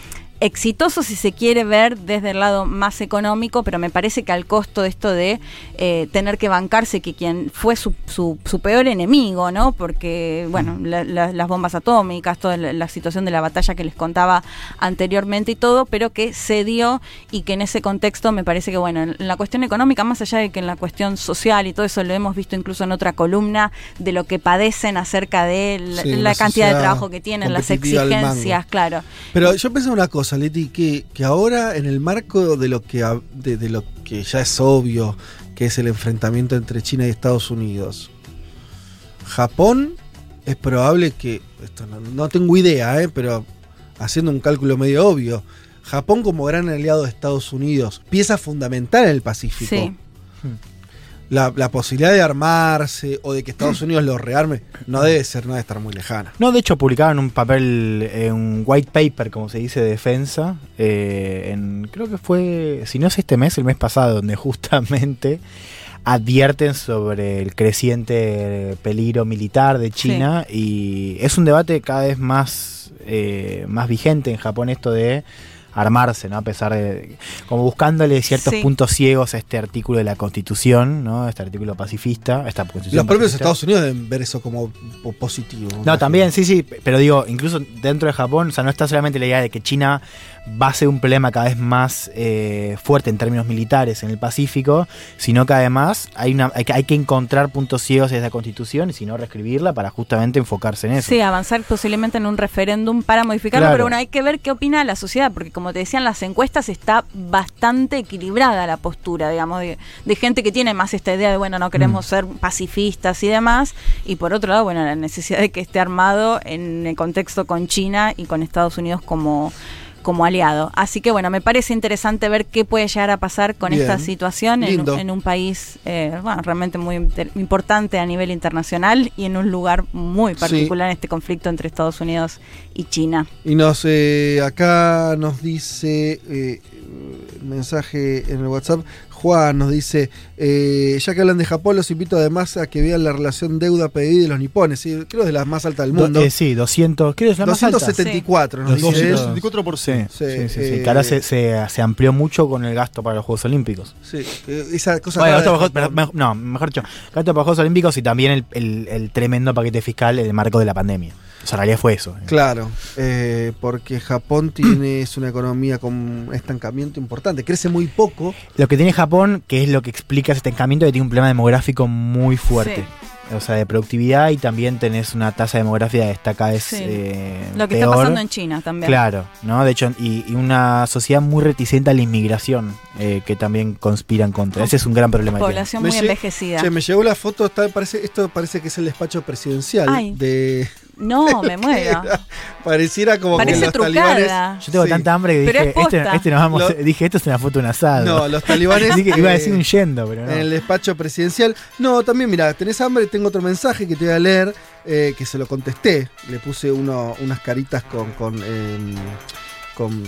exitoso si se quiere ver desde el lado más económico, pero me parece que al costo de esto de eh, tener que bancarse que quien fue su, su, su peor enemigo, ¿no? Porque, bueno, la- la- las bombas atómicas, toda la, la situación de la batalla que les contaba anteriormente y todo, pero que se dio y que en ese contexto me parece que, bueno, en la cuestión económica, más allá de que en la cuestión social y todo eso lo hemos visto incluso en otra columna, de lo que padecen acerca de la, Sí, la una cantidad de trabajo que tienen, las exigencias, claro. Pero yo pensé una cosa, Leti, que, que ahora en el marco de lo que de, de lo que ya es obvio, que es el enfrentamiento entre China y Estados Unidos, Japón es probable que, esto no, no tengo idea, eh, pero haciendo un cálculo medio obvio, Japón como gran aliado de Estados Unidos, pieza fundamental en el Pacífico. Sí. La, la posibilidad de armarse o de que Estados Unidos lo rearme no debe ser, no debe estar muy lejana. No, de hecho publicaron un papel, eh, un white paper, como se dice, de defensa, eh, en, creo que fue, si no es este mes, el mes pasado, donde justamente advierten sobre el creciente peligro militar de China y es un debate cada vez más, eh, más vigente en Japón esto de armarse, ¿no? A pesar de. como buscándole ciertos Sí. puntos ciegos a este artículo de la Constitución, ¿no? Este artículo pacifista, esta Constitución Los propios pacifista. Estados Unidos deben ver eso como po- positivo. No, también, sí, sí, pero digo, incluso dentro de Japón, o sea, no está solamente la idea de que China va a ser un problema cada vez más eh, fuerte en términos militares en el Pacífico, sino que además hay, una, hay, que, hay que encontrar puntos ciegos de esa constitución y si no reescribirla para justamente enfocarse en eso. Sí, avanzar posiblemente en un referéndum para modificarlo, Claro. pero bueno, hay que ver qué opina la sociedad, porque como te decían las encuestas, está bastante equilibrada la postura, digamos, de, de gente que tiene más esta idea de, bueno, no queremos Mm. ser pacifistas y demás, y por otro lado, bueno, la necesidad de que esté armado en el contexto con China y con Estados Unidos como como aliado. Así que bueno, me parece interesante ver qué puede llegar a pasar con Bien. esta situación en, un país eh, bueno, realmente muy importante a nivel internacional y en un lugar muy Sí. particular en este conflicto entre Estados Unidos y China. Y nos eh, acá nos dice eh, mensaje en el WhatsApp. Juan nos dice, eh, ya que hablan de Japón, los invito además a que vean la relación deuda-PDI de los nipones. Sí, creo que es de las más altas del Do- mundo. eh, sí, 200, creo que es la más alta. 274 nos dice él. 274%. Sí, sí, sí, sí, eh, que ahora se, se- se amplió mucho con el gasto para los Juegos Olímpicos. Sí, eh, esa cosa Bueno, gasto no, mejor dicho, gasto para los Juegos Olímpicos y también el, el- el tremendo paquete fiscal en el marco de la pandemia. O sea, en realidad fue eso. Claro, eh, porque Japón tiene es una economía con estancamiento importante, crece muy poco. Lo que tiene Japón, que es lo que explica ese estancamiento, que tiene un problema demográfico muy fuerte. Sí. o sea, de productividad y también tenés una tasa demográfica que está cada vez Sí. eh, Lo que peor. está pasando en China también. Claro, ¿no? De hecho, y, y una sociedad muy reticente a la inmigración eh, que también conspira en contra. Ese es un gran problema. tiene. Población muy envejecida. Che, me llegó la foto, está- parece, esto parece que es el despacho presidencial Ay. de. No, me muero. Pareciera como Parece que los trucada. talibanes. Yo tengo Sí. tanta hambre que Pero dije, es este, este nos vamos, Lo- dije, esto es una foto de un asado. No, los talibanes. Dije que iba a eh, decir un yendo, pero no. En el despacho presidencial. No, también, mira, tenés hambre, tengo otro mensaje que te voy a leer, eh, que se lo contesté. Le puse uno, unas caritas con, con, em, con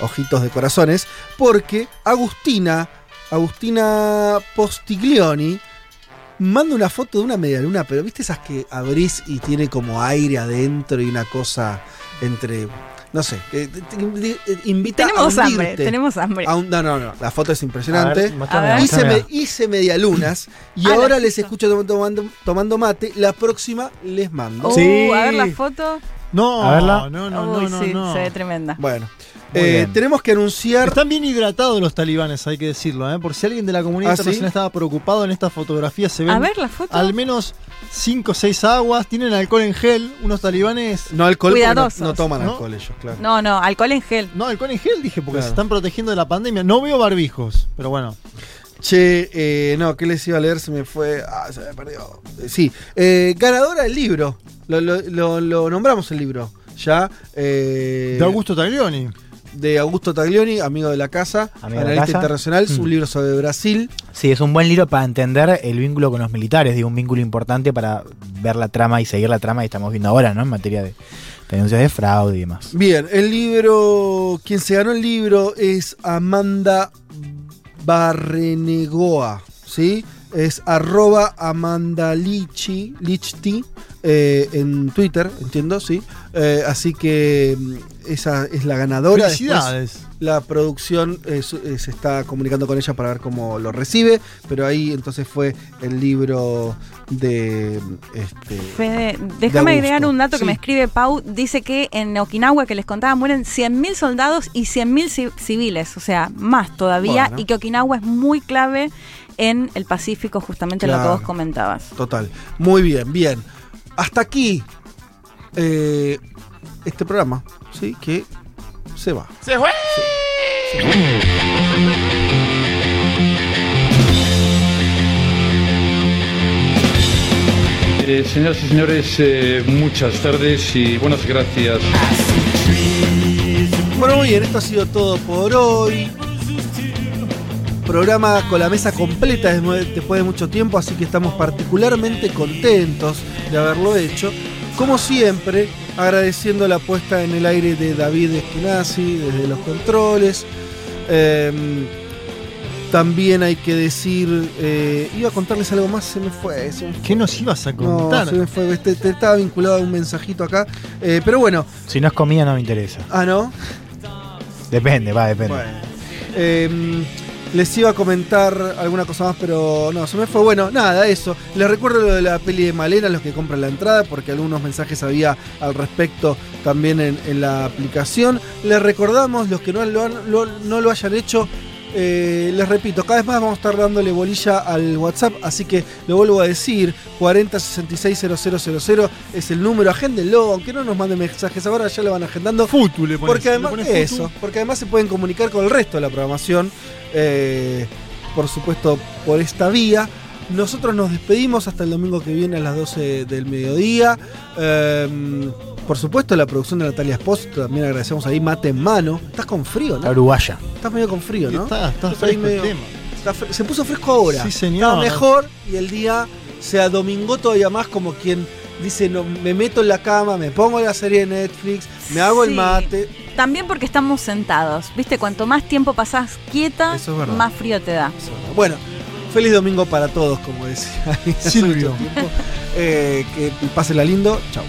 ojitos de corazones, porque Agustina, Agustina Postiglioni, manda una foto de una media luna, pero viste esas que abrís y tiene como aire adentro y una cosa entre... No sé, que te- te- te- invita Tenemos a hambre, hundirte. tenemos hambre. A un- no, no, no, la foto es impresionante. A ver. Hice, me- hice medialunas y Ah, ahora les escucho tom- tomando, tomando mate. La próxima les mando. Uh, Sí. A ver la foto. No, A verla. no, no, Uy, no, no, sí, no. se ve tremenda. Bueno, eh, tenemos que anunciar. Están bien hidratados los talibanes, hay que decirlo, ¿eh? Por si alguien de la comunidad ¿Ah, sí? internacional estaba preocupado en esta fotografía, se ven A ver la foto. al menos 5 o 6 aguas, tienen alcohol en gel, unos talibanes... No alcohol, no, Cuidadosos, no toman ¿no? alcohol ellos, claro. No, no, alcohol en gel. No, alcohol en gel, dije, porque Claro. se están protegiendo de la pandemia. No veo barbijos, pero bueno. Che, eh, no, ¿qué les iba a leer? Se me fue. Ah, se me perdió. Eh, sí, eh, ganadora del libro. Lo, lo- lo- lo nombramos el libro. Ya. eh, De Augusto Taglioni. De Augusto Taglioni, amigo de la casa, Amigo de la analista casa. internacional, es un Mm. libro sobre Brasil. Sí, es un buen libro para entender el vínculo con los militares, digo, un vínculo importante para ver la trama y seguir la trama que estamos viendo ahora, ¿no? En materia de denuncias de fraude y demás. Bien, el libro, quien se ganó el libro es Amanda Barrenegoa, ¿sí? Es arroba Amanda Lichi, Lichti, eh, en Twitter, entiendo, sí. Eh, así que mm, esa es la ganadora. Después, Felicidades. la producción eh, se está comunicando con ella para ver cómo lo recibe, pero ahí entonces fue el libro de... Este, Fede, déjame de agregar un dato que me escribe Pau. Dice que en Okinawa, que les contaba, mueren 100.000 soldados y 100.000 ci- civiles, o sea, más todavía, Bueno. y que Okinawa es muy clave en el Pacífico, justamente lo que vos comentabas. Total. Muy bien, bien. Hasta aquí eh, este programa, ¿sí? Que se va. ¡Se fue! Eh, señoras y señores, eh, muchas tardes y buenas gracias. Bueno, muy bien, esto ha sido todo por hoy. Programa con la mesa completa después de mucho tiempo, así que estamos particularmente contentos de haberlo hecho. Como siempre, agradeciendo la puesta en el aire de David Eskenazi desde los controles. Em, también hay que decir, eh, iba a contarles algo más, se me fue. se me fue. ¿Qué nos ibas a No, contar? se me fue, este- te- estaba vinculado a un mensajito acá. Eh, pero bueno, Si no es comida no me interesa. ah, no. Depende, va, depende. Bueno. Les iba a comentar alguna cosa más, pero no, se me fue. Bueno, nada, eso. Les recuerdo lo de la peli de Malena, los que compran la entrada, porque algunos mensajes había al respecto también en, la aplicación. Les recordamos, los que no han- lo- no lo hayan hecho, eh, les repito, cada vez más vamos a estar dándole bolilla al WhatsApp, así que lo vuelvo a decir, 40660000 es el número, agéndenlo, aunque no nos manden mensajes ahora, ya lo van agendando. Futu le pones. Porque le además, futu. eso, porque además se pueden comunicar con el resto de la programación, eh, por supuesto, por esta vía. Nosotros nos despedimos hasta el domingo que viene a las 12 del mediodía. Eh, por supuesto, la producción de Natalia Spost, también agradecemos ahí, mate en mano. Estás con frío, La ¿no? uruguaya. Estás medio con frío, ¿no? Está, está fresco el medio- tema. está fre- se puso fresco ahora. Sí, señor. Está mejor y el día se adomingó todavía más como quien dice, no, me meto en la cama, me pongo la serie de Netflix, me hago el Sí. mate. También porque estamos sentados. Viste, cuanto más tiempo pasás quieta, Eso es verdad. más frío te da. Bueno, feliz domingo para todos, como decía Silvio. tiempo. Eh, que pásenla lindo. Chao.